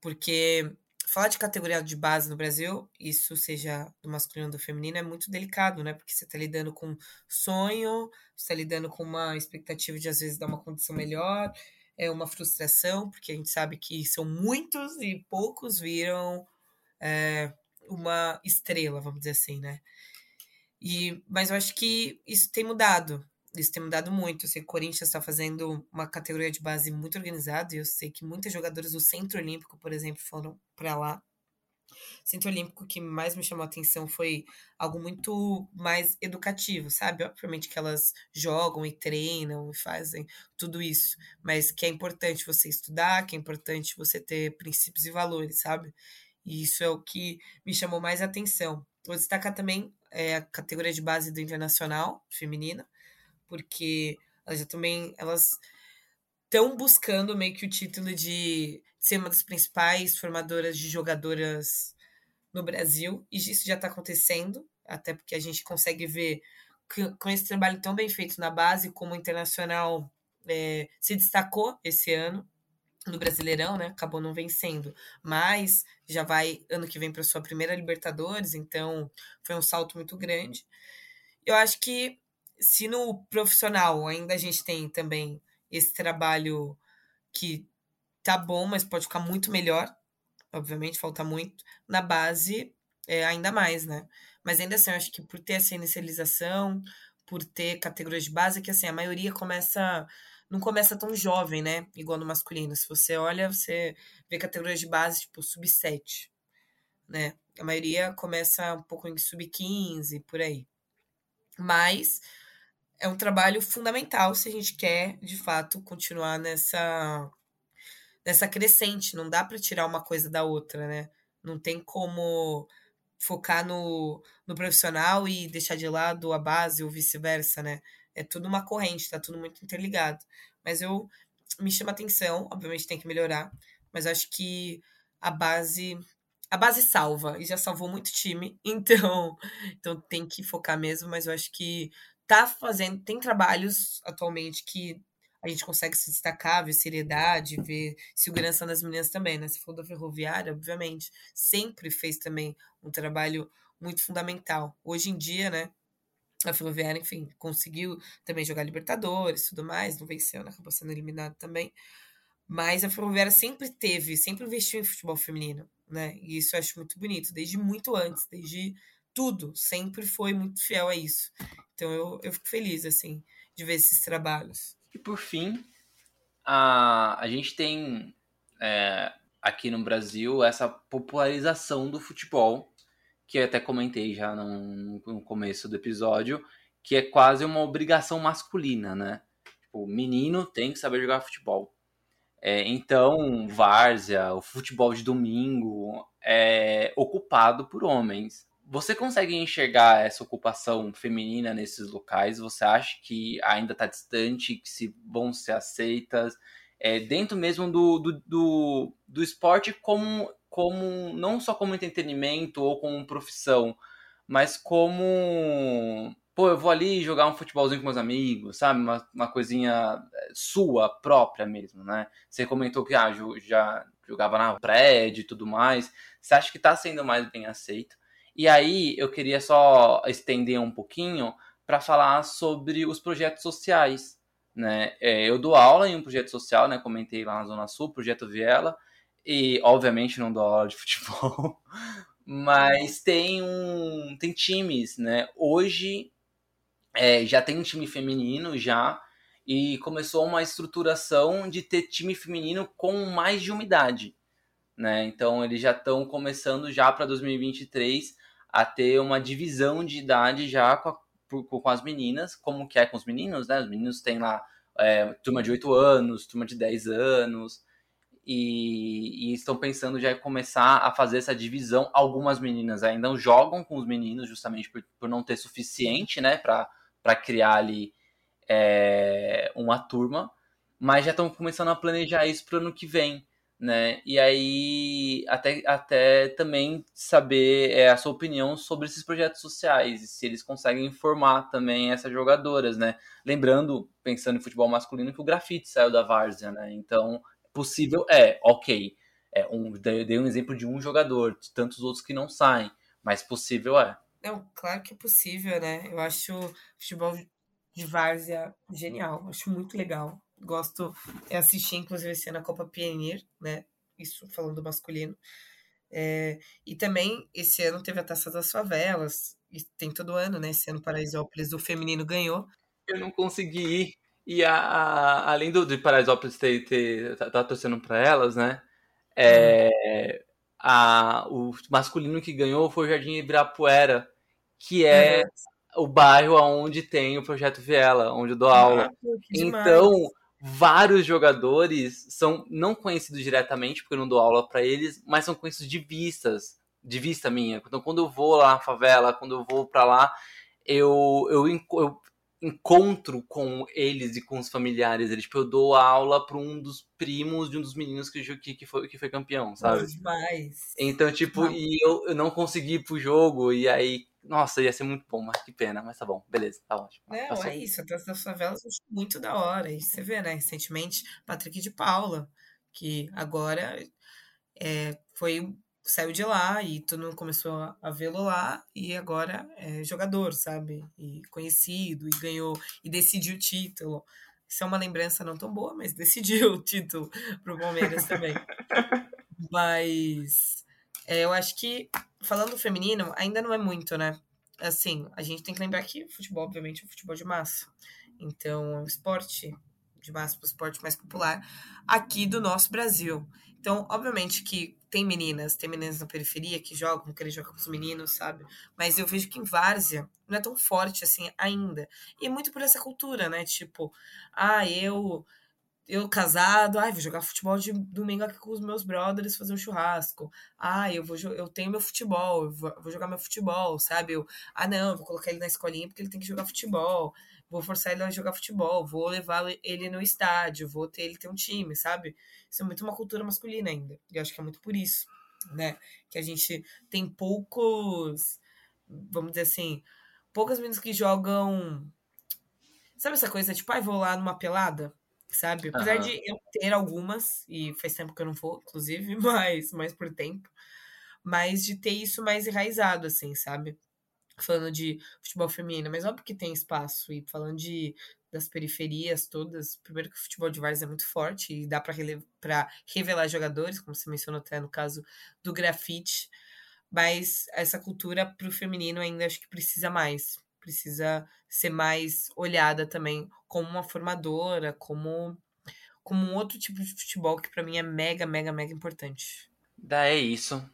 Porque falar de categoria de base no Brasil, isso seja do masculino ou do feminino, é muito delicado, né? Porque você está lidando com sonho, você está lidando com uma expectativa de às vezes dar uma condição melhor, é uma frustração, porque a gente sabe que são muitos e poucos viram é, uma estrela, vamos dizer assim, né? E, mas eu acho que isso tem mudado. Isso tem mudado muito. Eu sei que o Corinthians está fazendo uma categoria de base muito organizada e eu sei que muitas jogadoras do Centro Olímpico, por exemplo, foram para lá. Centro Olímpico que mais me chamou a atenção foi algo muito mais educativo, sabe? Obviamente que elas jogam e treinam e fazem tudo isso, mas que é importante você estudar, que é importante você ter princípios e valores, sabe? E isso é o que me chamou mais atenção. Vou destacar também é, a categoria de base do Internacional feminina, porque elas já também elas estão buscando meio que o título de ser uma das principais formadoras de jogadoras no Brasil, e isso já está acontecendo, até porque a gente consegue ver que, com esse trabalho tão bem feito na base, como o Internacional é, se destacou esse ano no Brasileirão, né? Acabou não vencendo, mas já vai ano que vem para sua primeira Libertadores, então foi um salto muito grande. Eu acho que se no profissional ainda a gente tem também esse trabalho que tá bom, mas pode ficar muito melhor, obviamente falta muito, na base é, ainda mais, né? Mas ainda assim, eu acho que por ter essa inicialização, por ter categorias de base, que assim, a maioria começa. Não começa tão jovem, né? Igual no masculino. Se você olha, você vê categorias de base, tipo, sub-7, né? A maioria começa um pouco em sub-15, por aí. Mas é um trabalho fundamental se a gente quer, de fato, continuar nessa nessa crescente. Não dá para tirar uma coisa da outra, né? Não tem como focar no, no profissional e deixar de lado a base ou vice-versa, né? É tudo uma corrente, tá tudo muito interligado. Mas eu me chama atenção, obviamente tem que melhorar, mas acho que a base a base salva e já salvou muito time, então então tem que focar mesmo, mas eu acho que tá fazendo, tem trabalhos atualmente que a gente consegue se destacar, ver seriedade, ver segurança nas meninas também, né? Se for da ferroviária, obviamente, sempre fez também um trabalho muito fundamental. Hoje em dia, né? A ferroviária, enfim, conseguiu também jogar Libertadores tudo mais, não venceu, né? Acabou sendo eliminado também. Mas a ferroviária sempre teve, sempre investiu em futebol feminino, né? E isso eu acho muito bonito, desde muito antes, desde tudo, sempre foi muito fiel a isso. Então eu, eu fico feliz, assim, de ver esses trabalhos. E por fim, a, a gente tem é, aqui no Brasil essa popularização do futebol, que eu até comentei já no, no começo do episódio, que é quase uma obrigação masculina, né? O menino tem que saber jogar futebol. É, então, várzea, o futebol de domingo é ocupado por homens. Você consegue enxergar essa ocupação feminina nesses locais? Você acha que ainda está distante, que se vão ser aceitas? É, dentro mesmo do, do, do, do esporte como, como não só como entretenimento ou como profissão, mas como pô, eu vou ali jogar um futebolzinho com meus amigos, sabe? Uma, uma coisinha eh, sua, própria mesmo, né? Você comentou que ah, já jogava na prédio e tudo mais. Você acha que está sendo mais bem aceito? E aí eu queria só estender um pouquinho para falar sobre os projetos sociais, né? É, eu dou aula em um projeto social, né? Comentei lá na Zona Sul, Projeto Viela, e obviamente não dou aula de futebol, mas tem um tem times, né? Hoje é, já tem um time feminino já e começou uma estruturação de ter time feminino com mais de umidade, né? Então eles já estão começando já para 2023 a ter uma divisão de idade já com, a, com, as meninas, como que é com os meninos, né? Os meninos têm lá é, turma de 8 anos, turma de 10 anos, e, e, estão pensando já em começar a fazer essa divisão. Algumas meninas ainda jogam com os meninos, justamente por, por não ter suficiente, né, para criar ali é, uma turma, mas já estão começando a planejar isso para o ano que vem, né? E aí até, até também saber é, a sua opinião sobre esses projetos sociais e se eles conseguem formar também essas jogadoras, né? Lembrando, pensando em futebol masculino, que o grafite saiu da várzea, né? Então, possível é, ok. É um, dei um exemplo de um jogador, de tantos outros que não saem, mas possível é. Não, claro que é possível, né? Eu acho futebol de várzea genial, acho muito legal. Gosto, eu assisti inclusive esse ano a Copa Pioneer, né? Isso falando masculino. É, e também esse ano teve a Taça das Favelas, e tem todo ano, né? Esse ano Paraisópolis o feminino ganhou. Eu não consegui ir. E a, a, além do, de Paraisópolis ter, ter tá, tá torcendo para elas, né? É, hum. a, o masculino que ganhou foi o Jardim Ibirapuera, que é uhum. o bairro onde tem o projeto Viela, onde eu dou ah, aula. então, vários jogadores são não conhecidos diretamente, porque eu não dou aula para eles, mas são conhecidos de vistas, de vista minha. Então, quando eu vou lá na favela, quando eu vou para lá, eu, eu, eu, encontro com eles e com os familiares. Eles, tipo, eu dou aula para um dos primos de um dos meninos que, que, que, foi, que foi campeão, sabe? Demais. Então, tipo, e eu, eu não consegui ir pro jogo, e aí nossa, ia ser muito bom, mas que pena. Mas tá bom, beleza, tá ótimo. Não, Passou. é isso. A Dança das Favelas eu acho muito da hora. E você vê, né? Recentemente, Patrick de Paula, que agora é, foi saiu de lá e todo mundo começou a vê-lo lá e agora é jogador, sabe? E conhecido e ganhou e decidiu o título. Isso é uma lembrança não tão boa, mas decidiu o título pro Palmeiras também. mas é, eu acho que, falando feminino, ainda não é muito, né? Assim, a gente tem que lembrar que futebol, obviamente, é um futebol de massa. Então, é um esporte de massa, o esporte mais popular aqui do nosso Brasil. Então, obviamente que tem meninas, tem meninas na periferia que jogam, querem jogar com os meninos, sabe? Mas eu vejo que em Várzea não é tão forte assim ainda. E é muito por essa cultura, né? Tipo, ah, eu eu casado, ai, vou jogar futebol de domingo aqui com os meus brothers, fazer um churrasco. Ah, eu vou eu tenho meu futebol, eu vou, vou jogar meu futebol, sabe? Eu, ah, não, vou colocar ele na escolinha porque ele tem que jogar futebol. Vou forçar ele a jogar futebol, vou levar ele no estádio, vou ter ele ter um time, sabe? Isso é muito uma cultura masculina ainda. E eu acho que é muito por isso, né? Que a gente tem poucos, vamos dizer assim, poucas meninas que jogam. Sabe essa coisa, tipo, ai, ah, vou lá numa pelada? Sabe? Apesar uhum. de eu ter algumas, e faz tempo que eu não vou, inclusive, mas mais por tempo, mas de ter isso mais enraizado, assim, sabe? Falando de futebol feminino, mas óbvio que tem espaço, e falando de das periferias todas, primeiro que o futebol de vários é muito forte e dá para revelar jogadores, como você mencionou até no caso do grafite, mas essa cultura pro feminino ainda acho que precisa mais, precisa ser mais olhada também como uma formadora, como, como um outro tipo de futebol que para mim é mega, mega, mega importante. Da é isso.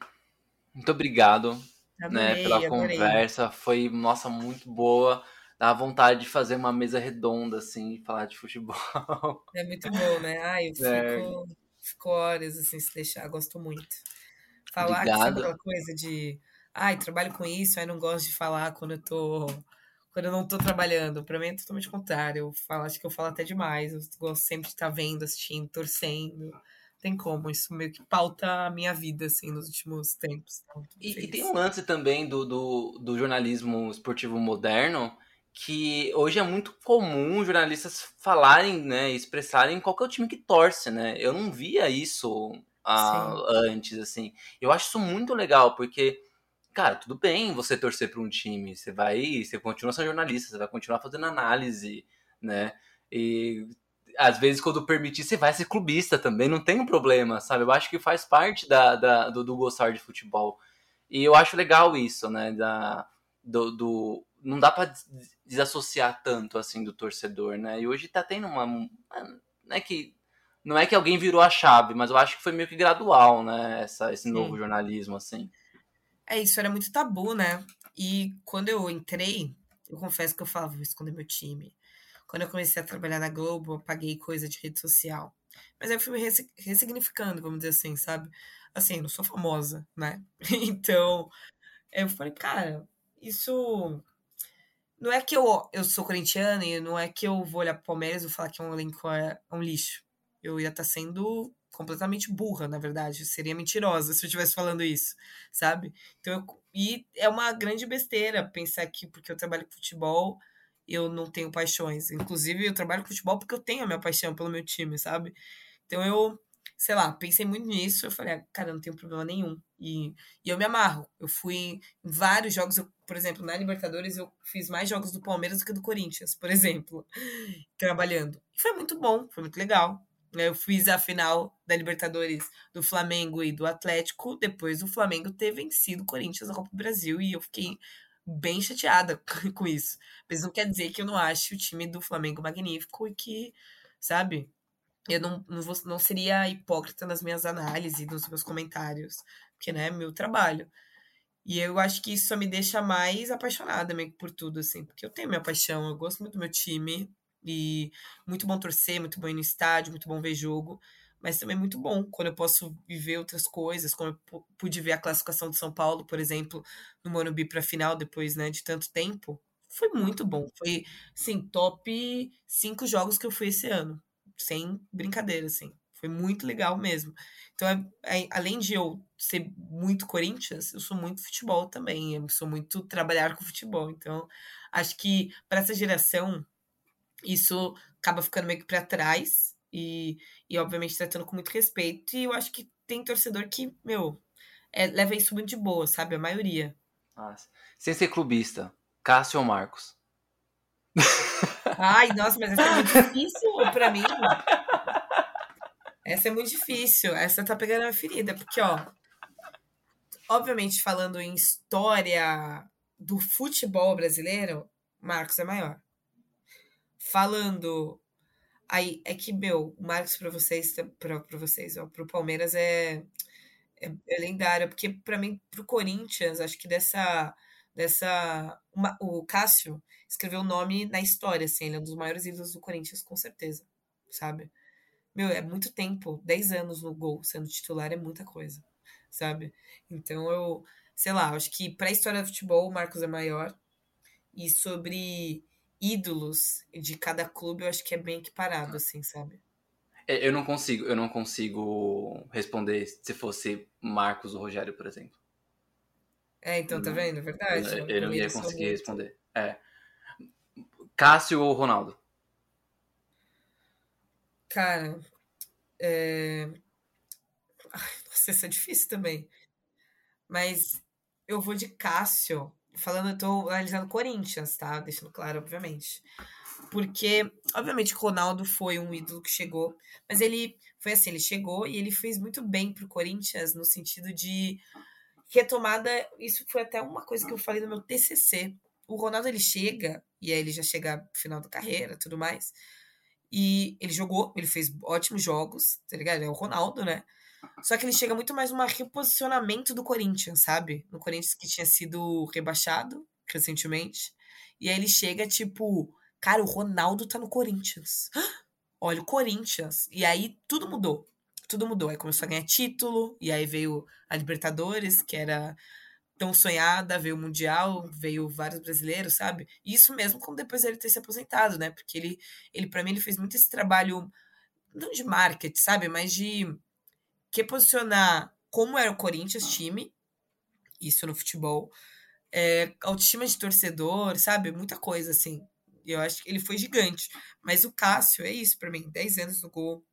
Muito obrigado adorei, né, pela adorei. conversa. Foi, nossa, muito boa. dá vontade de fazer uma mesa redonda, assim, e falar de futebol. É muito bom, né? Ai, eu É. fico, fico horas assim, se deixar, gosto muito. Falar que Obrigado. sabe aquela coisa de ai, trabalho com isso, aí não gosto de falar quando eu tô. Quando eu não tô trabalhando. Pra mim é totalmente contrário. Eu falo, acho que eu falo até demais. Eu gosto sempre de estar vendo, assistindo, torcendo. Não tem como. Isso meio que pauta a minha vida, assim, nos últimos tempos. Então, E, e tem um lance também do, do, do jornalismo esportivo moderno que hoje é muito comum jornalistas falarem, né, expressarem qual é o time que torce, né? Eu não via isso ah, antes, assim. Eu acho isso muito legal, porque, cara, tudo bem você torcer para um time, você vai, você continua sendo jornalista, você vai continuar fazendo análise, né? E às vezes, quando permitir, você vai ser clubista também, não tem um problema, sabe? Eu acho que faz parte da, da- do, do gostar de futebol. E eu acho legal isso, né? Da, do, do- não dá des- desassociar tanto assim do torcedor, né? E hoje tá tendo uma. Não é que, não é que alguém virou a chave, mas eu acho que foi meio que gradual, né? Essa, esse Sim. novo jornalismo, assim. É, isso era muito tabu, né? E quando eu entrei, eu confesso que eu falava, vou esconder meu time. Quando eu comecei a trabalhar na Globo, eu paguei coisa de rede social. Mas aí eu fui me ressi- ressignificando, vamos dizer assim, sabe? Assim, eu não sou famosa, né? Então, eu falei, cara, isso. Não é que eu, eu sou corintiana e não é que eu vou olhar pro Palmeiras e vou falar que é um elenco é, é um lixo. Eu ia estar sendo completamente burra, na verdade. Eu seria mentirosa se eu estivesse falando isso, sabe? Então, eu- e é uma grande besteira pensar que porque eu trabalho com futebol, eu não tenho paixões. Inclusive, eu trabalho com futebol porque eu tenho a minha paixão pelo meu time, sabe? Então, eu, sei lá, pensei muito nisso. Eu falei, ah, cara, não tenho problema nenhum. E, e eu me amarro. Eu fui em vários jogos, eu, por exemplo, na Libertadores, eu fiz mais jogos do Palmeiras do que do Corinthians, por exemplo, trabalhando. E foi muito bom, foi muito legal. Eu fiz a final da Libertadores do Flamengo e do Atlético, depois do Flamengo ter vencido o Corinthians na Copa do Brasil, e eu fiquei bem chateada com isso. Mas não quer dizer que eu não ache o time do Flamengo magnífico e que, sabe, eu não, não, vou- não seria hipócrita nas minhas análises, nos meus comentários, porque, né, é meu trabalho. E eu acho que isso só me deixa mais apaixonada meio que por tudo, assim, porque eu tenho minha paixão, eu gosto muito do meu time, e muito bom torcer, muito bom ir no estádio, muito bom ver jogo, mas também muito bom quando eu posso viver outras coisas, como eu pu- pude ver a classificação de São Paulo, por exemplo, no Morumbi para a final depois, né, de tanto tempo. Foi muito bom. Foi, assim, top cinco jogos que eu fui esse ano. Sem brincadeira, assim. Foi muito legal mesmo. Então, é- é- além de eu ser muito Corinthians, eu sou muito futebol também. Eu sou muito trabalhar com futebol. Então, acho que para essa geração, isso acaba ficando meio que para trás. E, e, obviamente, tratando com muito respeito. E eu acho que tem torcedor que, meu, é, leva isso muito de boa, sabe? A maioria. Nossa. Sem ser clubista, Cássio ou Marcos? Ai, nossa, mas essa é muito difícil pra mim. Essa é muito difícil. Essa tá pegando a minha ferida, porque, ó. Obviamente, falando em história do futebol brasileiro, Marcos é maior. Falando. Aí, é que, meu, o Marcos pra vocês, pra vocês, ó, pro Palmeiras é, é, é lendário, porque pra mim, pro Corinthians, acho que dessa. dessa uma- o Cássio escreveu o nome na história, assim, ele é um dos maiores ídolos do Corinthians, com certeza, sabe? Meu, é muito tempo, 10 anos no gol, sendo titular é muita coisa, sabe? Então eu, sei lá, acho que pra história do futebol o Marcos é maior, e sobre ídolos de cada clube eu acho que é bem equiparado, assim, sabe? É, Eu não consigo, eu não consigo responder se fosse Marcos ou Rogério, por exemplo. É, então, tá Não. vendo? É Eu, verdade. eu não também ia conseguir muito. responder. É. Cássio ou Ronaldo? Cara, é... Ai, nossa, isso é difícil também. Mas eu vou de Cássio. Falando, eu tô analisando Corinthians, tá? Deixando claro, obviamente. Porque, obviamente, o Ronaldo foi um ídolo que chegou. Mas ele foi assim, ele chegou e ele fez muito bem pro Corinthians no sentido de retomada. Isso foi até uma coisa que eu falei no meu TCC. O Ronaldo, ele chega, e aí ele já chega no final da carreira tudo mais. E ele jogou, ele fez ótimos jogos, tá ligado? É o Ronaldo, né? Só que ele chega muito mais num reposicionamento do Corinthians, sabe? No Corinthians que tinha sido rebaixado recentemente. E aí ele chega, tipo, cara, o Ronaldo tá no Corinthians. Olha o Corinthians. E aí tudo mudou. Tudo mudou. Aí começou a ganhar título, e aí veio a Libertadores, que era tão sonhada, veio o Mundial, veio vários brasileiros, sabe? Isso mesmo como depois ele ter se aposentado, né? Porque ele, ele para mim, ele fez muito esse trabalho, não de marketing, sabe? Mas de que posicionar como era o Corinthians time, isso no futebol, é, autoestima de torcedor, sabe? Muita coisa, assim. Eu acho que ele foi gigante. Mas o Cássio, é isso para mim. 10 anos no gol,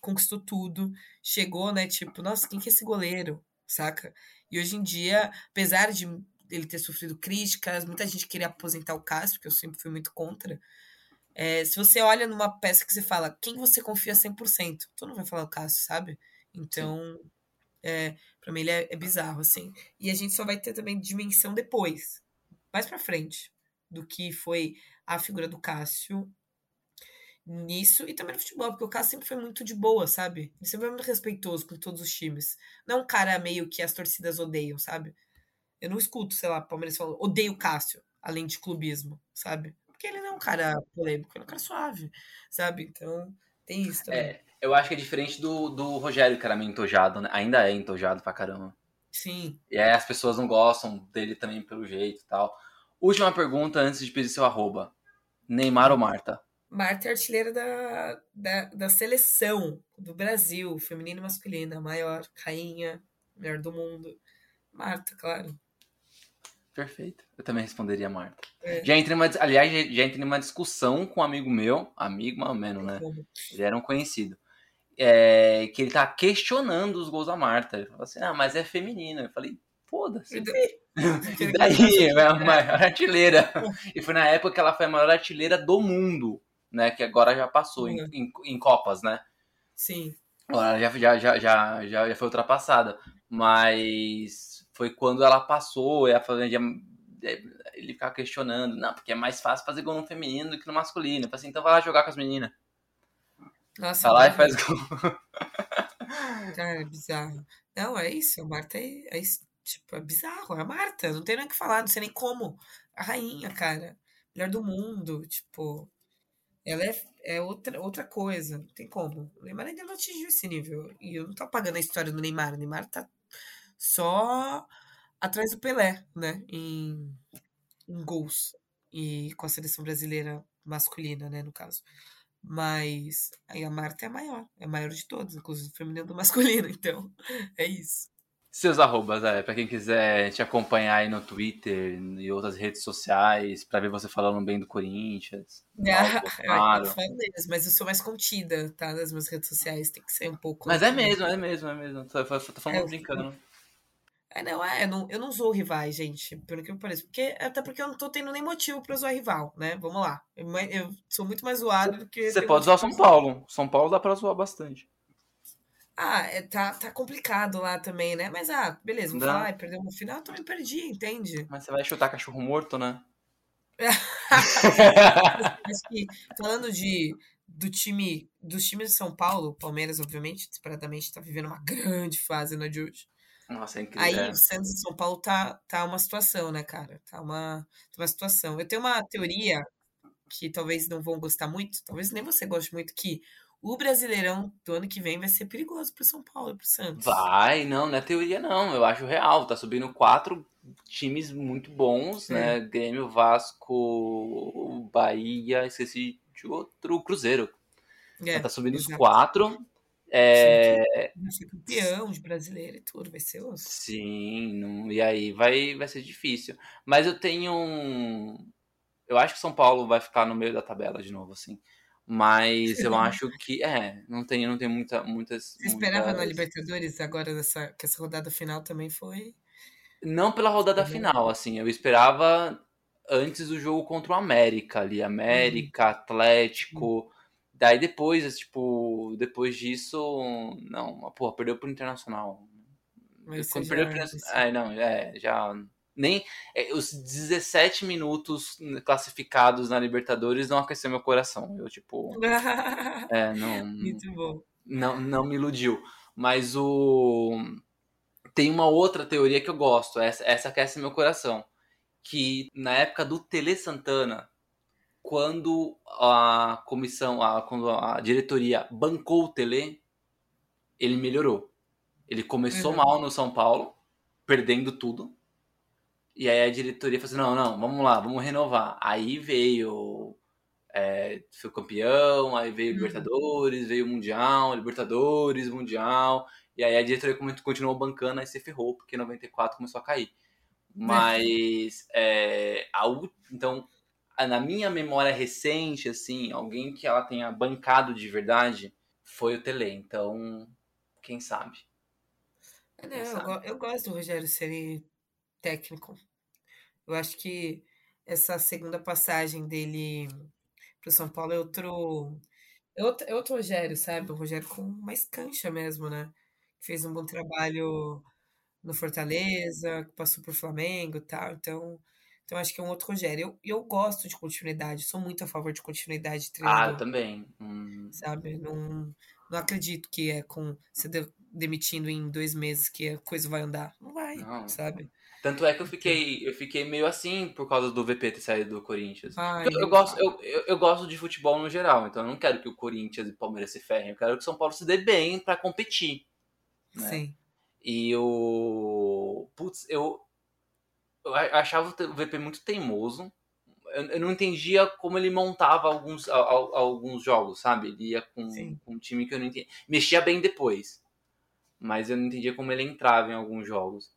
conquistou tudo, chegou, né? Tipo, nossa, quem que é esse goleiro? Saca? E hoje em dia, apesar de ele ter sofrido críticas, muita gente queria aposentar o Cássio, que eu sempre fui muito contra. É, se você olha numa peça que você fala, quem você confia 100%? Tu não vai falar o Cássio, sabe? Então, é, pra mim ele é, é, bizarro, assim. E a gente só vai ter também dimensão depois, mais pra frente, do que foi a figura do Cássio nisso e também no futebol, porque o Cássio sempre foi muito de boa, sabe? Ele sempre foi muito respeitoso com todos os times. Não é um cara meio que as torcidas odeiam, sabe? Eu não escuto, sei lá, Palmeiras falando, odeio o Cássio, além de clubismo, sabe? Porque ele não é um cara polêmico, ele é um cara suave, sabe? Então, tem isso também. É, eu acho que é diferente do, do Rogério, que era meio entojado, né? Ainda é entojado pra caramba. Sim. E aí as pessoas não gostam dele também pelo jeito e tal. Última pergunta antes de pedir seu arroba. Neymar ou Marta? Marta é artilheira da, da, da seleção do Brasil, feminina e masculina, maior, rainha, melhor do mundo. Marta, claro. Perfeito. Eu também responderia Marta. É. Já entrei numa, aliás, já, já entrei numa discussão com um amigo meu, amigo mais ou menos, né? Ele era um conhecido. É, que ele tá questionando os gols da Marta. Ele falou assim: ah, mas é feminina. Eu falei, foda-se. E daí? e daí? É a maior artilheira. E foi na época que ela foi a maior artilheira do mundo né? Que agora já passou em, uhum. em, em, Copas, né? Sim. Agora já, já, já, já, já foi ultrapassada. Mas foi quando ela passou e a já, é, ele ficava questionando, não, porque é mais fácil fazer gol no feminino do que no masculino. Eu falei assim, então vai lá jogar com as meninas. Nossa, vai lá e faz gol. Cara, é bizarro. Não, é isso. A Marta é, é, tipo, é bizarro. É a Marta. Não tem nem o que falar, não sei nem como. A rainha, cara. Melhor do mundo. Tipo, ela é, é outra, outra coisa. Não tem como. O Neymar ainda não atingiu esse nível. E eu não tô apagando a história do Neymar. O Neymar tá só atrás do Pelé, né? Em, em gols. E com a seleção brasileira masculina, né? No caso. Mas aí a Marta é a maior. É a maior de todos, inclusive feminino do masculino. Então, é isso. Seus arrobas, é, pra quem quiser te acompanhar aí no Twitter e outras redes sociais, pra ver você falando bem do Corinthians. Ah, claro. eu falo mas eu sou mais contida, tá? Nas minhas redes sociais, tem que ser um pouco. Mas é mesmo, é mesmo, é mesmo. Tô, tô falando é, brincando. É, não, é, eu não, eu não sou rivais, gente, pelo que me parece. Porque, até porque eu não tô tendo nem motivo pra zoar rival, né? Vamos lá. Eu, eu sou muito mais zoado do que. Você pode zoar São Paulo. São Paulo dá pra zoar bastante. Ah, é, tá, tá complicado lá também, né? Mas, ah, beleza, vou falar, perdeu no final, eu também perdi, entende? Mas você vai chutar cachorro morto, né? Acho que, falando de, do time, dos times de São Paulo, Palmeiras, obviamente, disparadamente, tá vivendo uma grande fase na de hoje. Nossa, é incrível. Aí é. o Santos de São Paulo tá, tá uma situação, né, cara? Tá uma, tá uma situação. Eu tenho uma teoria que talvez não vão gostar muito, talvez nem você goste muito, que o Brasileirão do ano que vem vai ser perigoso pro São Paulo e pro Santos. Vai, não, não é teoria não, eu acho real. Tá subindo quatro times muito bons, é. né? Grêmio, Vasco, Bahia, esqueci de outro, Cruzeiro. É, tá subindo exato. os quatro. É... Vai ser campeão de brasileiro e tudo, vai ser osso. Sim, não... e aí vai, vai ser difícil. Mas eu tenho um... Eu acho que São Paulo vai ficar no meio da tabela de novo, assim. Mas eu acho que, é, não tem, não tem muita, muitas. Você esperava muitas... na Libertadores agora nessa, que essa rodada final também foi? Não pela rodada final, assim, eu esperava antes do jogo contra o América ali, América, uhum. Atlético. Daí depois, tipo, depois disso, não, porra, perdeu pro Internacional. Mas Quando perdeu pro Internacional. É, não, é, já nem é, os 17 minutos classificados na Libertadores não aqueceu meu coração. Eu, tipo. é, não. Muito bom. Não, não me iludiu. Mas o. Tem uma outra teoria que eu gosto, essa, essa aquece meu coração. que na época do Tele Santana, quando a comissão, a, quando a diretoria bancou o Tele, ele melhorou. Ele começou Uhum. mal no São Paulo, perdendo tudo. E aí a diretoria falou assim, não, não, vamos lá, vamos renovar. Aí veio, é, foi campeão, aí veio Uhum. Libertadores, veio Mundial, Libertadores, Mundial. E aí a diretoria continuou bancando, aí se ferrou, porque em 94 começou a cair. Mas, é, a, então, na minha memória recente, assim, alguém que ela tenha bancado de verdade foi o Tele. Então, quem sabe? É, não, eu, sabe? eu gosto do Rogério Ceni técnico. Eu acho que essa segunda passagem dele pro São Paulo é outro, é outro, é outro Rogério, sabe? Um Rogério com mais cancha mesmo, né? Que fez um bom trabalho no Fortaleza, que passou por Flamengo e tal. Então, então acho que é um outro Rogério. Eu, eu gosto de continuidade, sou muito a favor de continuidade de Ah, eu treinador também. Hum, sabe? Não, não acredito que é com se de- demitindo em dois meses que a coisa vai andar. Não vai, Não. sabe? Tanto é que eu fiquei, eu fiquei meio assim por causa do VP ter saído do Corinthians. Ai, Eu, eu gosto, eu, eu, eu gosto de futebol no geral, então eu não quero que o Corinthians e o Palmeiras se ferrem. Eu quero que o São Paulo se dê bem pra competir. né? Sim. E o. Putz, eu. Eu a- achava o VP muito teimoso. Eu, eu não entendia como ele montava alguns, a- a- alguns jogos, sabe? Ele ia com, com um time que eu não entendia. Mexia bem depois. Mas eu não entendia como ele entrava em alguns jogos.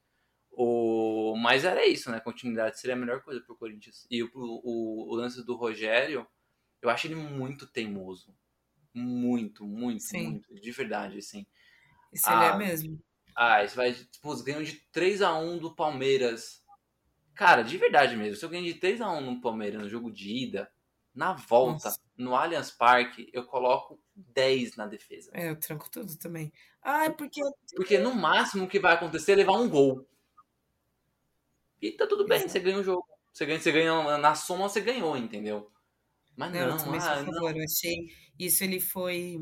O... Mas era isso, né? Continuidade seria a melhor coisa pro Corinthians. E o, o, o lance do Rogério, eu acho ele muito teimoso. Muito, muito, Sim. muito. De verdade, assim. Isso ele é Ah, mesmo. Ah, isso vai. Tipo, os ganham de 3x1 do Palmeiras. Cara, de verdade mesmo. Se eu ganho de 3x1 no Palmeiras no jogo de ida, na volta, Nossa. no Allianz Parque, eu coloco 10 na defesa. É, eu tranco tudo também. Ai, porque Porque no máximo o que vai acontecer é levar um gol. E tá tudo bem, Exato. você ganha o jogo. Você ganha, você ganha na soma, você ganhou, entendeu? Mas Não, eu não, também sou ah, não. favor. Eu achei. Isso ele foi.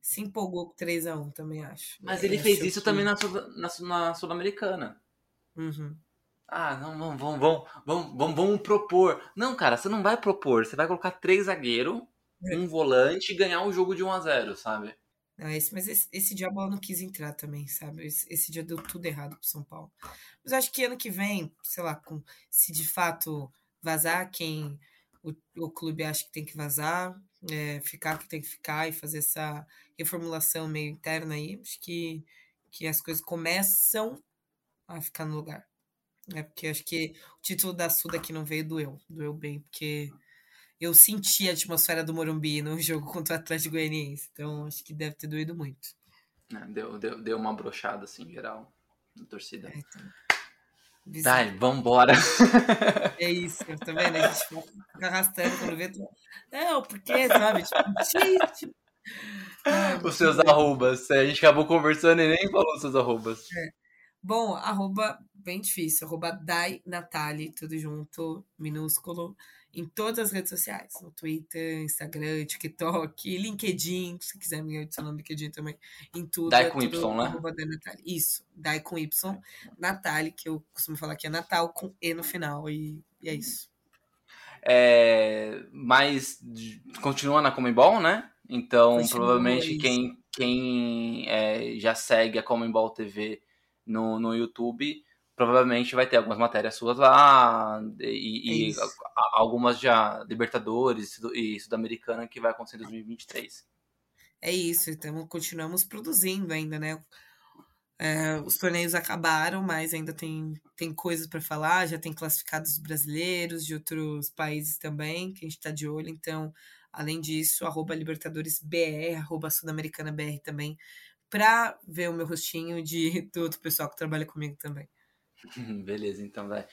Se empolgou com 3x1, também acho. Mas É, ele fez achou isso que- também na, na, na Sul-Americana. Uhum. Ah, não, vamos, vamos, vamos, vamos, vamos, propor. Não, cara, você não vai propor. Você vai colocar três zagueiros, É. um volante e ganhar o jogo de 1 a 0 sabe? Não, esse, mas esse, esse dia a bola não quis entrar também, sabe? Esse, esse dia deu tudo errado pro São Paulo. Mas acho que ano que vem, sei lá, com, se de fato vazar quem o, o clube acha que tem que vazar, é, ficar que tem que ficar e fazer essa reformulação meio interna aí, acho que, que as coisas começam a ficar no lugar. É porque acho que o título da Suda aqui não veio, doeu. Doeu bem, porque eu senti a atmosfera do Morumbi no jogo contra o Atlético Goianiense. Então, acho que deve ter doído muito. Né, Deu, deu, deu uma brochada, assim, geral, na torcida. É, então, bizarro. Dai, vambora. É isso, tá vendo? A gente fica arrastando quando vê. Não, porque, sabe? Tipo. Ai, Os seus arrobas. A gente acabou conversando e nem falou os seus arrobas. Bom, arroba, bem difícil, arroba Dai Natali, tudo junto, minúsculo, em todas as redes sociais, no Twitter, Instagram, TikTok, LinkedIn, se quiser me adicionar no LinkedIn também, em tudo. Dai é com tudo Y, né? Arroba Dai Natali. Isso, Dai com Y, Natali, que eu costumo falar que é Natal com E no final, e, e é isso. É, mas continua na Comembol, né? Então, Continua, provavelmente isso. quem, quem é, já segue a Comembol TV no, no YouTube, provavelmente vai ter algumas matérias suas lá e, É e a- algumas já Libertadores e Sul-Americana que vai acontecer em 2023. É isso, então continuamos produzindo ainda, né? É, os torneios acabaram, mas ainda tem, tem coisas para falar. Já tem classificados brasileiros de outros países também, que a gente está de olho. Então, além disso, arroba LibertadoresBR, arroba Sudamericana BR também, para ver o meu rostinho de do outro pessoal que trabalha comigo também. Beleza, então, Dai.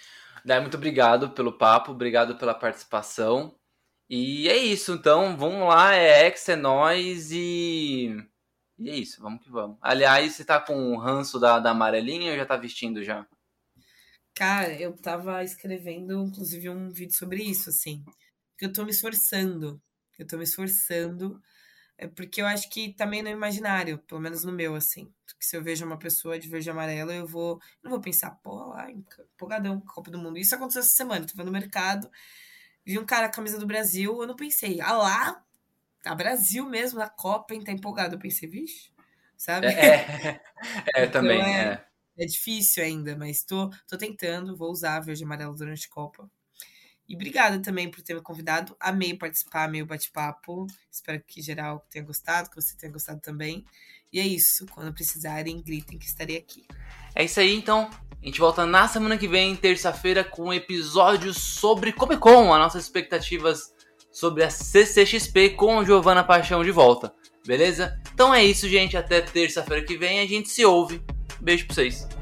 Dai, muito obrigado pelo papo, obrigado pela participação. E é isso, então, vamos lá, é ex, é nóis e. E é isso, vamos que vamos. Aliás, você tá com o ranço da, da amarelinha ou já tá vestindo já? Cara, eu tava escrevendo, inclusive, um vídeo sobre isso, assim. Porque eu tô me esforçando. Eu tô me esforçando É porque eu acho que também no imaginário, pelo menos no meu, assim. Que se eu vejo uma pessoa de verde e amarelo, eu vou. Não vou pensar, pô, lá, empolgadão, Copa do Mundo. Isso aconteceu essa semana. Eu tava no mercado, vi um cara com a camisa do Brasil, eu não pensei, ah lá, a Brasil mesmo, na Copa, hein, tá empolgado. Eu pensei, vixe, sabe? É, é, é Então também. é- É. É difícil ainda, mas tô, tô tentando, vou usar verde e amarelo durante a Copa. E obrigada também por ter me convidado. Amei participar, amei o bate-papo. Espero que geral tenha gostado, que você tenha gostado também. E é isso. Quando precisarem, gritem que estarei aqui. É isso aí, então. A gente volta na semana que vem, terça-feira, com um episódio sobre Comic Con, as nossas expectativas sobre a CCXP com a Giovana Paixão de volta. Beleza? Então é isso, gente. Até terça-feira que vem. A gente se ouve. Beijo pra vocês.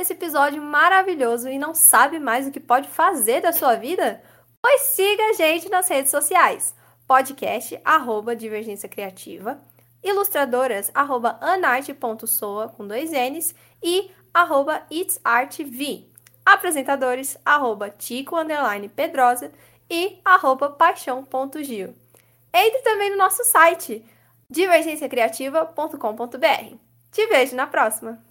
Ouvir esse episódio maravilhoso e não sabe mais o que pode fazer da sua vida? Pois siga a gente nas redes sociais. Podcast, arroba Divergência Criativa. Ilustradoras, arroba anarte.soa, com dois N's. E arroba itsartv. Apresentadores, arroba Tico, underline Pedrosa. E arroba paixão.gil. Entre também no nosso site, divergenciacriativa.com.br. Te vejo na próxima!